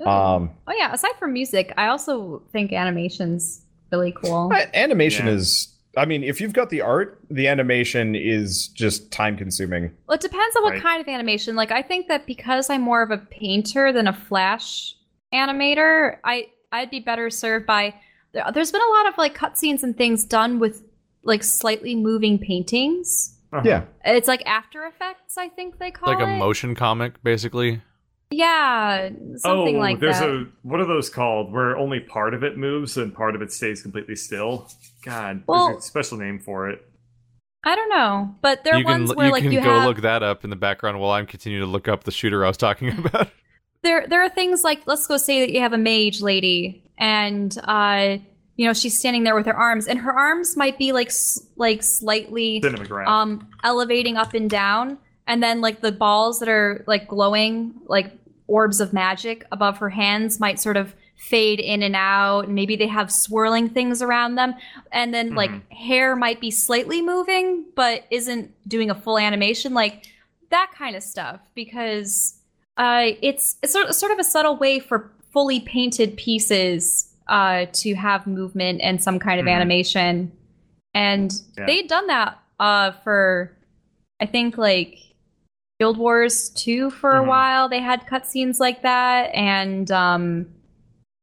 Ooh. Um, oh yeah, aside from music, I also think animation's really cool. a- animation Yeah. is. I mean, if you've got the art, the animation is just time consuming. Well, it depends on what Right. kind of animation. Like I think that because I'm more of a painter than a flash animator, I I'd be better served by. There, there's been a lot of like cutscenes and things done with like slightly moving paintings. Uh-huh. Yeah. It's like After Effects, I think they call like it. Like a motion comic, basically. Yeah, something oh, like there's that. a what are those called? Where only part of it moves and part of it stays completely still. God, Well- there's a special name for it. I don't know, but there are you can ones where you like can you go have look that up in the background while I'm continuing to look up the shooter I was talking about. there there are things like let's go say that you have a mage lady and uh you know she's standing there with her arms and her arms might be like like slightly Cinemagraph. um elevating up and down and then like the balls that are like glowing like orbs of magic above her hands might sort of fade in and out and maybe they have swirling things around them and then like Mhm. hair might be slightly moving but isn't doing a full animation like that kind of stuff because uh it's it's sort of, a subtle way for fully painted pieces uh to have movement and some kind of Mhm. animation and Yeah. they'd done that uh for I think like Guild Wars 2 for a Mhm. while. They had cutscenes like that and um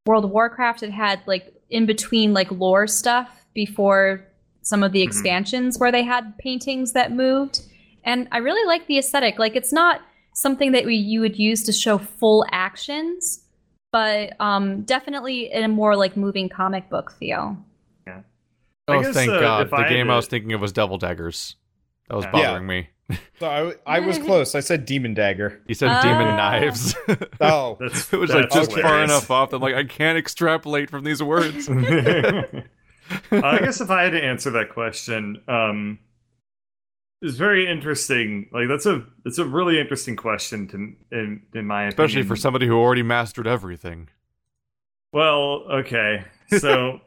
World of Warcraft had had like in between like lore stuff before some of the Mhm. expansions where they had paintings that moved. And I really like the aesthetic. Like it's not something that we, you would use to show full actions, but um definitely in a more like moving comic book feel. I Oh, guess, thank uh, God! The I had game I was thinking of was Devil Daggers. That was Yeah. bothering me. So I, I was close. I said demon dagger. You said Ah. demon knives. Oh, That's it was like that's just far enough off. that I'm like, I can't extrapolate from these words. Uh, I guess if I had to answer that question, um, it's very interesting. Like that's a it's a really interesting question to in in my Especially opinion. for somebody who already mastered everything. Well, okay. So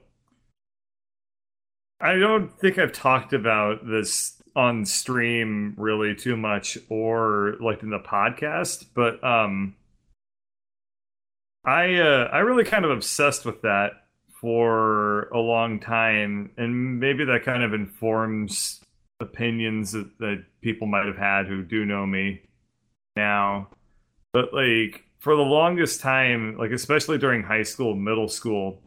I don't think I've talked about this on stream really too much or like in the podcast, but um I uh I really kind of obsessed with that for a long time and maybe that kind of informs opinions that, that people might have had who do know me now. But like for the longest time, like especially during high school, middle school,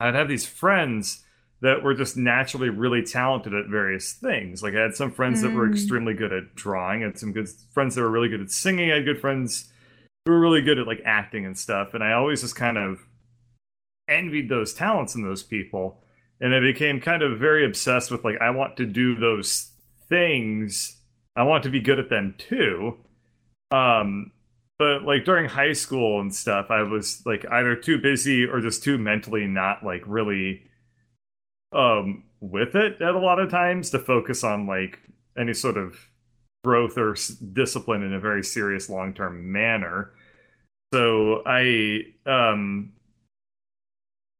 I'd have these friends that were just naturally really talented at various things. Like I had some friends that were Mm. extremely good at drawing, I had some good friends that were really good at singing, I had good friends who were really good at like acting and stuff. And I always just kind of envied those talents in those people. And I became kind of very obsessed with like I want to do those things. I want to be good at them too. Um but like during high school and stuff, I was like either too busy or just too mentally not like really um with it at a lot of times to focus on like any sort of growth or s- discipline in a very serious long-term manner. So I um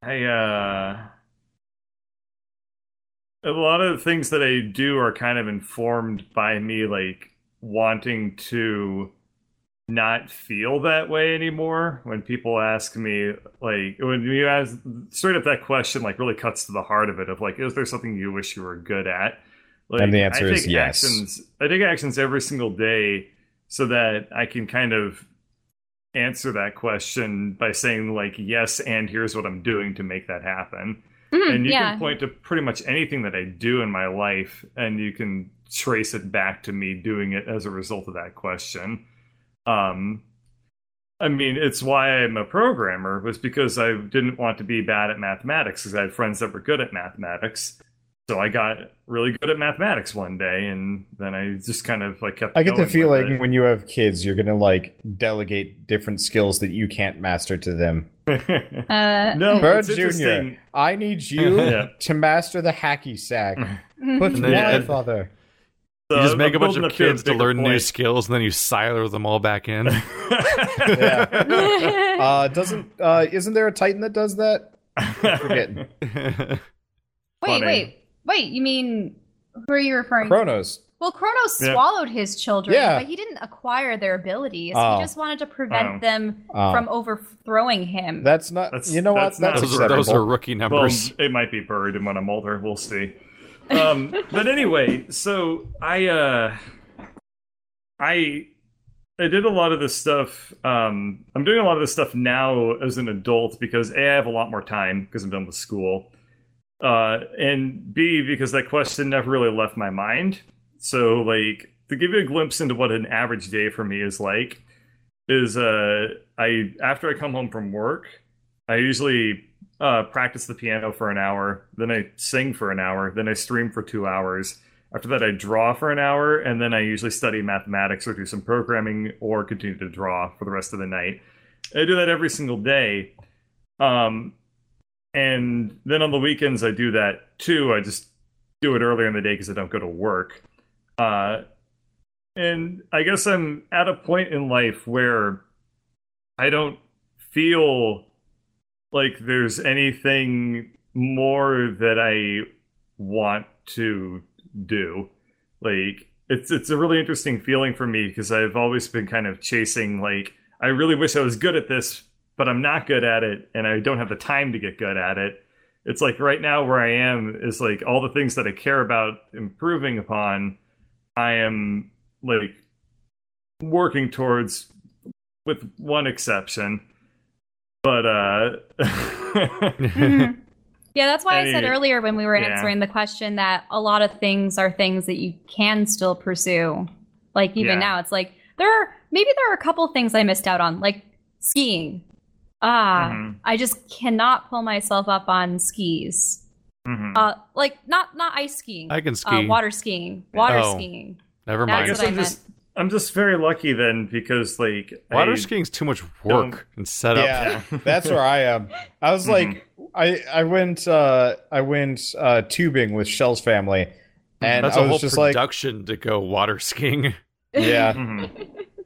I uh a lot of things that I do are kind of informed by me like wanting to not feel that way anymore when people ask me like when you ask straight up that question like really cuts to the heart of it of like is there something you wish you were good at like And the answer I is take yes. actions i take actions every single day so that i can kind of answer that question by saying like yes and here's what i'm doing to make that happen Mhm, and you yeah. can point to pretty much anything that I do in my life, and you can trace it back to me doing it as a result of that question. Um, I mean, it's why I'm a programmer was because I didn't want to be bad at mathematics because I had friends that were good at mathematics. So I got really good at mathematics one day, and then I just kind of like kept. I get the feeling it. when you have kids, you're gonna like delegate different skills that you can't master to them. Uh, no, Bird Junior. I need you Yeah. to master the hacky sack. Put And then- why, and- father? So You just I'm make a bunch of up to kids to bigger learn new skills, and then you silo them all back in. Yeah. Uh, doesn't uh, isn't there a Titan that does that? Forgetting. wait, Funny. wait, wait. You mean who are you referring? to? Kronos. Well, Kronos Yeah. swallowed his children, Yeah. but he didn't acquire their abilities. Oh. He just wanted to prevent Oh. them Oh. from overthrowing him. That's not. That's- you know what? that's not- That's those, are, those are acceptable. rookie well, numbers. it might be buried in when I'm older. We'll see. Um, but anyway, so I uh, I I did a lot of this stuff. Um, I'm doing a lot of this stuff now as an adult because a I have a lot more time because I'm done with school, uh, and b because that question never really left my mind. So like to give you a glimpse into what an average day for me is like is uh I after I come home from work, I usually uh, practice the piano for an hour, then I sing for an hour, then I stream for two hours. After that, I draw for an hour, and then I usually study mathematics or do some programming or continue to draw for the rest of the night. I do that every single day. Um, and then on the weekends, I do that too. I just do it earlier in the day because I don't go to work. Uh, and I guess I'm at a point in life where I don't feel like there's anything more that I want to do. Like it's it's a really interesting feeling for me because I've always been kind of chasing like I really wish I was good at this, but I'm not good at it and I don't have the time to get good at it. It's like right now where I am is like all the things that I care about improving upon I am like working towards with one exception. But uh Mhm. Yeah, that's why I said earlier when we were yeah. answering the question that a lot of things are things that you can still pursue. Like even Yeah. now, it's like there are maybe there are a couple things I missed out on, like skiing. Ah, Mhm. I just cannot pull myself up on skis. mhm. Uh, like not not ice skiing. I can Uh, ski. water skiing. Water Oh. skiing. Never That's I mind. guess what I I'm just I'm just very lucky then because like Water I, skiing's too much don't- work and setup. Yeah, that's where I am. I was like, I I went uh I went uh tubing with Shell's family, and That's I a was whole just like, production to go water skiing. yeah. Mhm.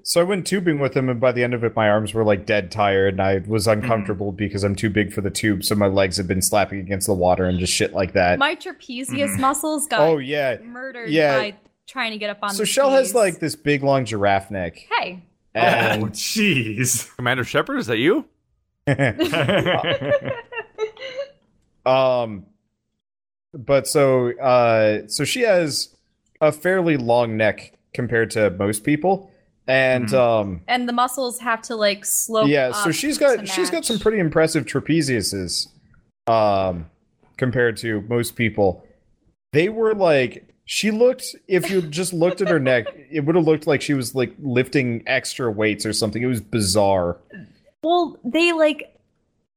So I went tubing with him, and by the end of it, my arms were like dead tired, and I was Mm-hmm. uncomfortable because I'm too big for the tube. So my legs had been slapping against the water and just shit like that. My trapezius Mhm. muscles got oh yeah. murdered yeah. by trying to get up on So the Shell has like this big long giraffe neck, Hey. Oh and jeez. Commander Shepard, is that you? um, but so uh, so she has a fairly long neck compared to most people, and Mhm. um, and the muscles have to like slope. yeah, so she's got she's got some pretty impressive trapeziuses, um, compared to most people. They were like she looked. If you just looked at her neck, it would have looked like she was like lifting extra weights or something. It was bizarre. Well, they like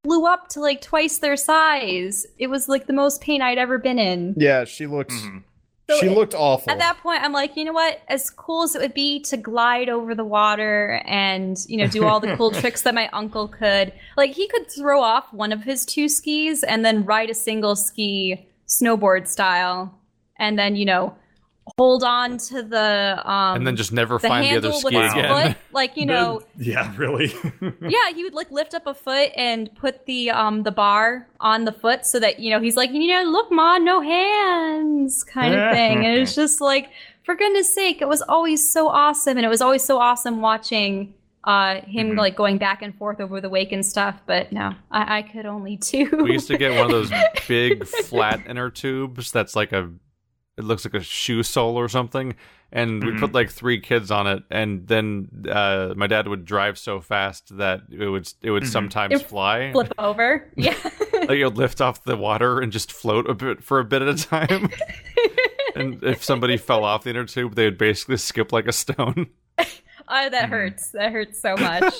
flew up to like twice their size. It was like the most pain I'd ever been in. Yeah, she looked. Mhm. So she it- looked awful. At that point, I'm like, you know what? As cool as it would be to glide over the water and, you know, do all the cool tricks that my uncle could, like, he could throw off one of his two skis and then ride a single ski snowboard style and then, you know, hold on to the, um, and then just never the find the other handle ski with his again. foot. Like, you know, yeah, really. yeah, he would like lift up a foot and put the um the bar on the foot so that you know he's like you know look ma no hands kind of thing and it's just like for goodness sake it was always so awesome and it was always so awesome watching uh him Mhm. like going back and forth over the wake and stuff but no I, I could only do we used to get one of those big flat inner tubes that's like a it looks like a shoe sole or something and we Mhm. put like three kids on it and then uh, my dad would drive so fast that it would it would Mhm. sometimes It fly flip over yeah like it would lift off the water and just float a bit for a bit at a time and if somebody fell off the inner tube they would basically skip like a stone Oh, that Mhm. hurts. That hurts so much.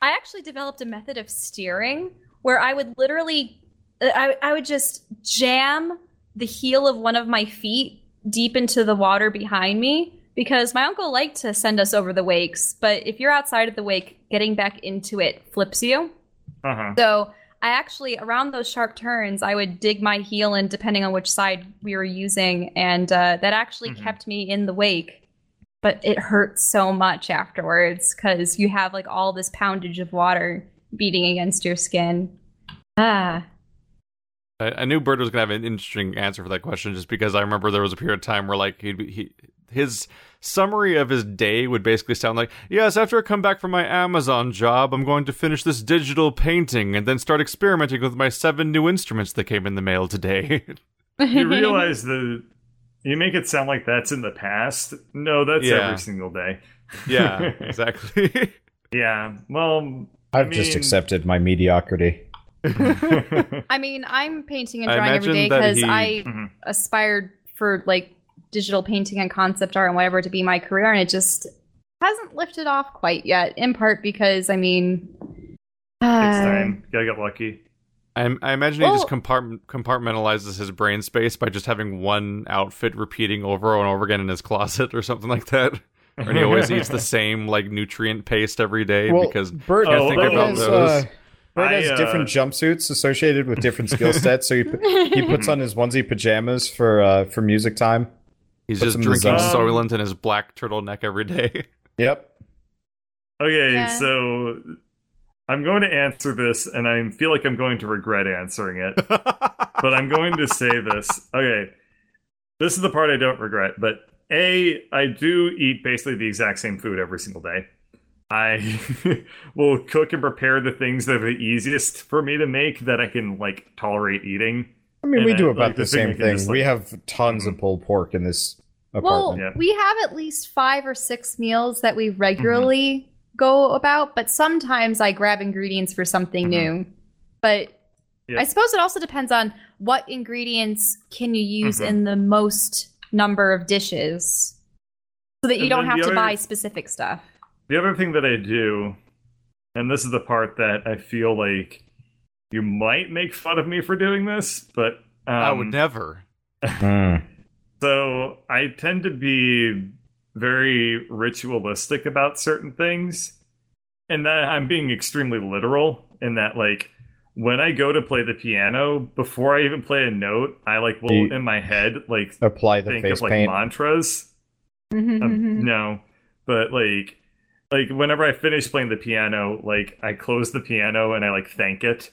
I actually developed a method of steering where I would literally, uh, I, I would just jam the heel of one of my feet deep into the water behind me because my uncle liked to send us over the wakes. But if you're outside of the wake, getting back into it flips you. uh-huh. So I actually around those sharp turns, I would dig my heel in depending on which side we were using, and uh, that actually Mhm. kept me in the wake. But it hurt so much afterwards because you have like all this poundage of water beating against your skin. Ah, I, I knew Bird was gonna have an interesting answer for that question, just because I remember there was a period of time where like he'd, be- he his summary of his day would basically sound like, "Yes, after I come back from my Amazon job, I'm going to finish this digital painting and then start experimenting with my seven new instruments that came in the mail today." You realize that you make it sound like that's in the past. No, that's Yeah. every single day. yeah, exactly. Yeah. Well, I've I just accepted my mediocrity. I mean, I'm painting and drawing every day because he- I Mhm. aspired for like digital painting and concept art and whatever to be my career, and it just hasn't lifted off quite yet. In part because I mean, Next uh, time, gotta get lucky. I, I imagine he just Well- compart- compartmentalizes his brain space by just having one outfit repeating over and over again in his closet or something like that. And he always eats the same like nutrient paste every day Well, because Bird, Oh, Bird about has, those. uh, Bird I, has uh, different jumpsuits associated with different skill sets. So he, he puts on his onesie pajamas for uh, for music time. he's puts just him in the drinking zone. Soylent in his black turtleneck every day. Yep. Okay, Yeah. so I'm going to answer this, and I feel like I'm going to regret answering it. but I'm going to say this. Okay, this is the part I don't regret. But a, I do eat basically the exact same food every single day. I will cook and prepare the things that are the easiest for me to make that I can like tolerate eating. I mean, And we do like, about the the same we thing. just, we like- have tons of pulled pork in this well, apartment. Yeah. we have at least five or six meals that we regularly go about, but sometimes I grab ingredients for something Mhm. new. But Yeah. I suppose it also depends on what ingredients can you use Mhm. in the most number of dishes, so that you And don't have to other- buy specific stuff. The other thing that I do, and this is the part that I feel like you might make fun of me for doing this, but um, I would never. Mm. So I tend to be very ritualistic about certain things. And that I'm being extremely literal in that like when I go to play the piano, before I even play a note, I like will You- in my head like Apply the think face of like paint. mantras. Um, no. But like like whenever I finish playing the piano, like I close the piano and I like thank it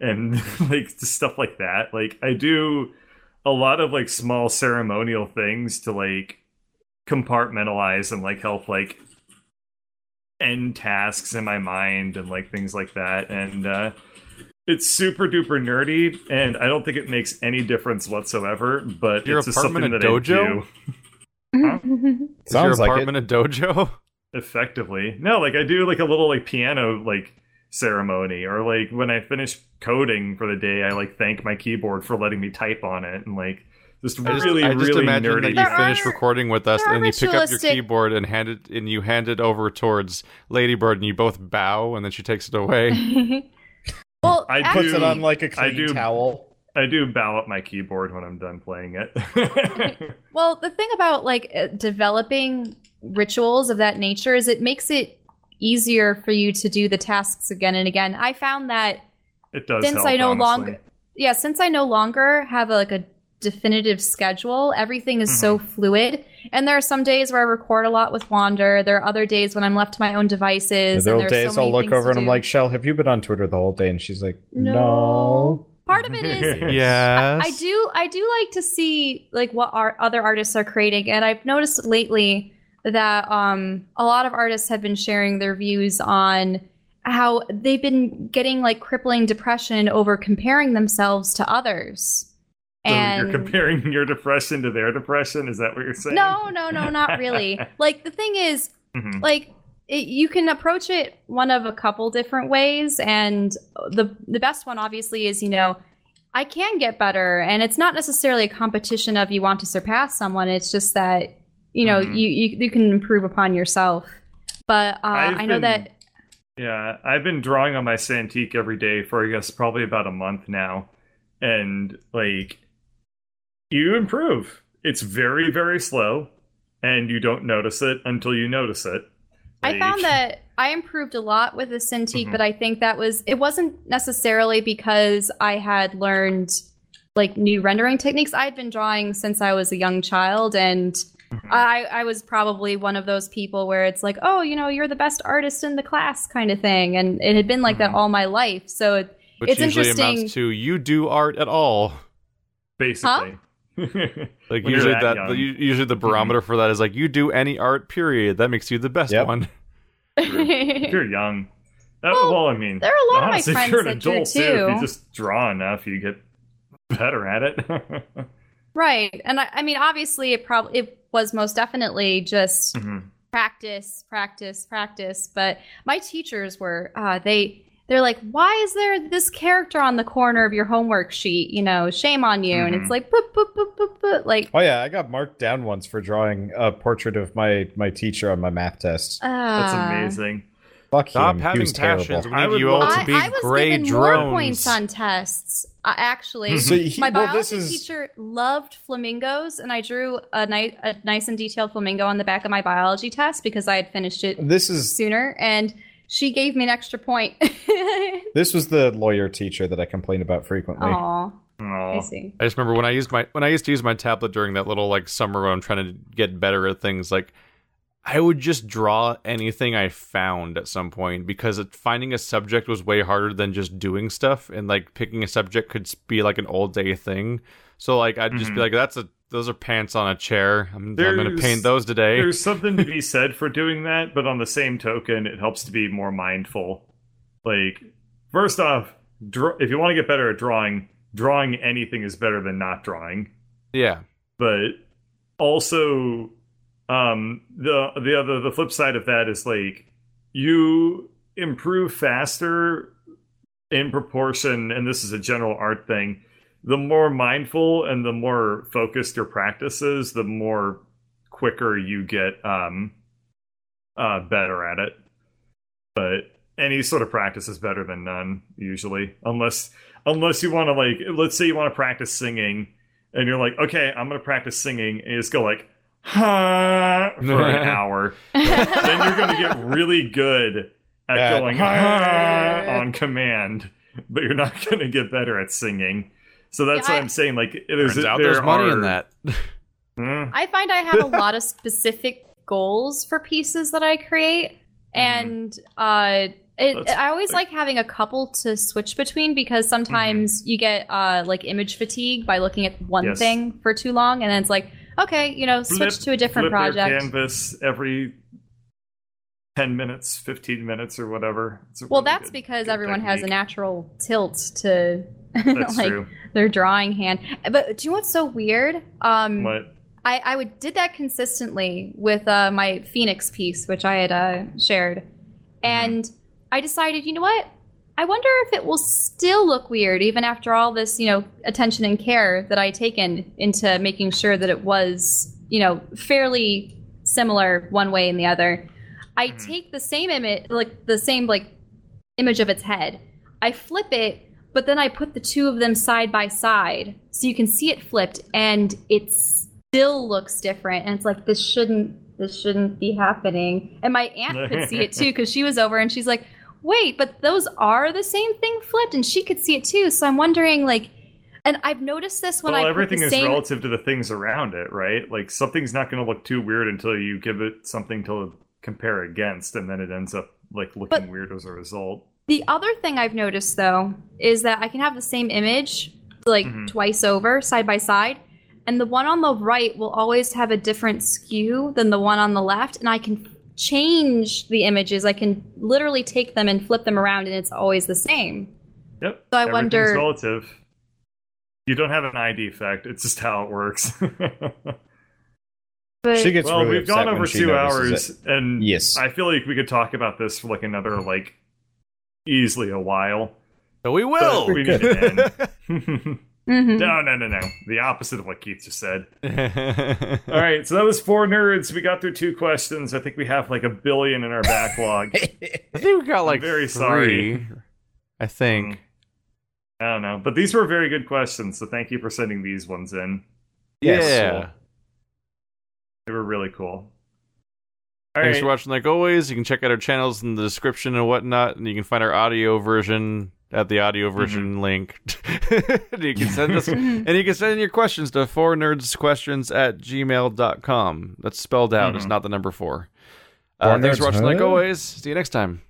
and like stuff like that. Like I do a lot of like small ceremonial things to like compartmentalize and like help like end tasks in my mind and like things like that. And uh it's super duper nerdy, and I don't think it makes any difference whatsoever. But Your it's just something apartment that a I dojo? do Is Sounds your like apartment a dojo? effectively. No, like I do like a little like piano like ceremony, or like when I finish coding for the day, I like thank my keyboard for letting me type on it, and like just I just, really, I just really imagine nerdy. that you There finish are- recording with us there are and you pick up your ritualistic- keyboard and hand it and you hand it over towards Ladybird and you both bow and then she takes it away. well, I actually- Puts it on like a I clean do- towel. I do bow up my keyboard when I'm done playing it. Well, the thing about like uh, developing rituals of that nature is it makes it easier for you to do the tasks again and again. I found that it does. since help, I no honestly. longer yeah, since I no longer have a, like a definitive schedule, everything is so Mm-hmm. fluid. And there are some days where I record a lot with Wander. There are other days when I'm left to my own devices. The and old there's days so I'll look over and I'm like, Shell, have you been on Twitter the whole day? And she's like, No. no. Part of it is yes. I do I do like to see like what our other artists are creating and I've noticed lately that um a lot of artists have been sharing their views on how they've been getting like crippling depression over comparing themselves to others. So And you're comparing your depression to their depression. Is that what you're saying? no, no, no, not really. like the thing is Mhm. like it, you can approach it one of a couple different ways and the the best one obviously is you know i can get better and it's not necessarily a competition of you want to surpass someone it's just that you know Mhm. you, you you can improve upon yourself but uh, I've know been- that Yeah, I've been drawing on my Cintiq every day for I guess probably about a month now. And like you improve. It's very, very slow and you don't notice it until you notice it. I found that I improved a lot with the Cintiq, Mhm. but I think that was it wasn't necessarily because I had learned like new rendering techniques. I had been drawing since I was a young child and Mhm. I, I was probably one of those people where it's like, oh, you know, you're the best artist in the class kind of thing. And it had been like that Mhm. all my life. So it, Which It's usually interesting- amounts to you do art at all. basically. Like usually that that, the, usually the barometer for that is like you do any art period. That makes you the best Yep. one. if you're young. Uh, Well, well, I mean, there are a lot honestly, of my if you're friends an that drew adult too. too. If you just draw enough, you get better at it. right. And I, I mean, obviously, it probably it was most definitely just Mhm. practice, practice, practice. But my teachers were uh, they they're like, why is there this character on the corner of your homework sheet? You know, shame on you. And Mhm. it's like, boop, boop, boop, boop, boop. like, Oh yeah, I got marked down once for drawing a portrait of my my teacher on my math test. That's uh, amazing. Fuck you. Stop him. he having was terrible. passions. We I need would you all to I, be I was gray given drones. more points on tests. Uh, actually, So he- my well, biology this is teacher loved flamingos, and I drew a, ni- a nice and detailed flamingo on the back of my biology test because I had finished it this is sooner, and she gave me an extra point. this was the lawyer teacher that I complained about frequently. Aw, I see. I just remember when I used my when I used to use my tablet during that little like summer when I'm trying to get better at things like I would just draw anything I found at some point because finding a subject was way harder than just doing stuff and like picking a subject could be like an all day thing. So like I'd just be Mhm. like that's a those are pants on a chair. I'm, I'm going to paint those today. There's something to be said for doing that, but on the same token, it helps to be more mindful. Like, first off, draw, if you want to get better at drawing, drawing anything is better than not drawing. Yeah. But also, um, the the other the flip side of that is like you improve faster in proportion, and this is a general art thing. The more mindful and the more focused your practice is, the more quicker you get um uh better at it. But any sort of practice is better than none, usually. Unless unless you want to like let's say you want to practice singing and you're like, okay, I'm gonna practice singing and you just go like ha for an hour. then you're gonna get really good at Yeah. going ha on command, but you're not gonna get better at singing. So that's Yeah, what I- I'm saying. Like, there's Turns out there there's money in that. Hmm. I find I have a lot of specific goals for pieces that I create, and uh, it, I always like having a couple to switch between because sometimes you get uh, like image fatigue by looking at one Yes. thing for too long, and then it's like, okay, you know, switch Flip- to a different project. canvas every 10 minutes 15 minutes or whatever It's Well, really that's good- because good everyone has a natural tilt to like true their drawing hand. But do you know what's so weird? Um, what I, I would did that consistently with uh, my Phoenix piece, which I had uh, shared, and I decided, you know what? I wonder if it will still look weird even after all this, you know, attention and care that I taken into making sure that it was, you know, fairly similar one way and the other. I Mhm. take the same image, like the same like image of its head. I flip it, but then I put the two of them side by side so you can see it flipped, and it still looks different. And it's like this shouldn't this shouldn't be happening. And my aunt could see it too because she was over and she's like, "Wait, but those are the same thing flipped," and she could see it too. So I'm wondering, like, and I've noticed this when well I everything is same. relative to the things around it right like something's not going to look too weird until you give it something to compare against and then it ends up like looking But- weird as a result The other thing I've noticed though is that I can have the same image like Mhm. twice over side by side and the one on the right will always have a different skew than the one on the left and I can change the images. I can literally take them and flip them around and it's always the same. yep So I everything's wonder- relative you don't have an id effect it's just how it works But She gets well really we've gone upset when over two notices hours and Yes. i feel like we could talk about this for like another like easily a while So we will. we need to end Mhm. no no no no the opposite of what keith just said All right, so that was four nerds. We got through two questions. I think we have like a billion in our backlog. I think we got like very three. sorry. I think. I don't know, but these were very good questions. So thank you for sending these ones in. Yes. yeah. They were really cool. All Thanks right. for watching. Like always, you can check out our channels in the description and whatnot, and you can find our audio version at the audio mm-hmm. version link. and you can send us mm-hmm. and you can send in your questions to four nerds questions at gmail.com. That's spelled out. It's mm-hmm. not the number four. Uh, thanks for watching. Like always, see you next time.